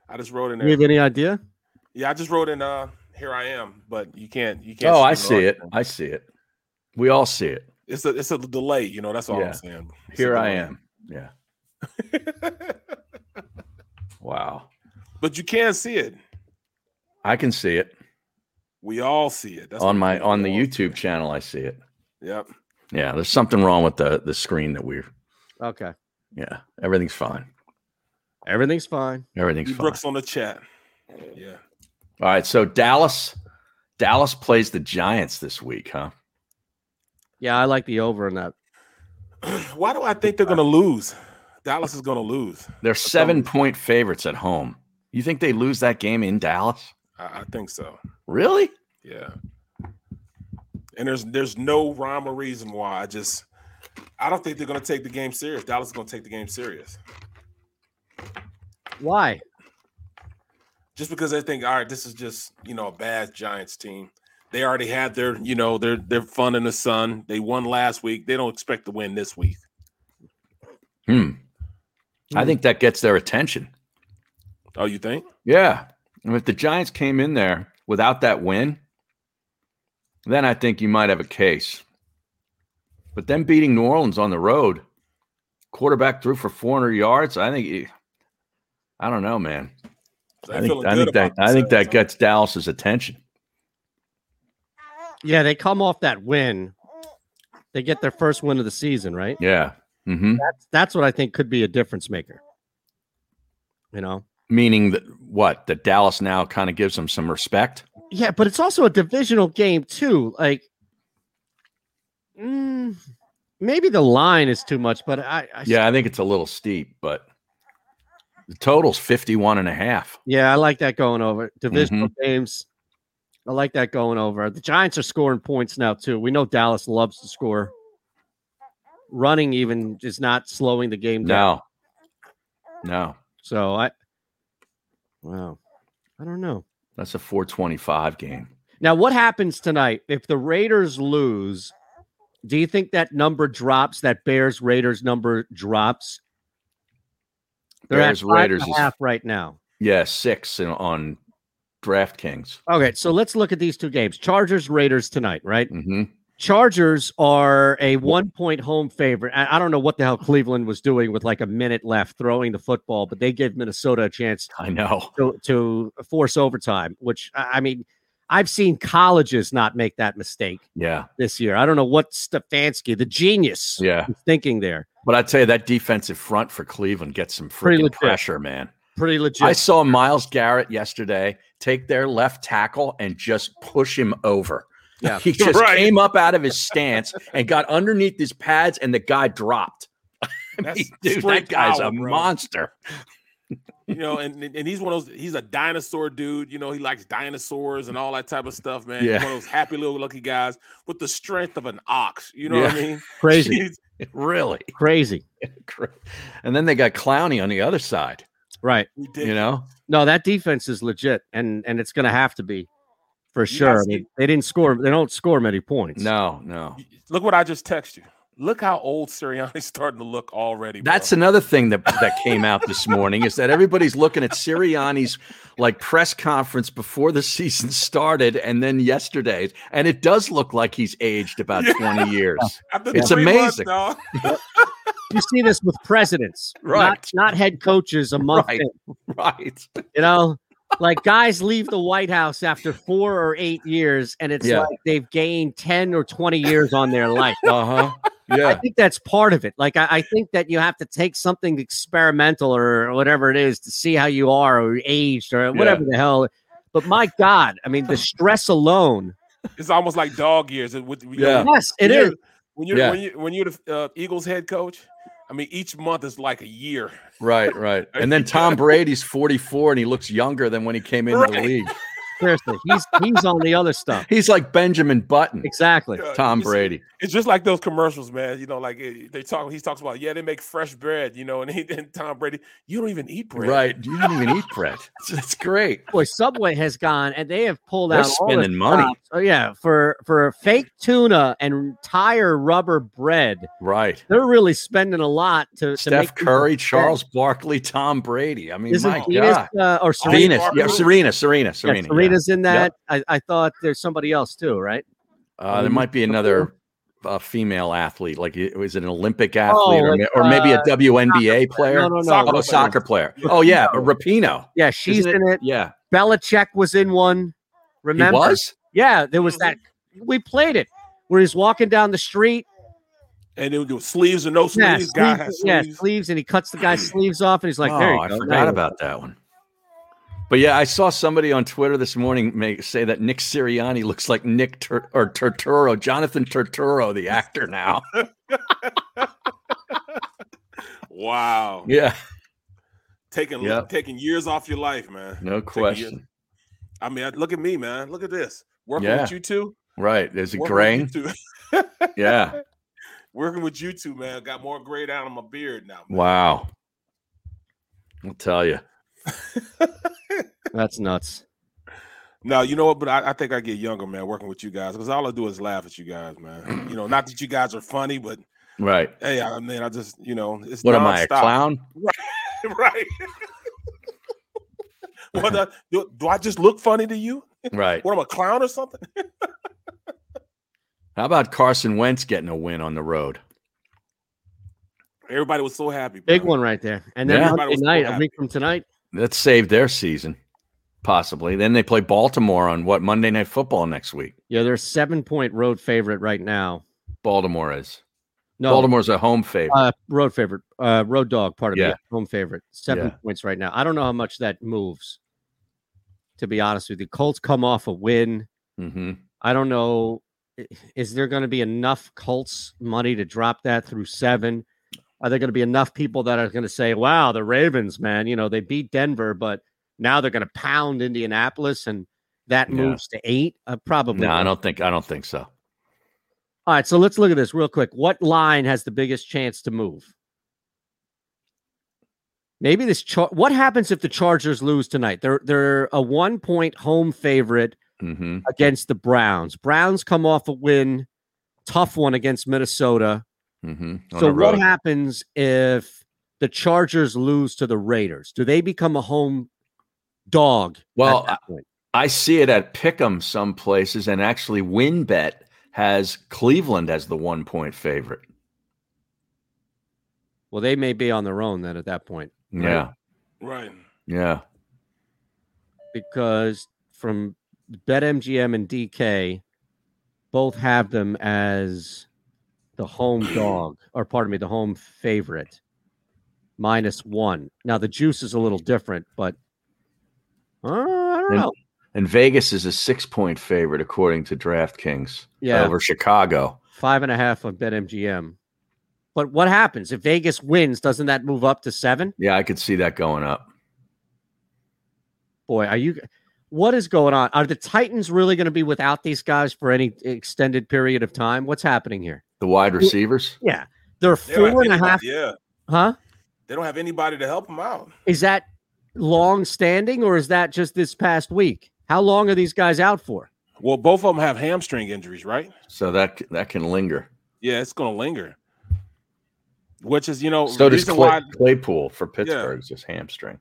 I just wrote in Do you there. have any idea? Yeah, I just wrote in. Uh, here I am, but you can't. You can't. Oh, I see it. article. I see it. We all see it. It's a. It's a delay. You know. That's all Yeah. I'm saying. It's Here I am. Yeah. Wow. but you can see it. I can see it We all see it. That's on my on the all see YouTube it. channel. I see it. Yep. Yeah, there's something wrong with the the screen that we're. Okay. Yeah, everything's fine. Everything's fine. Everything's fine. Brooks on the chat. Yeah. All right, so Dallas, Dallas plays the Giants this week, huh? Yeah, I like the over in that. Why do I think they're going to lose? Dallas is going to lose. They're seven point favorites at home. You think they lose that game in Dallas? I, I think so. Really? Yeah. And there's there's no rhyme or reason why. I just I don't think they're going to take the game serious. Dallas is going to take the game serious Why? just because they think, all right, this is just you know a bad Giants team. They already had their you know their their fun in the sun. They won last week. They don't expect to win this week. Hmm. I think that gets their attention. Oh, you think? Yeah. And if the Giants came in there without that win, then I think you might have a case. But then beating New Orleans on the road, quarterback threw for 400 yards. I think, you- I don't know, man. I think, I think that I think that gets Dallas's attention. Yeah, they come off that win. They get their first win of the season, right? Yeah. hmm That's that's what I think could be a difference maker. You know? Meaning that what? That Dallas now kind of gives them some respect. Yeah, but it's also a divisional game too. Like, mm, maybe the line is too much, but I, I Yeah, I think it's a little steep, but the total's 51 and a half. yeah, I like that going over divisional games. I like that going over. The Giants are scoring points now too. We know Dallas loves to score. Running even is not slowing the game down. No. No. So I, wow, I don't know. That's a 425 game. Now, what happens tonight if the Raiders lose? Do you think that number drops? That Bears Raiders number drops? They're Bears at five and Raiders a is- half right now. Yeah, six on DraftKings. Okay, so let's look at these two games: Chargers Raiders tonight, right? Mm-hmm. Chargers are a one point home favorite. I, don't know what the hell Cleveland was doing with like a minute left throwing the football, but they gave Minnesota a chance I know. to, to force overtime, which I I mean, I've seen colleges not make that mistake Yeah. this year. I don't know what Stefanski, the genius, Yeah. thinking there. But I tell you, that defensive front for Cleveland gets some freaking pressure, man. Pretty legit. I saw Myles Garrett yesterday take their left tackle and just push him over. Yeah. He just Right. came up out of his stance and got underneath his pads, and the guy dropped. I mean, dude, that guy's power, a bro. monster. you know, and and he's one of those. He's a dinosaur dude. You know, he likes dinosaurs and all that type of stuff, man. Yeah. He's one of those happy little lucky guys with the strength of an ox. You know what I mean? crazy, He's- Really. crazy. And then they got Clowney on the other side, Right. ridiculous. you know? No, that defense is legit, and and it's going to have to be for sure. I mean, they didn't score. They don't score many points. No, no. Look what I just texted you. Look how old Sirianni's starting to look already. bro. That's another thing that that came out this morning is that everybody's looking at Sirianni's like press conference before the season started and then yesterday's, and it does look like he's aged about Yeah. 20 years. After it's three months, amazing. dog. You see this with presidents, Right. Not, not head coaches a month Right. in. Right. You know, like guys leave the White House after four or eight years, and it's Yeah. like they've gained 10 or 20 years on their life. Uh huh. Yeah. I think that's part of it. Like I, I think that you have to take something experimental or whatever it is to see how you are or aged or whatever the hell. But my God, I mean, the stress alone. It's almost like dog years. It- With, Yeah. know, Yes, it is. When you're Yeah. when you when you're the uh, Eagles head coach, I mean, each month is like a year. Right. Right. And then Tom Brady's 44 and he looks younger than when he came into the league. Seriously, he's he's on the other stuff. He's like Benjamin Button. Exactly. Uh, Tom it's- Brady. It's just like those commercials, man. You know, like eh, they talk. He talks about, yeah, they make fresh bread. You know, and, he, and Tom Brady, you don't even eat bread, Right. You don't even eat bread. That's great. Boy, Subway has gone and they have pulled They're out all the spending money. stops. Oh yeah, for for fake tuna and tire rubber bread, Right. they're really spending a lot to, to make Steph people Curry, spend. Charles Barkley, Tom Brady. I mean, Isn't my Venus, God. uh, or Serena? Venus. Yeah, Barkley. Serena, Serena, Yeah, Serena. Yeah. Serena's in that. Yep. I, I thought there's somebody else too, right? Uh, there might be another uh, female athlete. Like, it was it an Olympic athlete Oh, or, like, or maybe a uh, WNBA player? No, no, no. Soccer Oh, a soccer player. Oh, yeah. Rapinoe. Yeah, she's Isn't in it. Yeah. Belichick was in one. Remember? He was? Yeah, there was that. We played it where he's walking down the street. And it would do sleeves or no Yeah, sleeves. Guy sleeves, yeah, sleeves. sleeves, and he cuts the guy's sleeves off, and he's like, oh, "There you I go." forgot There about that one. But yeah, I saw somebody on Twitter this morning make say that Nick Sirianni looks like Nick Tur- or Turturro, Jonathan Turturro, the actor now. Wow. yeah, Taking Yep. taking years off your life, man. no question. I mean, look at me, man. Look at this. Working Yeah. with you two. Right? There's a grain. with you two. Yeah. Working with you two, man. Got more gray down on my beard now. man. Wow. I'll tell you. That's nuts. No, you know what? But I, I think I get younger, man, working with you guys because all I do is laugh at you guys, man. You know, not that you guys are funny, but Right. hey, I mean, I just, you know, it's What am I, a clown? right. right. what the, do, do I just look funny to you? Right. What am I, a clown or something? How about Carson Wentz getting a win on the road? Everybody was so happy. Big one right there. And then Yeah. Monday was so a week from tonight. That saved their season, possibly. Then they play Baltimore on what Monday Night Football next week. Yeah, they're a seven point road favorite right now. Baltimore is. No, Baltimore's a home favorite. uh, road favorite, uh, road dog. Part of Yeah. it, home favorite. Seven Yeah. points right now. I don't know how much that moves. To be honest with you, Colts come off a win. hmm I don't know. Is there going to be enough Colts money to drop that through seven? Are there going to be enough people that are going to say, "Wow, the Ravens, man, you know they beat Denver, but now they're going to pound Indianapolis, and that Yeah. moves to eight? Uh, probably. No, I don't think. I don't think so. All right, so let's look at this real quick. What line has the biggest chance to move? Maybe this. Char- what happens if the Chargers lose tonight? They're they're a one point home favorite hmm against the Browns. Browns come off a win, tough one against Minnesota. Hmm so what happens if the Chargers lose to the Raiders? Do they become a home dog? Well. I see it at Pick'em some places, and actually, WynnBET has Cleveland as the one point favorite. well, they may be on their own then at that point. right? Yeah, Right. yeah. because from BetMGM and DK both have them as the home dog, or pardon me, the home favorite, minus one. Now the juice is a little different, but uh, I don't And- know. And Vegas is a six point favorite according to DraftKings Yeah. over Chicago. Five and a half on BetMGM. But what happens if Vegas wins? Doesn't that move up to seven? Yeah, I could see that going up. Boy, are you? What is going on? Are the Titans really going to be without these guys for any extended period of time? What's happening here? The wide receivers. Yeah, they're They don't have four and a half. Yeah. Huh? They don't have anybody to help them out. Is that long standing or is that just this past week? How long are these guys out for? Well, both of them have hamstring injuries, right? So that that can linger. Yeah, it's going to linger. Which is, you know, So does reason Clay, why Claypool for Pittsburgh. It's just hamstring.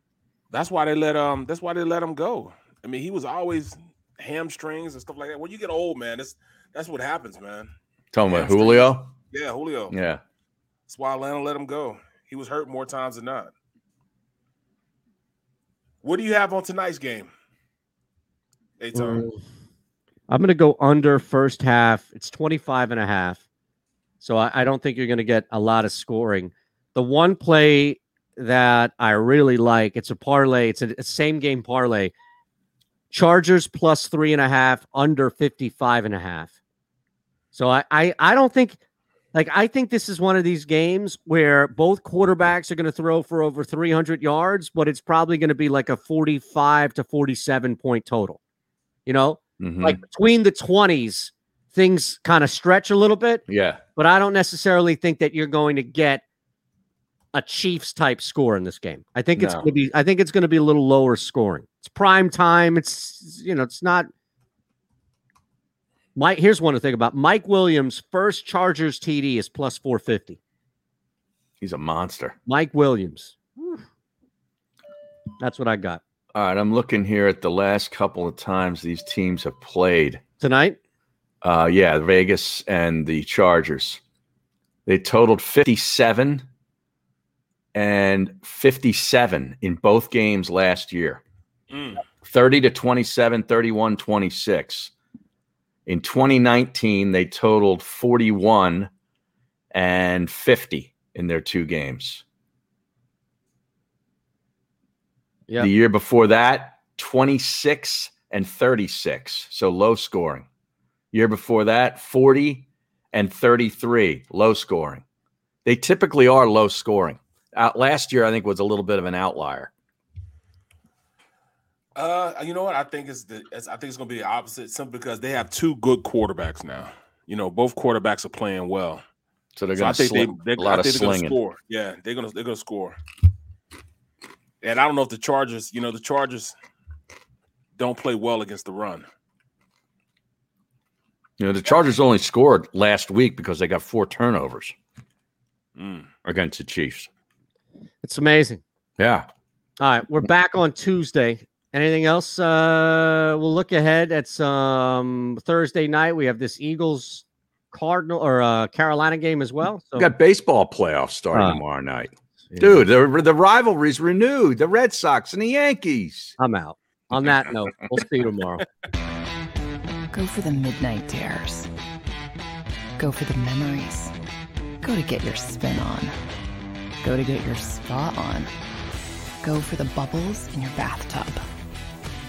that's why they let um that's why they let him go. I mean, he was always hamstrings and stuff like that. When you get old, man, that's that's what happens, man. Talking about Julio. Yeah, Julio. Yeah. That's why Atlanta let him go. He was hurt more times than not. What do you have on tonight's game? Hey, Tom. Mm. I'm going to go under first half. It's 25 and a half. So I, I don't think you're going to get a lot of scoring. The one play that I really like, it's a parlay, it's a, a same game parlay. Chargers plus three and a half, under 55 and a half. So I, I, I don't think like I think this is one of these games where both quarterbacks are going to throw for over 300 yards, but it's probably going to be like a 45 to 47 point total. You know, Mhm. like between the 20s, things kind of stretch a little bit, yeah, but I don't necessarily think that you're going to get a Chiefs type score in this game. I think it's going to be I think it's going to be a little lower scoring. It's prime time. It's you know, it's not Mike, here's one to think about. Mike Williams' first Chargers TD is plus 450. he's a monster. Mike Williams. That's what I got. All right, I'm looking here at the last couple of times these teams have played. Tonight? Uh, yeah, Vegas and the Chargers. They totaled 57 and 57 in both games last year. Mm. 30 to 27, 31 26. In 2019, they totaled 41 and 50 in their two games. Yeah. The year before that, 26 and 36. So low scoring. Year before that, 40 and 33. Low scoring. They typically are low scoring. Uh, last year, I think, was a little bit of an outlier. Uh, you know what? I think it's the it's, I think it's going to be the opposite, simply because they have two good quarterbacks now. You know, both quarterbacks are playing well. So they're So I going to think they, sling they, a lot I of think they're slinging. score. Yeah, they're gonna they're gonna score. And I don't know if the Chargers, you know, the Chargers don't play well against the run. You know, the Chargers only scored last week because they got four turnovers Mm. against the Chiefs. It's amazing. Yeah. All right, we're back on Tuesday. Anything else? Uh, we'll look ahead at some Thursday night. We have this Eagles Cardinal or uh, Carolina game as well. So We got baseball playoffs starting Ah. tomorrow night. Dude, the, the rivalry's renewed. The Red Sox and the Yankees. I'm out. On that note, we'll see you tomorrow. Go for the midnight dares. Go for the memories. Go to get your spin on. Go to get your spa on. Go for the bubbles in your bathtub.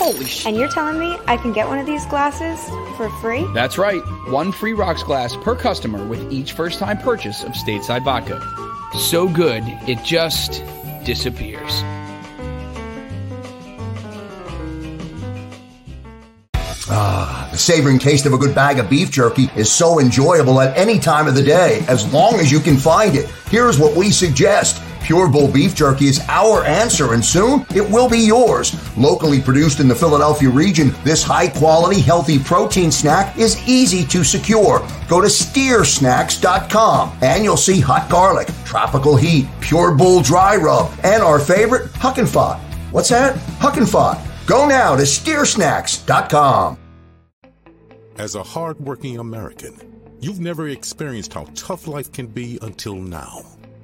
Holy shit. And you're telling me I can get one of these glasses for free? That's right. One free rocks glass per customer with each first time purchase of Stateside Vodka. So good, it just disappears. Ah, the savoring taste of a good bag of beef jerky is so enjoyable at any time of the day, as long as you can find it. Here's what we suggest. Pure Bull Beef Jerky is our answer, and soon it will be yours. Locally produced in the Philadelphia region, this high quality, healthy protein snack is easy to secure. Go to steersnacks.com and you'll see hot garlic, tropical heat, Pure Bull dry rub, and our favorite, Huck and Fod. What's that? Huck and Fod. Go now to steersnacks.com. As a hardworking American, you've never experienced how tough life can be until now.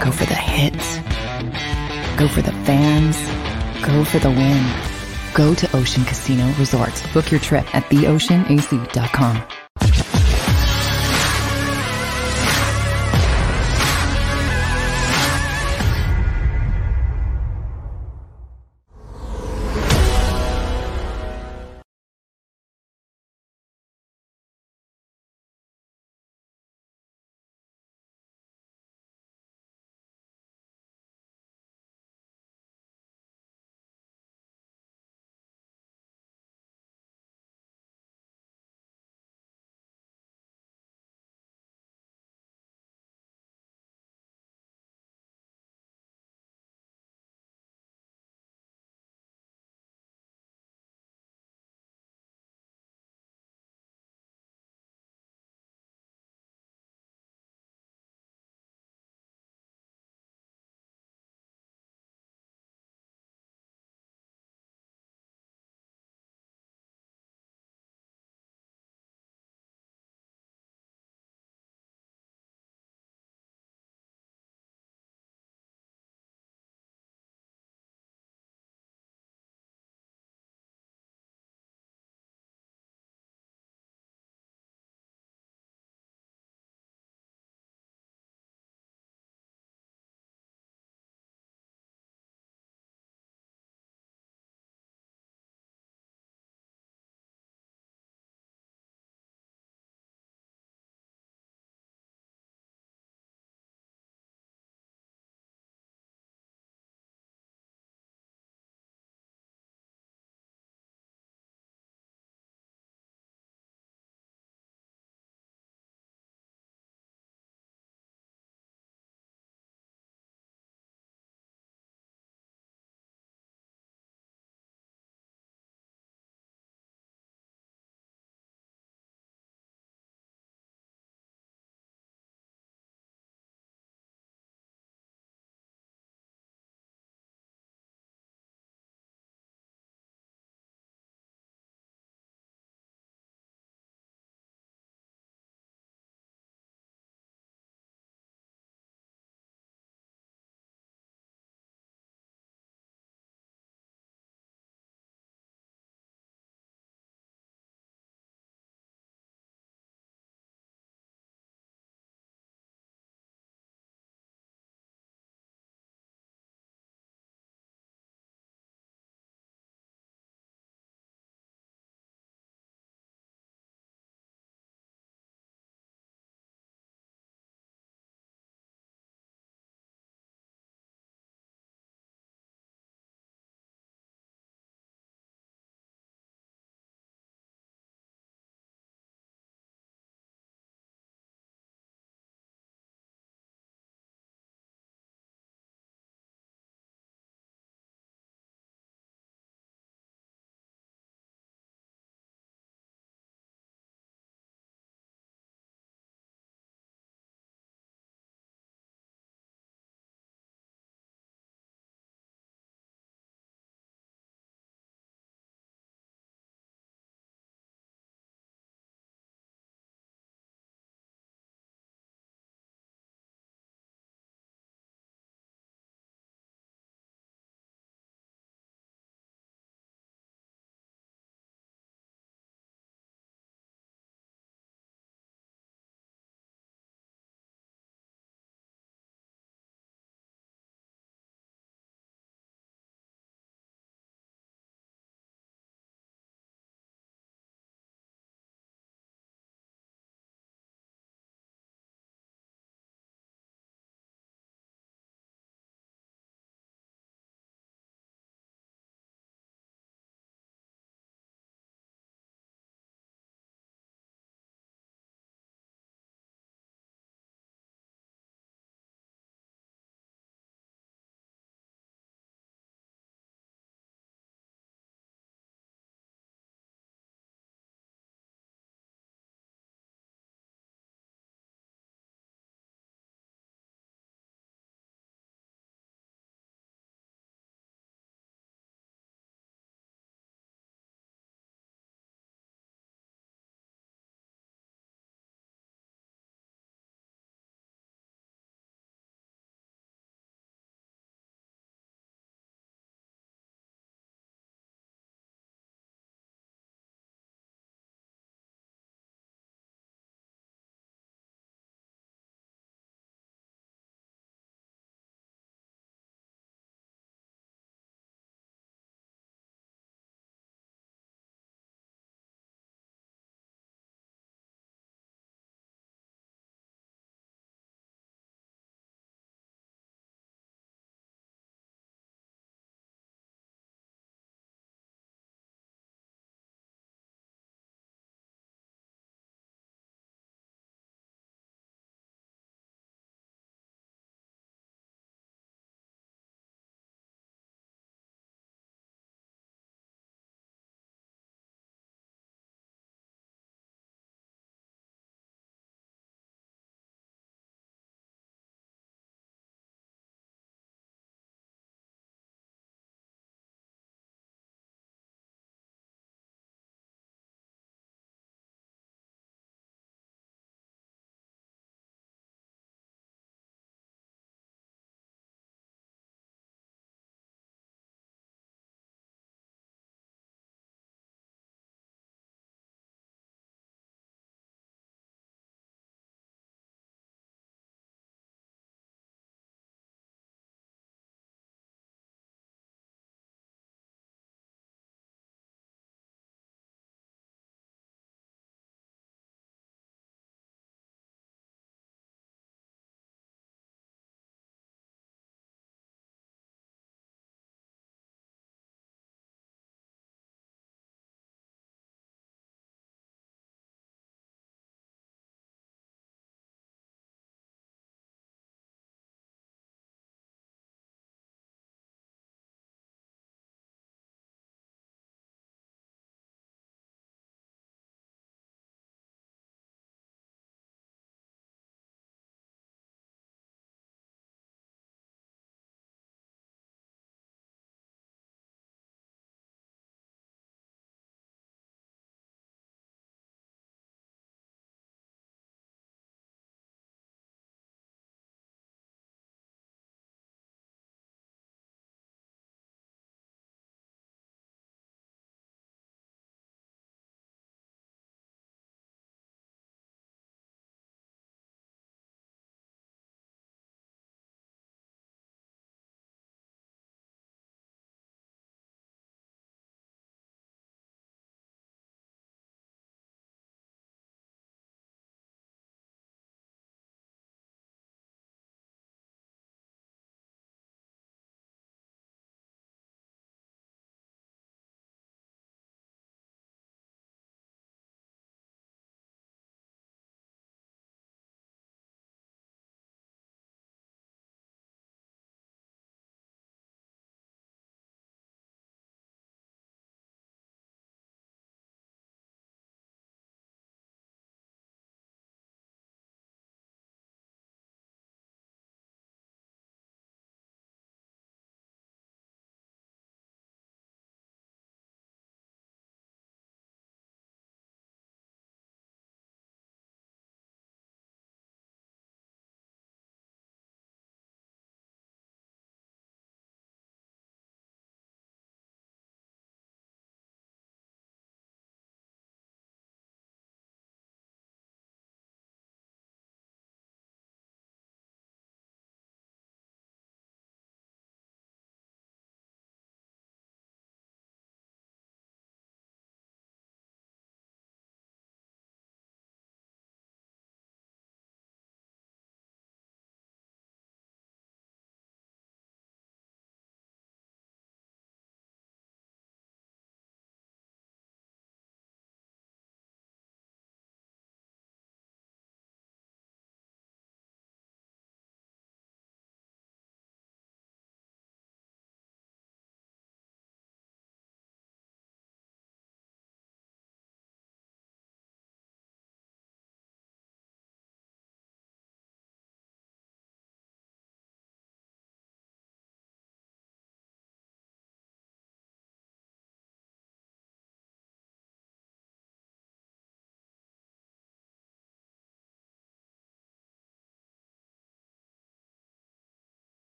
Go for the hit. Go for the fans. Go for the win. Go to Ocean Casino Resort. Book your trip at theoceanac.com.